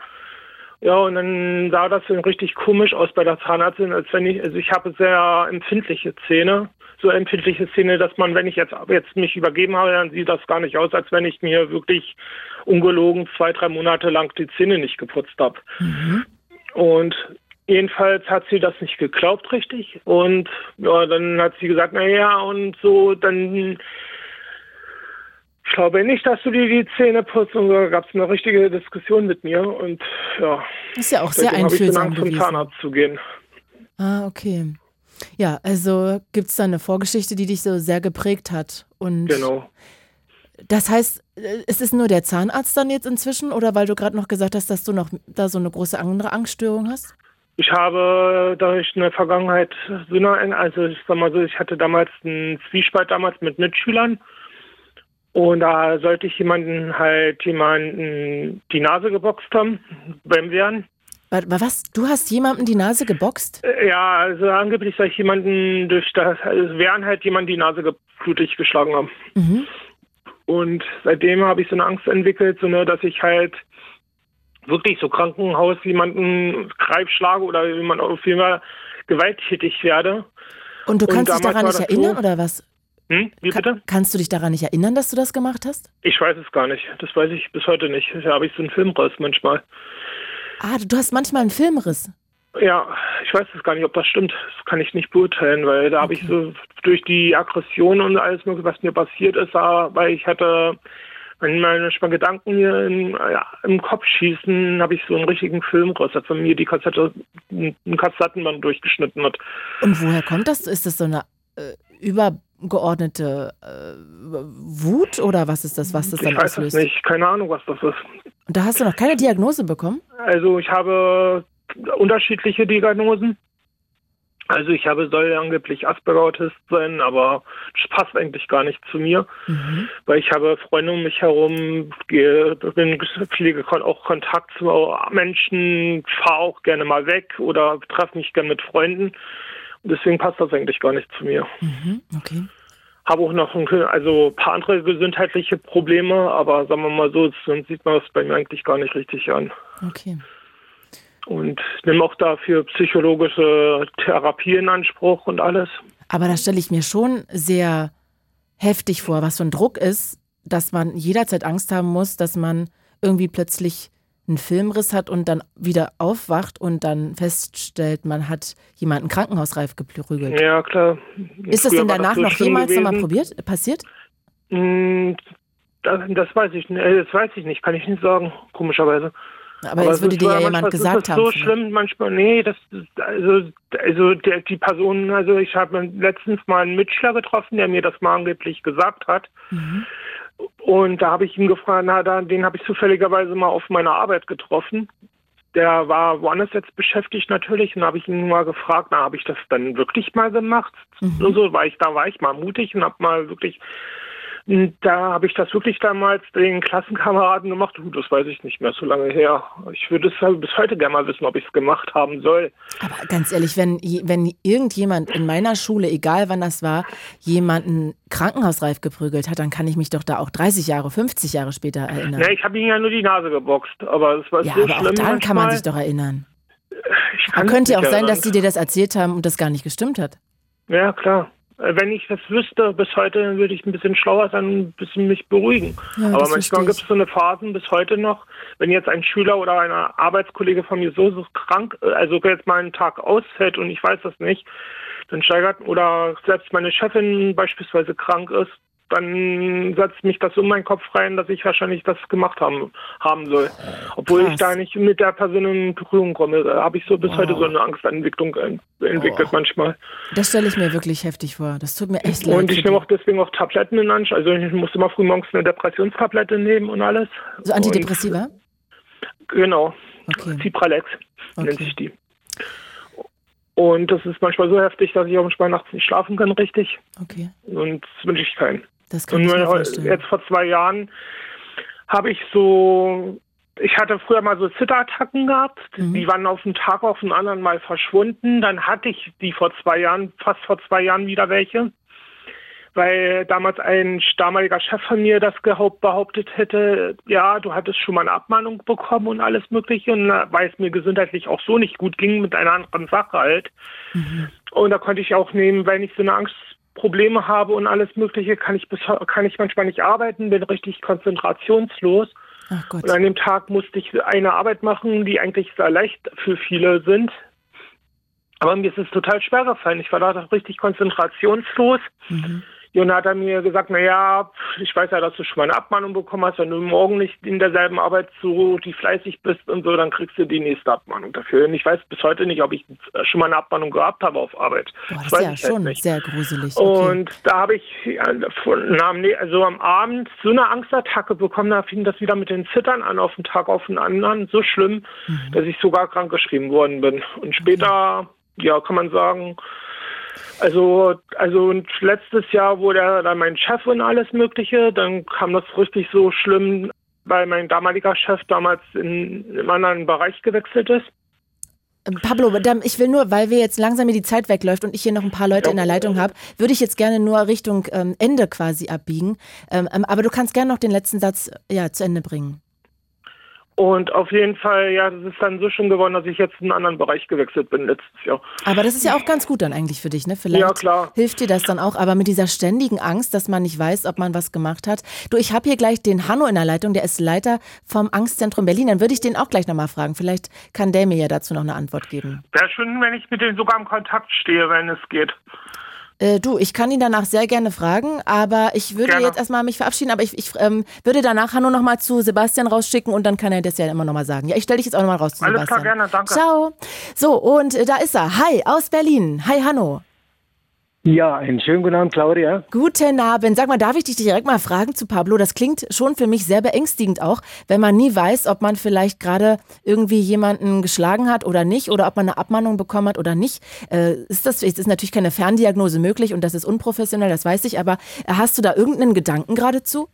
Ja, und dann sah das dann richtig komisch aus bei der Zahnärztin, als wenn ich, also ich habe sehr empfindliche Zähne, so empfindliche Zähne, dass man, wenn ich jetzt, jetzt mich übergeben habe, dann sieht das gar nicht aus, als wenn ich mir wirklich ungelogen zwei, drei Monate lang die Zähne nicht geputzt habe. Und jedenfalls hat sie das nicht geglaubt richtig. Und ja, dann hat sie gesagt, na ja, und so, dann ich glaube nicht, dass du dir die Zähne putzt. Und da gab es eine richtige Diskussion mit mir. Und ja. Ist ja auch sehr habe ich so einfühlsam Angst, zum gewesen. Zahnarzt zu gehen. Ah, okay. Ja, also gibt es da eine Vorgeschichte, die dich so sehr geprägt hat. Und Genau. das heißt, äh, es ist nur der Zahnarzt dann jetzt inzwischen oder weil du gerade noch gesagt hast, dass du noch da so eine große andere Angststörung hast? Ich habe durch eine Vergangenheit so eine, also ich sag mal so, ich hatte damals einen Zwiespalt damals mit Mitschülern. Und da sollte ich jemanden halt jemanden die Nase geboxt haben beim Wehren. Wa- wa- Was? Du hast jemandem die Nase geboxt? Äh, Ja, also angeblich soll ich jemanden durch das also Wehren halt jemanden die Nase blutig geschlagen haben. Mhm. Und seitdem habe ich so eine Angst entwickelt, so ne, dass ich halt wirklich so Krankenhaus jemanden greif schlage oder jemand auf jeden Fall gewalttätig werde. Und du kannst dich damals daran nicht erinnern so, oder was? Hm? Wie bitte? Kannst du dich daran nicht erinnern, dass du das gemacht hast? Ich weiß es gar nicht. Das weiß ich bis heute nicht. Da habe ich so einen Filmriss manchmal. Ah, du, hast manchmal einen Filmriss. Ja, ich weiß es gar nicht, ob das stimmt. Das kann ich nicht beurteilen, weil da habe ich so durch die Aggression und alles mögliche, was mir passiert ist, da, weil ich hatte, wenn meine manchmal Gedanken mir in, ja, im Kopf schießen, habe ich so einen richtigen Filmriss, als wenn mir die Kassette, ein Kassettenband durchgeschnitten hat. Und woher kommt das? Ist das so eine äh, übergeordnete äh, Wut oder was ist das, was das Ich dann weiß es auslöst? nicht, keine Ahnung, was das ist. Und da hast du noch keine Diagnose bekommen? Also ich habe unterschiedliche Diagnosen. Also ich habe soll angeblich Asperger-Autist sein, aber das passt eigentlich gar nicht zu mir, Mhm. weil ich habe Freunde um mich herum, gehe, bin, pflege auch Kontakt zu Menschen, fahre auch gerne mal weg oder treffe mich gerne mit Freunden. Und deswegen passt das eigentlich gar nicht zu mir. Mhm. Okay. Habe auch noch ein, also ein paar andere gesundheitliche Probleme, aber sagen wir mal so, sonst sieht man das bei mir eigentlich gar nicht richtig an. Okay. Und nehme auch dafür psychologische Therapie in Anspruch und alles. Aber da stelle ich mir schon sehr heftig vor, was für ein Druck ist, dass man jederzeit Angst haben muss, dass man irgendwie plötzlich einen Filmriss hat und dann wieder aufwacht und dann feststellt, man hat jemanden krankenhausreif geprügelt. Ja, klar. Ist das denn danach so noch jemals nochmal gewesen. probiert, passiert? Mm, Das, das weiß ich nicht. äh, Das weiß ich nicht, kann ich nicht sagen, komischerweise. Aber es würde ist dir ja jemand gesagt ist das haben so schlimm manchmal. Nee, das ist, also also der, die Person, also ich habe letztens mal einen Mitschüler getroffen, der mir das mal angeblich gesagt hat. Mhm. Und da habe ich ihn gefragt, na, da, den habe ich zufälligerweise mal auf meiner Arbeit getroffen. Der war woanders jetzt beschäftigt natürlich und da habe ich ihn mal gefragt, na, habe ich das dann wirklich mal gemacht? Mhm. Und so war ich, da war ich mal mutig und habe mal wirklich, da habe ich das wirklich damals den Klassenkameraden gemacht. Uh, das weiß ich nicht mehr, so lange her. Ich würde es halt bis heute gerne mal wissen, ob ich es gemacht haben soll. Aber ganz ehrlich, wenn, wenn irgendjemand in meiner Schule, egal wann das war, jemanden krankenhausreif geprügelt hat, dann kann ich mich doch da auch 30 Jahre, 50 Jahre später erinnern. Ja, ich habe ihm ja nur die Nase geboxt, aber es war Ja, so aber schlimm auch daran kann man manchmal. sich doch erinnern. Ich Aber kann könnte ja auch sein, dass erinnern. sie dir das erzählt haben und das gar nicht gestimmt hat. Ja, klar. Äh, Wenn ich das wüsste bis heute, dann würde ich ein bisschen schlauer sein und ein bisschen mich beruhigen. Ja, Aber manchmal gibt es so eine Phasen bis heute noch, wenn jetzt ein Schüler oder ein Arbeitskollege von mir so, so krank, äh, also jetzt mal einen Tag ausfällt und ich weiß das nicht, dann steigert, oder selbst meine Chefin beispielsweise krank ist, dann setzt mich das in meinen Kopf rein, dass ich wahrscheinlich das gemacht haben, haben soll. Obwohl ich Krass. da nicht mit der Person in Berührung komme. Da habe ich so bis heute so eine Angstentwicklung ent- entwickelt manchmal. Das stelle ich mir wirklich heftig vor. Das tut mir echt leid. Und ich nehme auch deswegen auch Tabletten in Anspruch. Also ich musste mal früh morgens eine Depressionstablette nehmen und alles. so Antidepressiva? Und, genau. Okay. Cipralex nennt Okay. sich die. Und das ist manchmal so heftig, dass ich auch manchmal nachts nicht schlafen kann richtig. Okay. Und das wünsche ich keinen. Das kann Und ich mir vorstellen. jetzt vor zwei Jahren habe ich so, ich hatte früher mal so Zitterattacken gehabt. Mhm. Die waren auf einen Tag auf den anderen mal verschwunden. Dann hatte ich die vor zwei Jahren, fast vor zwei Jahren wieder welche. Weil damals ein damaliger Chef von mir das gehaupt behauptet hätte, ja, du hattest schon mal eine Abmahnung bekommen und alles Mögliche. Und weil es mir gesundheitlich auch so nicht gut ging mit einer anderen Sache halt. Und da konnte ich auch nehmen, wenn ich so eine Angstprobleme habe und alles Mögliche, kann ich bis, kann ich manchmal nicht arbeiten, bin richtig konzentrationslos. Und an dem Tag musste ich eine Arbeit machen, die eigentlich sehr leicht für viele sind. Aber mir ist es total schwer gefallen. Ich war da richtig konzentrationslos. Mhm. Und dann hat er mir gesagt, na ja, ich weiß ja, dass du schon mal eine Abmahnung bekommen hast, wenn du morgen nicht in derselben Arbeit so die fleißig bist und so, dann kriegst du die nächste Abmahnung dafür. Und ich weiß bis heute nicht, ob ich schon mal eine Abmahnung gehabt habe auf Arbeit. Boah, das weiß ist ja schon nicht. sehr gruselig. Okay. Und da habe ich also am Abend so eine Angstattacke bekommen, da fing das wieder mit den Zittern an auf den Tag auf den anderen, so schlimm, Mhm. dass ich sogar krank geschrieben worden bin. Und später, ja, kann man sagen, also, also und letztes Jahr wurde er dann mein Chef und alles Mögliche, dann kam das richtig so schlimm, weil mein damaliger Chef damals in einem anderen Bereich gewechselt ist. Ähm, Pablo, ich will nur, weil wir jetzt langsam mir die Zeit wegläuft und ich hier noch ein paar Leute in der Leitung habe, würde ich jetzt gerne nur Richtung ähm, Ende quasi abbiegen. Ähm, aber du kannst gerne noch den letzten Satz ja, zu Ende bringen. Und auf jeden Fall, ja, das ist dann so schön geworden, dass ich jetzt in einen anderen Bereich gewechselt bin letztes Jahr. Aber das ist ja auch ganz gut dann eigentlich für dich, ne? Vielleicht Ja, klar. hilft dir das dann auch. Aber mit dieser ständigen Angst, dass man nicht weiß, ob man was gemacht hat. Du, ich habe hier gleich den Hanno in der Leitung, der ist Leiter vom Angstzentrum Berlin. Dann würde ich den auch gleich nochmal fragen. Vielleicht kann der mir ja dazu noch eine Antwort geben. Wäre schön, wenn ich mit denen sogar im Kontakt stehe, wenn es geht. Äh, du, ich kann ihn danach sehr gerne fragen, aber ich würde Gerne. jetzt erstmal mich verabschieden, aber ich, ich ähm, würde danach Hanno nochmal zu Sebastian rausschicken und dann kann er das ja immer nochmal sagen. Ja, ich stelle dich jetzt auch nochmal raus zu Alles klar, Sebastian. gerne, danke. Ciao. So, und äh, da ist er. Hi, aus Berlin. Hi, Hanno. Ja, einen schönen guten Abend, Claudia. Guten Abend. Sag mal, darf ich dich direkt mal fragen zu Pablo? Das klingt schon für mich sehr beängstigend auch, wenn man nie weiß, ob man vielleicht gerade irgendwie jemanden geschlagen hat oder nicht oder ob man eine Abmahnung bekommen hat oder nicht. Äh, ist das, es ist natürlich keine Ferndiagnose möglich und das ist unprofessionell, das weiß ich, aber hast du da irgendeinen Gedanken geradezu?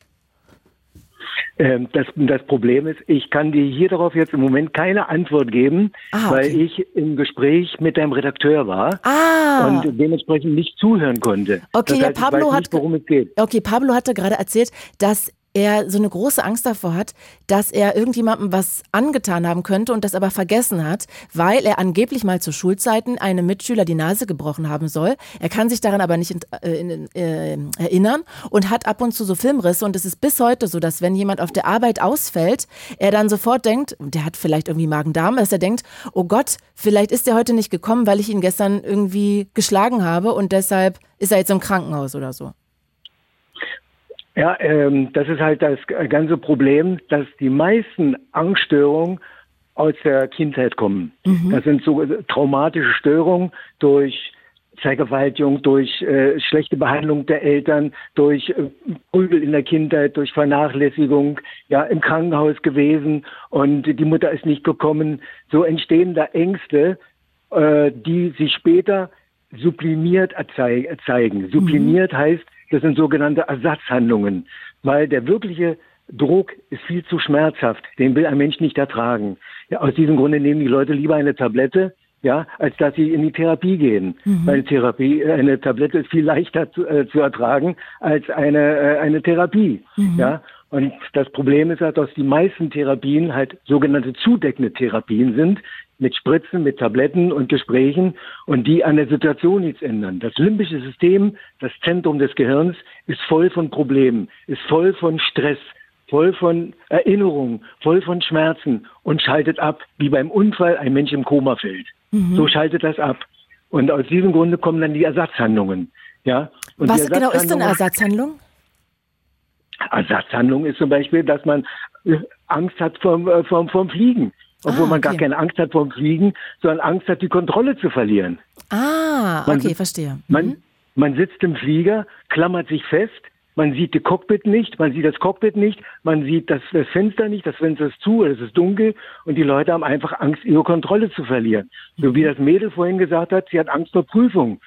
Ähm, das, das Problem ist, ich kann dir hier darauf jetzt im Moment keine Antwort geben, Ah, okay. weil ich im Gespräch mit deinem Redakteur war Ah. und dementsprechend nicht zuhören konnte. Okay, das ja, heißt, Pablo weiß hat nicht, geht. Okay, Pablo hatte gerade erzählt, dass er so eine große Angst davor hat, dass er irgendjemandem was angetan haben könnte und das aber vergessen hat, weil er angeblich mal zu Schulzeiten einem Mitschüler die Nase gebrochen haben soll. Er kann sich daran aber nicht äh, in, äh, erinnern und hat ab und zu so Filmrisse und es ist bis heute so, dass wenn jemand auf der Arbeit ausfällt, er dann sofort denkt, der hat vielleicht irgendwie Magen-Darm, dass er denkt, oh Gott, vielleicht ist er heute nicht gekommen, weil ich ihn gestern irgendwie geschlagen habe und deshalb ist er jetzt im Krankenhaus oder so. Ja, ähm, das ist halt das ganze Problem, dass die meisten Angststörungen aus der Kindheit kommen. Das sind so traumatische Störungen durch Vergewaltigung, durch äh, schlechte Behandlung der Eltern, durch äh, Prügel in der Kindheit, durch Vernachlässigung, ja, im Krankenhaus gewesen und die Mutter ist nicht gekommen. So entstehen da Ängste, äh, die sich später sublimiert zeigen. Sublimiert heißt, das sind sogenannte Ersatzhandlungen, weil der wirkliche Druck ist viel zu schmerzhaft. Den will ein Mensch nicht ertragen. Ja, aus diesem Grunde nehmen die Leute lieber eine Tablette, ja, als dass sie in die Therapie gehen. Mhm. Weil eine Therapie, äh, eine Tablette ist viel leichter zu, äh, zu ertragen als eine, äh, eine Therapie. Mhm. Ja. Und das Problem ist halt, dass die meisten Therapien halt sogenannte zudeckende Therapien sind, mit Spritzen, mit Tabletten und Gesprächen und die an der Situation nichts ändern. Das limbische System, das Zentrum des Gehirns, ist voll von Problemen, ist voll von Stress, voll von Erinnerungen, voll von Schmerzen und schaltet ab, wie beim Unfall ein Mensch im Koma fällt. Mhm. So schaltet das ab. Und aus diesem Grunde kommen dann die Ersatzhandlungen. Ja? Und Was genau ist denn Ersatzhandlung? Ersatzhandlung ist zum Beispiel, dass man äh, Angst hat vom, äh, vom, vom Fliegen. Obwohl Ah, man gar okay. keine Angst hat vom Fliegen, sondern Angst hat, die Kontrolle zu verlieren. Ah, Man okay, verstehe. Man, man sitzt im Flieger, klammert sich fest, man sieht die Cockpit nicht, man sieht das Cockpit nicht, man sieht das, das Fenster nicht, das Fenster ist zu, es ist dunkel und die Leute haben einfach Angst, ihre Kontrolle zu verlieren. So wie das Mädel vorhin gesagt hat, sie hat Angst vor Prüfungen.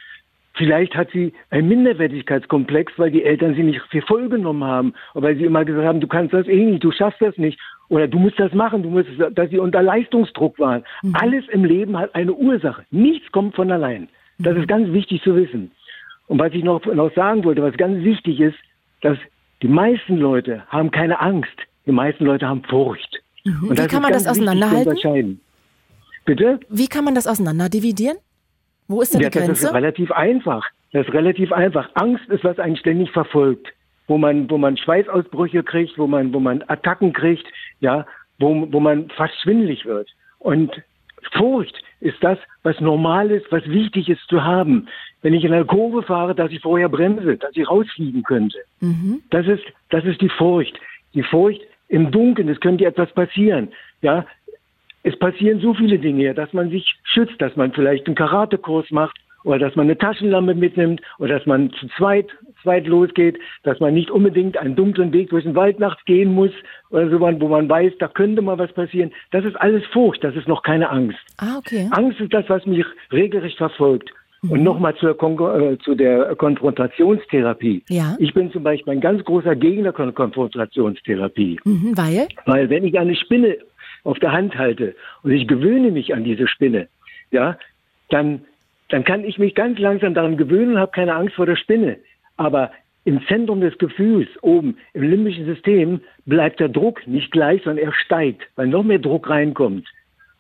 Vielleicht hat sie einen Minderwertigkeitskomplex, weil die Eltern sie nicht für voll genommen haben. Weil sie immer gesagt haben, du kannst das eh nicht, du schaffst das nicht. Oder du musst das machen, du musst, dass sie unter Leistungsdruck waren. Alles im Leben hat eine Ursache. Nichts kommt von allein. Das ist ganz wichtig zu wissen. Und was ich noch, noch sagen wollte, was ganz wichtig ist, dass die meisten Leute haben keine Angst. Die meisten Leute haben Furcht. Mhm. Und Wie kann man das auseinanderhalten? Bitte? Wie kann man das auseinander dividieren? Wo ist da Ja, die das ist Grenze? relativ einfach. Das ist relativ einfach. Angst ist, was einen ständig verfolgt, wo man, wo man Schweißausbrüche kriegt, wo man, wo man Attacken kriegt, ja, wo, wo man fast schwindelig wird. Und Furcht ist das, was normal ist, was wichtig ist zu haben. Wenn ich in einer Kurve fahre, dass ich vorher bremse, dass ich rausfliegen könnte. Mhm. Das ist, das ist die Furcht. Die Furcht im Dunkeln, es könnte etwas passieren. Ja, es passieren so viele Dinge, dass man sich schützt, dass man vielleicht einen Karatekurs macht oder dass man eine Taschenlampe mitnimmt oder dass man zu zweit, zweit losgeht, dass man nicht unbedingt einen dunklen Weg durch den Wald nachts gehen muss oder so, wo man weiß, da könnte mal was passieren. Das ist alles Furcht, das ist noch keine Angst. Ah, okay. Angst ist das, was mich regelrecht verfolgt. Und nochmal zur Kon äh, zu der Konfrontationstherapie. Ja. Ich bin zum Beispiel ein ganz großer Gegner von Konfrontationstherapie. Mhm, weil? Weil wenn ich eine Spinne auf der Hand halte und ich gewöhne mich an diese Spinne, ja, dann, dann kann ich mich ganz langsam daran gewöhnen und habe keine Angst vor der Spinne. Aber im Zentrum des Gefühls, oben im limbischen System, bleibt der Druck nicht gleich, sondern er steigt, weil noch mehr Druck reinkommt.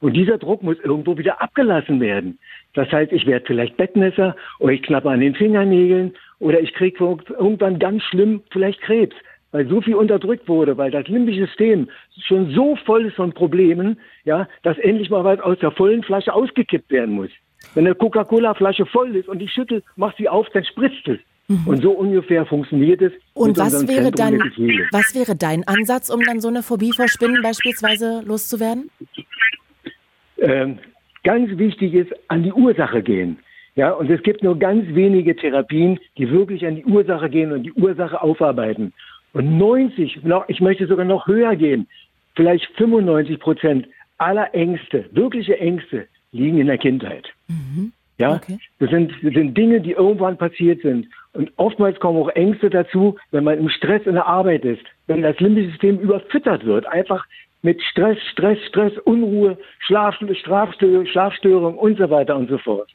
Und dieser Druck muss irgendwo wieder abgelassen werden. Das heißt, ich werde vielleicht Bettnässer oder ich knappe an den Fingernägeln oder ich kriege irgendwann ganz schlimm vielleicht Krebs, weil so viel unterdrückt wurde, weil das limbische System schon so voll ist von Problemen, ja, dass endlich mal was aus der vollen Flasche ausgekippt werden muss. Wenn eine Coca-Cola-Flasche voll ist und ich schüttel, mach sie auf, dann spritzt es. Und so ungefähr funktioniert es. Und was wäre Gefühle. was wäre dein Ansatz, um dann so eine Phobie vor Spinnen beispielsweise loszuwerden? ähm, ganz wichtig ist, an die Ursache gehen. Ja, und es gibt nur ganz wenige Therapien, die wirklich an die Ursache gehen und die Ursache aufarbeiten. Und 90, noch, ich möchte sogar noch höher gehen, vielleicht 95 Prozent aller Ängste, wirkliche Ängste, liegen in der Kindheit. Mhm. Ja, Okay. das sind, das sind Dinge, die irgendwann passiert sind. Und oftmals kommen auch Ängste dazu, wenn man im Stress in der Arbeit ist, wenn das limbische System überfüttert wird, einfach mit Stress, Stress, Stress, Unruhe, Schlaf, Schlafstörung, Schlafstörung und so weiter und so fort.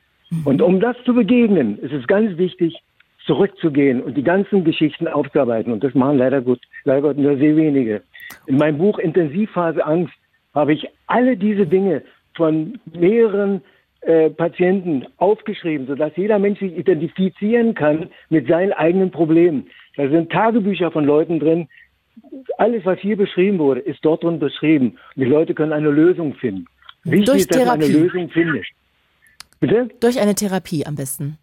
Und um das zu begegnen, ist es ganz wichtig, zurückzugehen und die ganzen Geschichten aufzuarbeiten. Und das machen leider gut, leider Gott nur sehr wenige. In meinem Buch Intensivphase Angst habe ich alle diese Dinge von mehreren äh, Patienten aufgeschrieben, sodass jeder Mensch sich identifizieren kann mit seinen eigenen Problemen. Da sind Tagebücher von Leuten drin. Alles, was hier beschrieben wurde, ist dort drin beschrieben. Und die Leute können eine Lösung finden. Wichtig Durch ist, dass man eine Therapie. Lösung findet. Bitte? Durch eine Therapie am besten.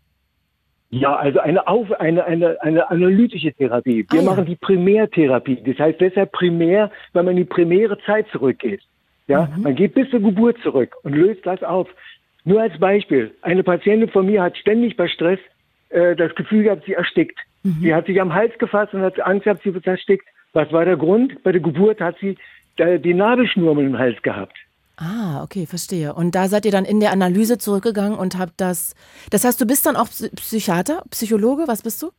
Ja, also eine, Auf, eine, eine, eine analytische Therapie. Ah, Wir machen die Primärtherapie. Das heißt deshalb primär, weil man in die primäre Zeit zurückgeht. Ja, Mhm. man geht bis zur Geburt zurück und löst das auf. Nur als Beispiel. Eine Patientin von mir hat ständig bei Stress äh, das Gefühl gehabt, sie erstickt. Mhm. Sie hat sich am Hals gefasst und hat Angst gehabt, sie wird erstickt. Was war der Grund? Bei der Geburt hat sie äh, die Nabelschnur dem Hals gehabt. Ah, okay, verstehe. Und da seid ihr dann in der Analyse zurückgegangen und habt das. Das heißt, du bist dann auch Psy- Psychiater, Psychologe? Was bist du?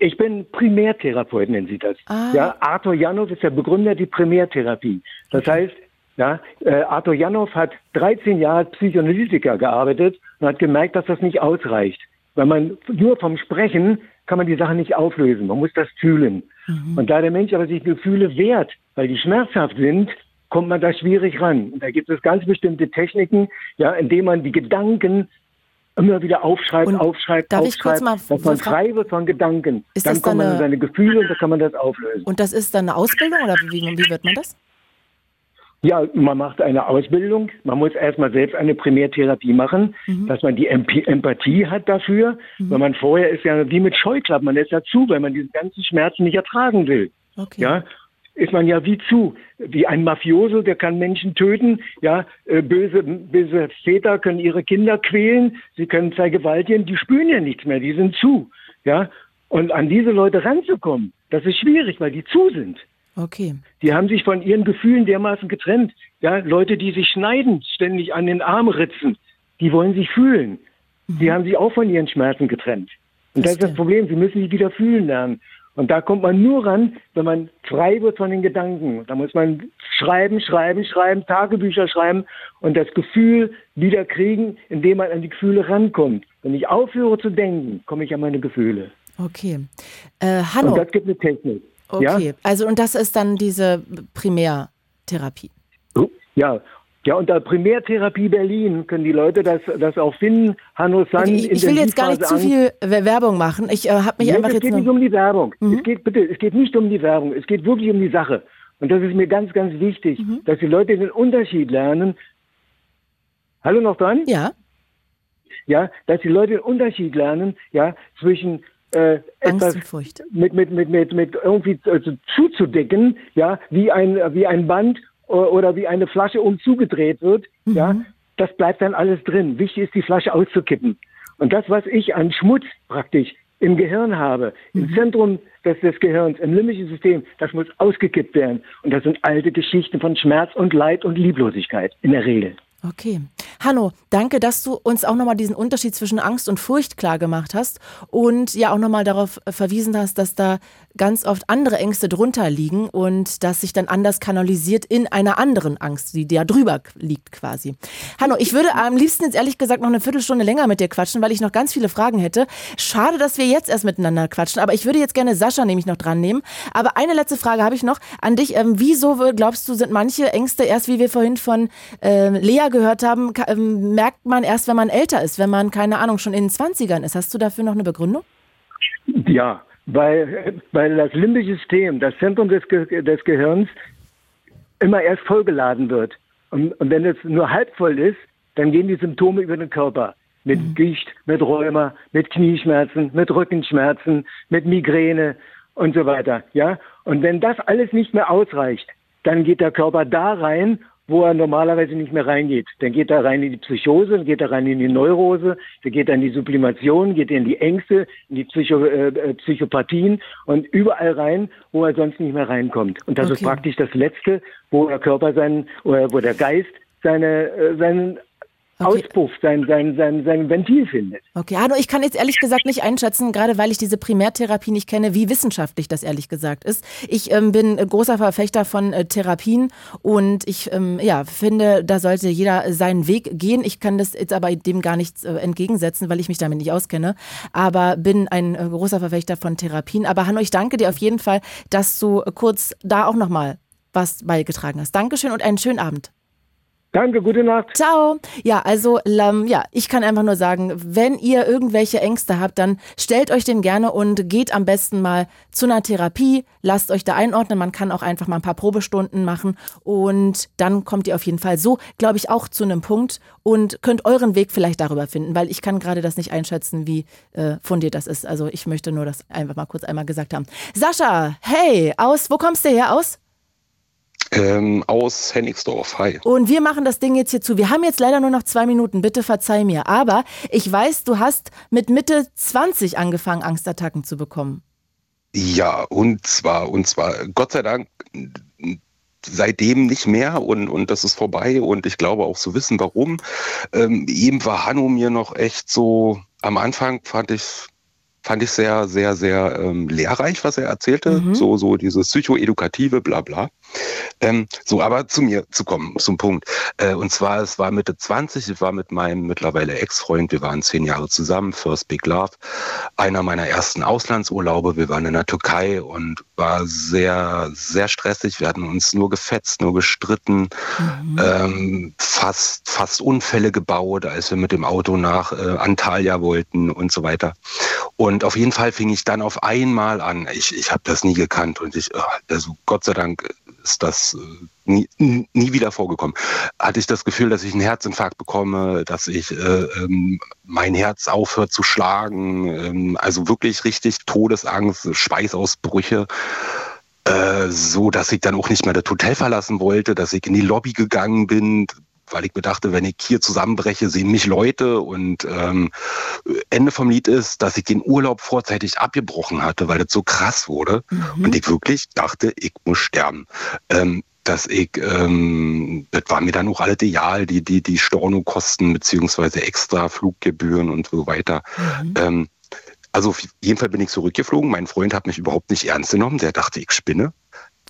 Ich bin Primärtherapeut, nennen Sie das. Ah. Ja, Arthur Janov ist der Begründer der Primärtherapie. Das heißt, ja, äh, Arthur Janov hat 13 Jahre als Psychoanalytiker gearbeitet und hat gemerkt, dass das nicht ausreicht. Weil man nur vom Sprechen kann man die Sache nicht auflösen. Man muss das fühlen. Und da der Mensch aber sich Gefühle wehrt, weil die schmerzhaft sind, kommt man da schwierig ran. Und da gibt es ganz bestimmte Techniken, ja, indem man die Gedanken immer wieder aufschreibt, aufschreibt, darf ich kurz aufschreibt, mal dass man frei wird von Gedanken. Ist dann das kommt man in eine- seine Gefühle und dann kann man das auflösen. Und das ist dann eine Ausbildung oder wie, wie wird man das? Ja, man macht eine Ausbildung. Man muss erstmal selbst eine Primärtherapie machen, Mhm. dass man die Emp Empathie hat dafür. Weil man vorher ist ja wie mit Scheuklappen, man ist ja zu, weil man diesen ganzen Schmerzen nicht ertragen will. Okay. Ja, ist man ja wie zu. Wie ein Mafioso, der kann Menschen töten. Ja, äh, böse, böse Väter können ihre Kinder quälen. Sie können vergewaltigen. Die spüren ja nichts mehr. Die sind zu. Ja, und an diese Leute ranzukommen, das ist schwierig, weil die zu sind. Okay. Die haben sich von ihren Gefühlen dermaßen getrennt. Ja, Leute, die sich schneiden, ständig an den Arm ritzen, die wollen sich fühlen. Die haben sich auch von ihren Schmerzen getrennt. Und das ist das Problem. Sie müssen sich wieder fühlen lernen. Und da kommt man nur ran, wenn man frei wird von den Gedanken. Da muss man schreiben, schreiben, schreiben, Tagebücher schreiben und das Gefühl wieder kriegen, indem man an die Gefühle rankommt. Wenn ich aufhöre zu denken, komme ich an meine Gefühle. Okay. Äh, Hanno. Und das gibt eine Technik. Okay. Ja? Also, und das ist dann diese Primärtherapie. Ja, ja, unter Primärtherapie Berlin können die Leute das, das auch finden. Hanno Sand, Okay, ich, ich will jetzt gar nicht zu viel We- Werbung machen. Ich äh, habe mich Nee, einfach es jetzt geht nicht um die Werbung. Es geht bitte, es geht nicht um die Werbung. Es geht wirklich um die Sache. Und das ist mir ganz, ganz wichtig, Mhm. dass die Leute den Unterschied lernen. Hallo noch dran? Ja. Ja, dass die Leute den Unterschied lernen, ja, zwischen äh, etwas mit mit mit mit mit irgendwie also zuzudecken, ja, wie ein wie ein Band o- oder wie eine Flasche um zugedreht wird, ja, das bleibt dann alles drin. Wichtig ist, die Flasche auszukippen. Und das, was ich an Schmutz praktisch im Gehirn habe, im Zentrum des, des Gehirns, im limbischen System, das muss ausgekippt werden. Und das sind alte Geschichten von Schmerz und Leid und Lieblosigkeit in der Regel. Okay. Hanno, danke, dass du uns auch nochmal diesen Unterschied zwischen Angst und Furcht klar gemacht hast und ja auch nochmal darauf äh, verwiesen hast, dass da ganz oft andere Ängste drunter liegen und das sich dann anders kanalisiert in einer anderen Angst, die da drüber liegt quasi. Hanno, ich würde am liebsten jetzt ehrlich gesagt noch eine Viertelstunde länger mit dir quatschen, weil ich noch ganz viele Fragen hätte. Schade, dass wir jetzt erst miteinander quatschen, aber ich würde jetzt gerne Sascha nämlich noch dran nehmen. Aber eine letzte Frage habe ich noch an dich. Ähm, wieso glaubst du, sind manche Ängste erst, wie wir vorhin von ähm, Lea gehört haben, ähm, merkt man erst, wenn man älter ist, wenn man, keine Ahnung, schon in den 20ern ist? Hast du dafür noch eine Begründung? Ja, weil, weil das limbische System, das Zentrum des, Ge des Gehirns, immer erst vollgeladen wird. Und, und wenn es nur halb voll ist, dann gehen die Symptome über den Körper. Mit Gicht, mit Rheuma, mit Knieschmerzen, mit Rückenschmerzen, mit Migräne und so weiter. Ja? Und wenn das alles nicht mehr ausreicht, dann geht der Körper da rein, wo er normalerweise nicht mehr reingeht. Dann geht er rein in die Psychose, dann geht er rein in die Neurose, dann geht er in die Sublimation, geht er in die Ängste, in die Psycho, äh, äh Psychopathien und überall rein, wo er sonst nicht mehr reinkommt. Und das okay. ist praktisch das Letzte, wo der Körper sein, wo der Geist seine, äh, seinen okay. Auspuff, sein, sein, sein, sein Ventil findet. Okay, Hanno, ich kann jetzt ehrlich gesagt nicht einschätzen, gerade weil ich diese Primärtherapie nicht kenne, wie wissenschaftlich das ehrlich gesagt ist. Ich ähm, bin großer Verfechter von äh, Therapien und ich ähm, ja, finde, da sollte jeder seinen Weg gehen. Ich kann das jetzt aber dem gar nichts äh, entgegensetzen, weil ich mich damit nicht auskenne, aber bin ein äh, großer Verfechter von Therapien. Aber Hanno, ich danke dir auf jeden Fall, dass du kurz da auch nochmal was beigetragen hast. Dankeschön und einen schönen Abend. Danke, gute Nacht. Ciao. Ja, also ähm, ja, ich kann einfach nur sagen, wenn ihr irgendwelche Ängste habt, dann stellt euch den gerne und geht am besten mal zu einer Therapie, lasst euch da einordnen. Man kann auch einfach mal ein paar Probestunden machen und dann kommt ihr auf jeden Fall so, glaube ich, auch zu einem Punkt und könnt euren Weg vielleicht darüber finden, weil ich kann gerade das nicht einschätzen, wie äh, fundiert das ist. Also ich möchte nur das einfach mal kurz einmal gesagt haben. Sascha, hey, aus, wo kommst du her aus? Ähm, aus Hennigsdorf. Hi. Und wir machen das Ding jetzt hier zu. Wir haben jetzt leider nur noch zwei Minuten. Bitte verzeih mir. Aber ich weiß, du hast mit Mitte 20 angefangen, Angstattacken zu bekommen. Ja, und zwar, und zwar, Gott sei Dank, seitdem nicht mehr und, und das ist vorbei und ich glaube auch zu wissen, warum. Ähm, eben war Hanno mir noch echt so, am Anfang fand ich fand ich sehr, sehr, sehr ähm, lehrreich, was er erzählte. Mhm. So, so dieses psychoedukative, bla bla. Ähm, so, aber zu mir zu kommen, zum Punkt. Äh, und zwar, es war Mitte 20, ich war mit meinem mittlerweile Ex-Freund, wir waren zehn Jahre zusammen, First Big Love. Einer meiner ersten Auslandsurlaube, wir waren in der Türkei und war sehr, sehr stressig. Wir hatten uns nur gefetzt, nur gestritten, mhm. ähm, fast, fast Unfälle gebaut, als wir mit dem Auto nach äh, Antalya wollten und so weiter. Und auf jeden Fall fing ich dann auf einmal an. Ich, ich habe das nie gekannt und ich, also Gott sei Dank ist das äh, nie, nie wieder vorgekommen. Hatte ich das Gefühl, dass ich einen Herzinfarkt bekomme, dass ich äh, ähm, mein Herz aufhört zu schlagen, ähm, also wirklich richtig Todesangst, Schweißausbrüche. Äh, so dass ich dann auch nicht mehr das Hotel verlassen wollte, dass ich in die Lobby gegangen bin, weil ich mir dachte, wenn ich hier zusammenbreche, sehen mich Leute. Und ähm, Ende vom Lied ist, dass ich den Urlaub vorzeitig abgebrochen hatte, weil das so krass wurde. Mhm. Und ich wirklich dachte, ich muss sterben. Ähm, dass ich, ähm, das war mir dann auch alles ideal, die, die, die Stornokosten beziehungsweise extra Fluggebühren und so weiter. Mhm. Ähm, also auf jeden Fall bin ich zurückgeflogen. Mein Freund hat mich überhaupt nicht ernst genommen. Der dachte, ich spinne.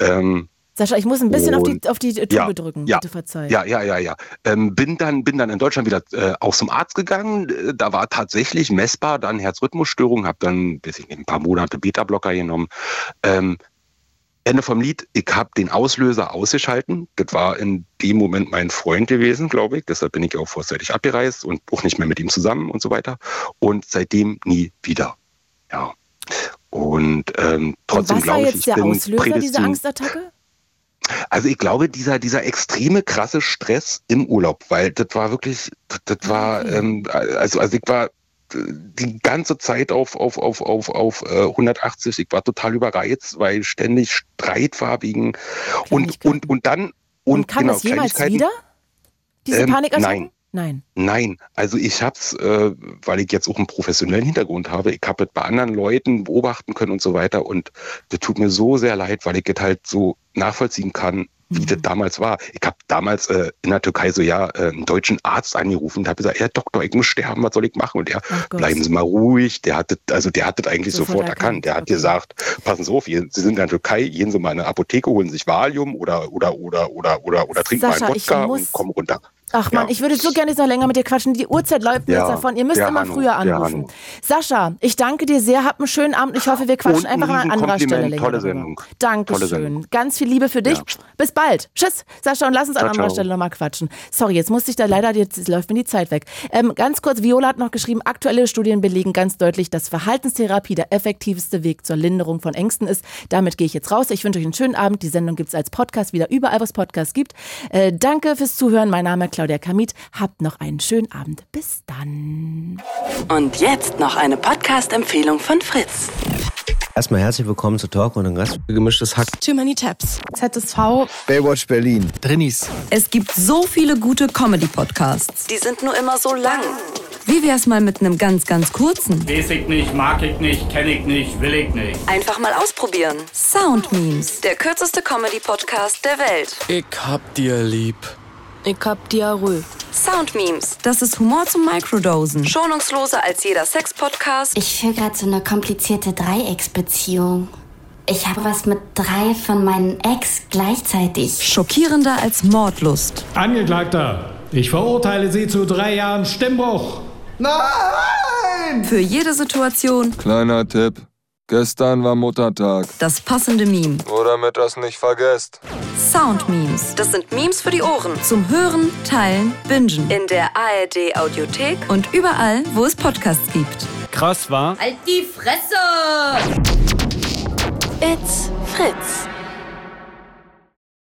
Ähm, Sascha, ich muss ein bisschen auf die, auf die Tube ja, drücken, ja, bitte verzeih. Ja, ja, ja, ja. Ähm, bin, dann, bin dann in Deutschland wieder äh, auch zum Arzt gegangen. Äh, da war tatsächlich messbar dann Herzrhythmusstörung, habe dann, bis ich ein paar Monate Beta-Blocker genommen. Ähm, Ende vom Lied, ich habe den Auslöser ausgeschalten. Das war in dem Moment mein Freund gewesen, glaube ich. Deshalb bin ich auch vorzeitig abgereist und auch nicht mehr mit ihm zusammen und so weiter. Und seitdem nie wieder. Ja. Und ähm, trotzdem glaube ich, ich bin Was war jetzt der Auslöser dieser Angstattacke? Also ich glaube, dieser, dieser extreme krasse Stress im Urlaub, weil das war wirklich, das, das war, ähm, also, also ich war die ganze Zeit auf, auf, auf, auf, auf äh, 180. Ich war total überreizt, weil ständig Streit war wegen und, und, und dann und, und kam genau, das jemals wieder? Diese ähm, Panikattacken? Nein. Nein. Nein, also ich hab's, äh, weil ich jetzt auch einen professionellen Hintergrund habe, ich habe es bei anderen Leuten beobachten können und so weiter und das tut mir so sehr leid, weil ich es halt so nachvollziehen kann, wie mhm. das damals war. Ich habe damals äh, in der Türkei so ja äh, einen deutschen Arzt angerufen und habe gesagt, Herr Doktor, ich muss sterben, was soll ich machen? Und er, bleiben Sie mal ruhig. Der hat das, also der hat das eigentlich sofort, sofort erkannt. Der hat okay. gesagt, passen Sie auf, Sie sind in der Türkei, gehen Sie mal in eine Apotheke, holen sich Valium oder oder oder oder oder oder trinken Sascha, mal einen Wodka und kommen runter. Ach man, ja. ich würde so gerne noch länger mit dir quatschen. Die Uhrzeit läuft ja. jetzt davon. Ihr müsst ja, immer Hanno. früher anrufen. Sascha, ich danke dir sehr. Hab einen schönen Abend. Ich hoffe, wir quatschen einfach mal an anderer Stelle länger. Tolle Sendung. Dankeschön. Ganz viel Liebe für dich. Bis bald. Tschüss, Sascha, und lass uns an anderer. Stelle nochmal quatschen. Sorry, jetzt musste ich da leider, jetzt läuft mir die Zeit weg. Ähm, ganz kurz, Viola hat noch geschrieben, aktuelle Studien belegen ganz deutlich, dass Verhaltenstherapie der effektivste Weg zur Linderung von Ängsten ist. Damit gehe ich jetzt raus. Ich wünsche euch einen schönen Abend. Die Sendung gibt es als Podcast wieder überall, wo es Podcasts gibt. Äh, danke fürs Zuhören. Mein Name ist Claudia Kamit. Habt noch einen schönen Abend. Bis dann. Und jetzt noch eine Podcast-Empfehlung von Fritz. Erstmal herzlich willkommen zu Talk und Gast. Gemischtes Hack. Too many tabs. ZSV. Baywatch Berlin. Drinnies. Es gibt so viele gute Comedy-Podcasts. Die sind nur immer so lang. Wie wär's mal mit einem ganz, ganz kurzen? Weiß ich nicht, mag ich nicht, kenn ich nicht, will ich nicht. Einfach mal ausprobieren. Sound Memes, der kürzeste Comedy-Podcast der Welt. Ich hab dir lieb. Ich hab Diarrhoe. Sound Memes, das ist Humor zum Microdosen. Schonungsloser als jeder Sex-Podcast. Ich führe gerade so eine komplizierte Dreiecksbeziehung. Ich habe was mit drei von meinen Ex gleichzeitig. Schockierender als Mordlust. Angeklagter, ich verurteile Sie zu drei Jahren Stimmbruch. Nein! Für jede Situation Kleiner Tipp. Gestern war Muttertag. das passende Meme. Nur damit das nicht vergesst. Sound Memes. Das sind Memes für die Ohren. Zum Hören, Teilen, Bingen. In der ARD Audiothek und überall, wo es Podcasts gibt. Krass war. Halt die Fresse! It's Fritz.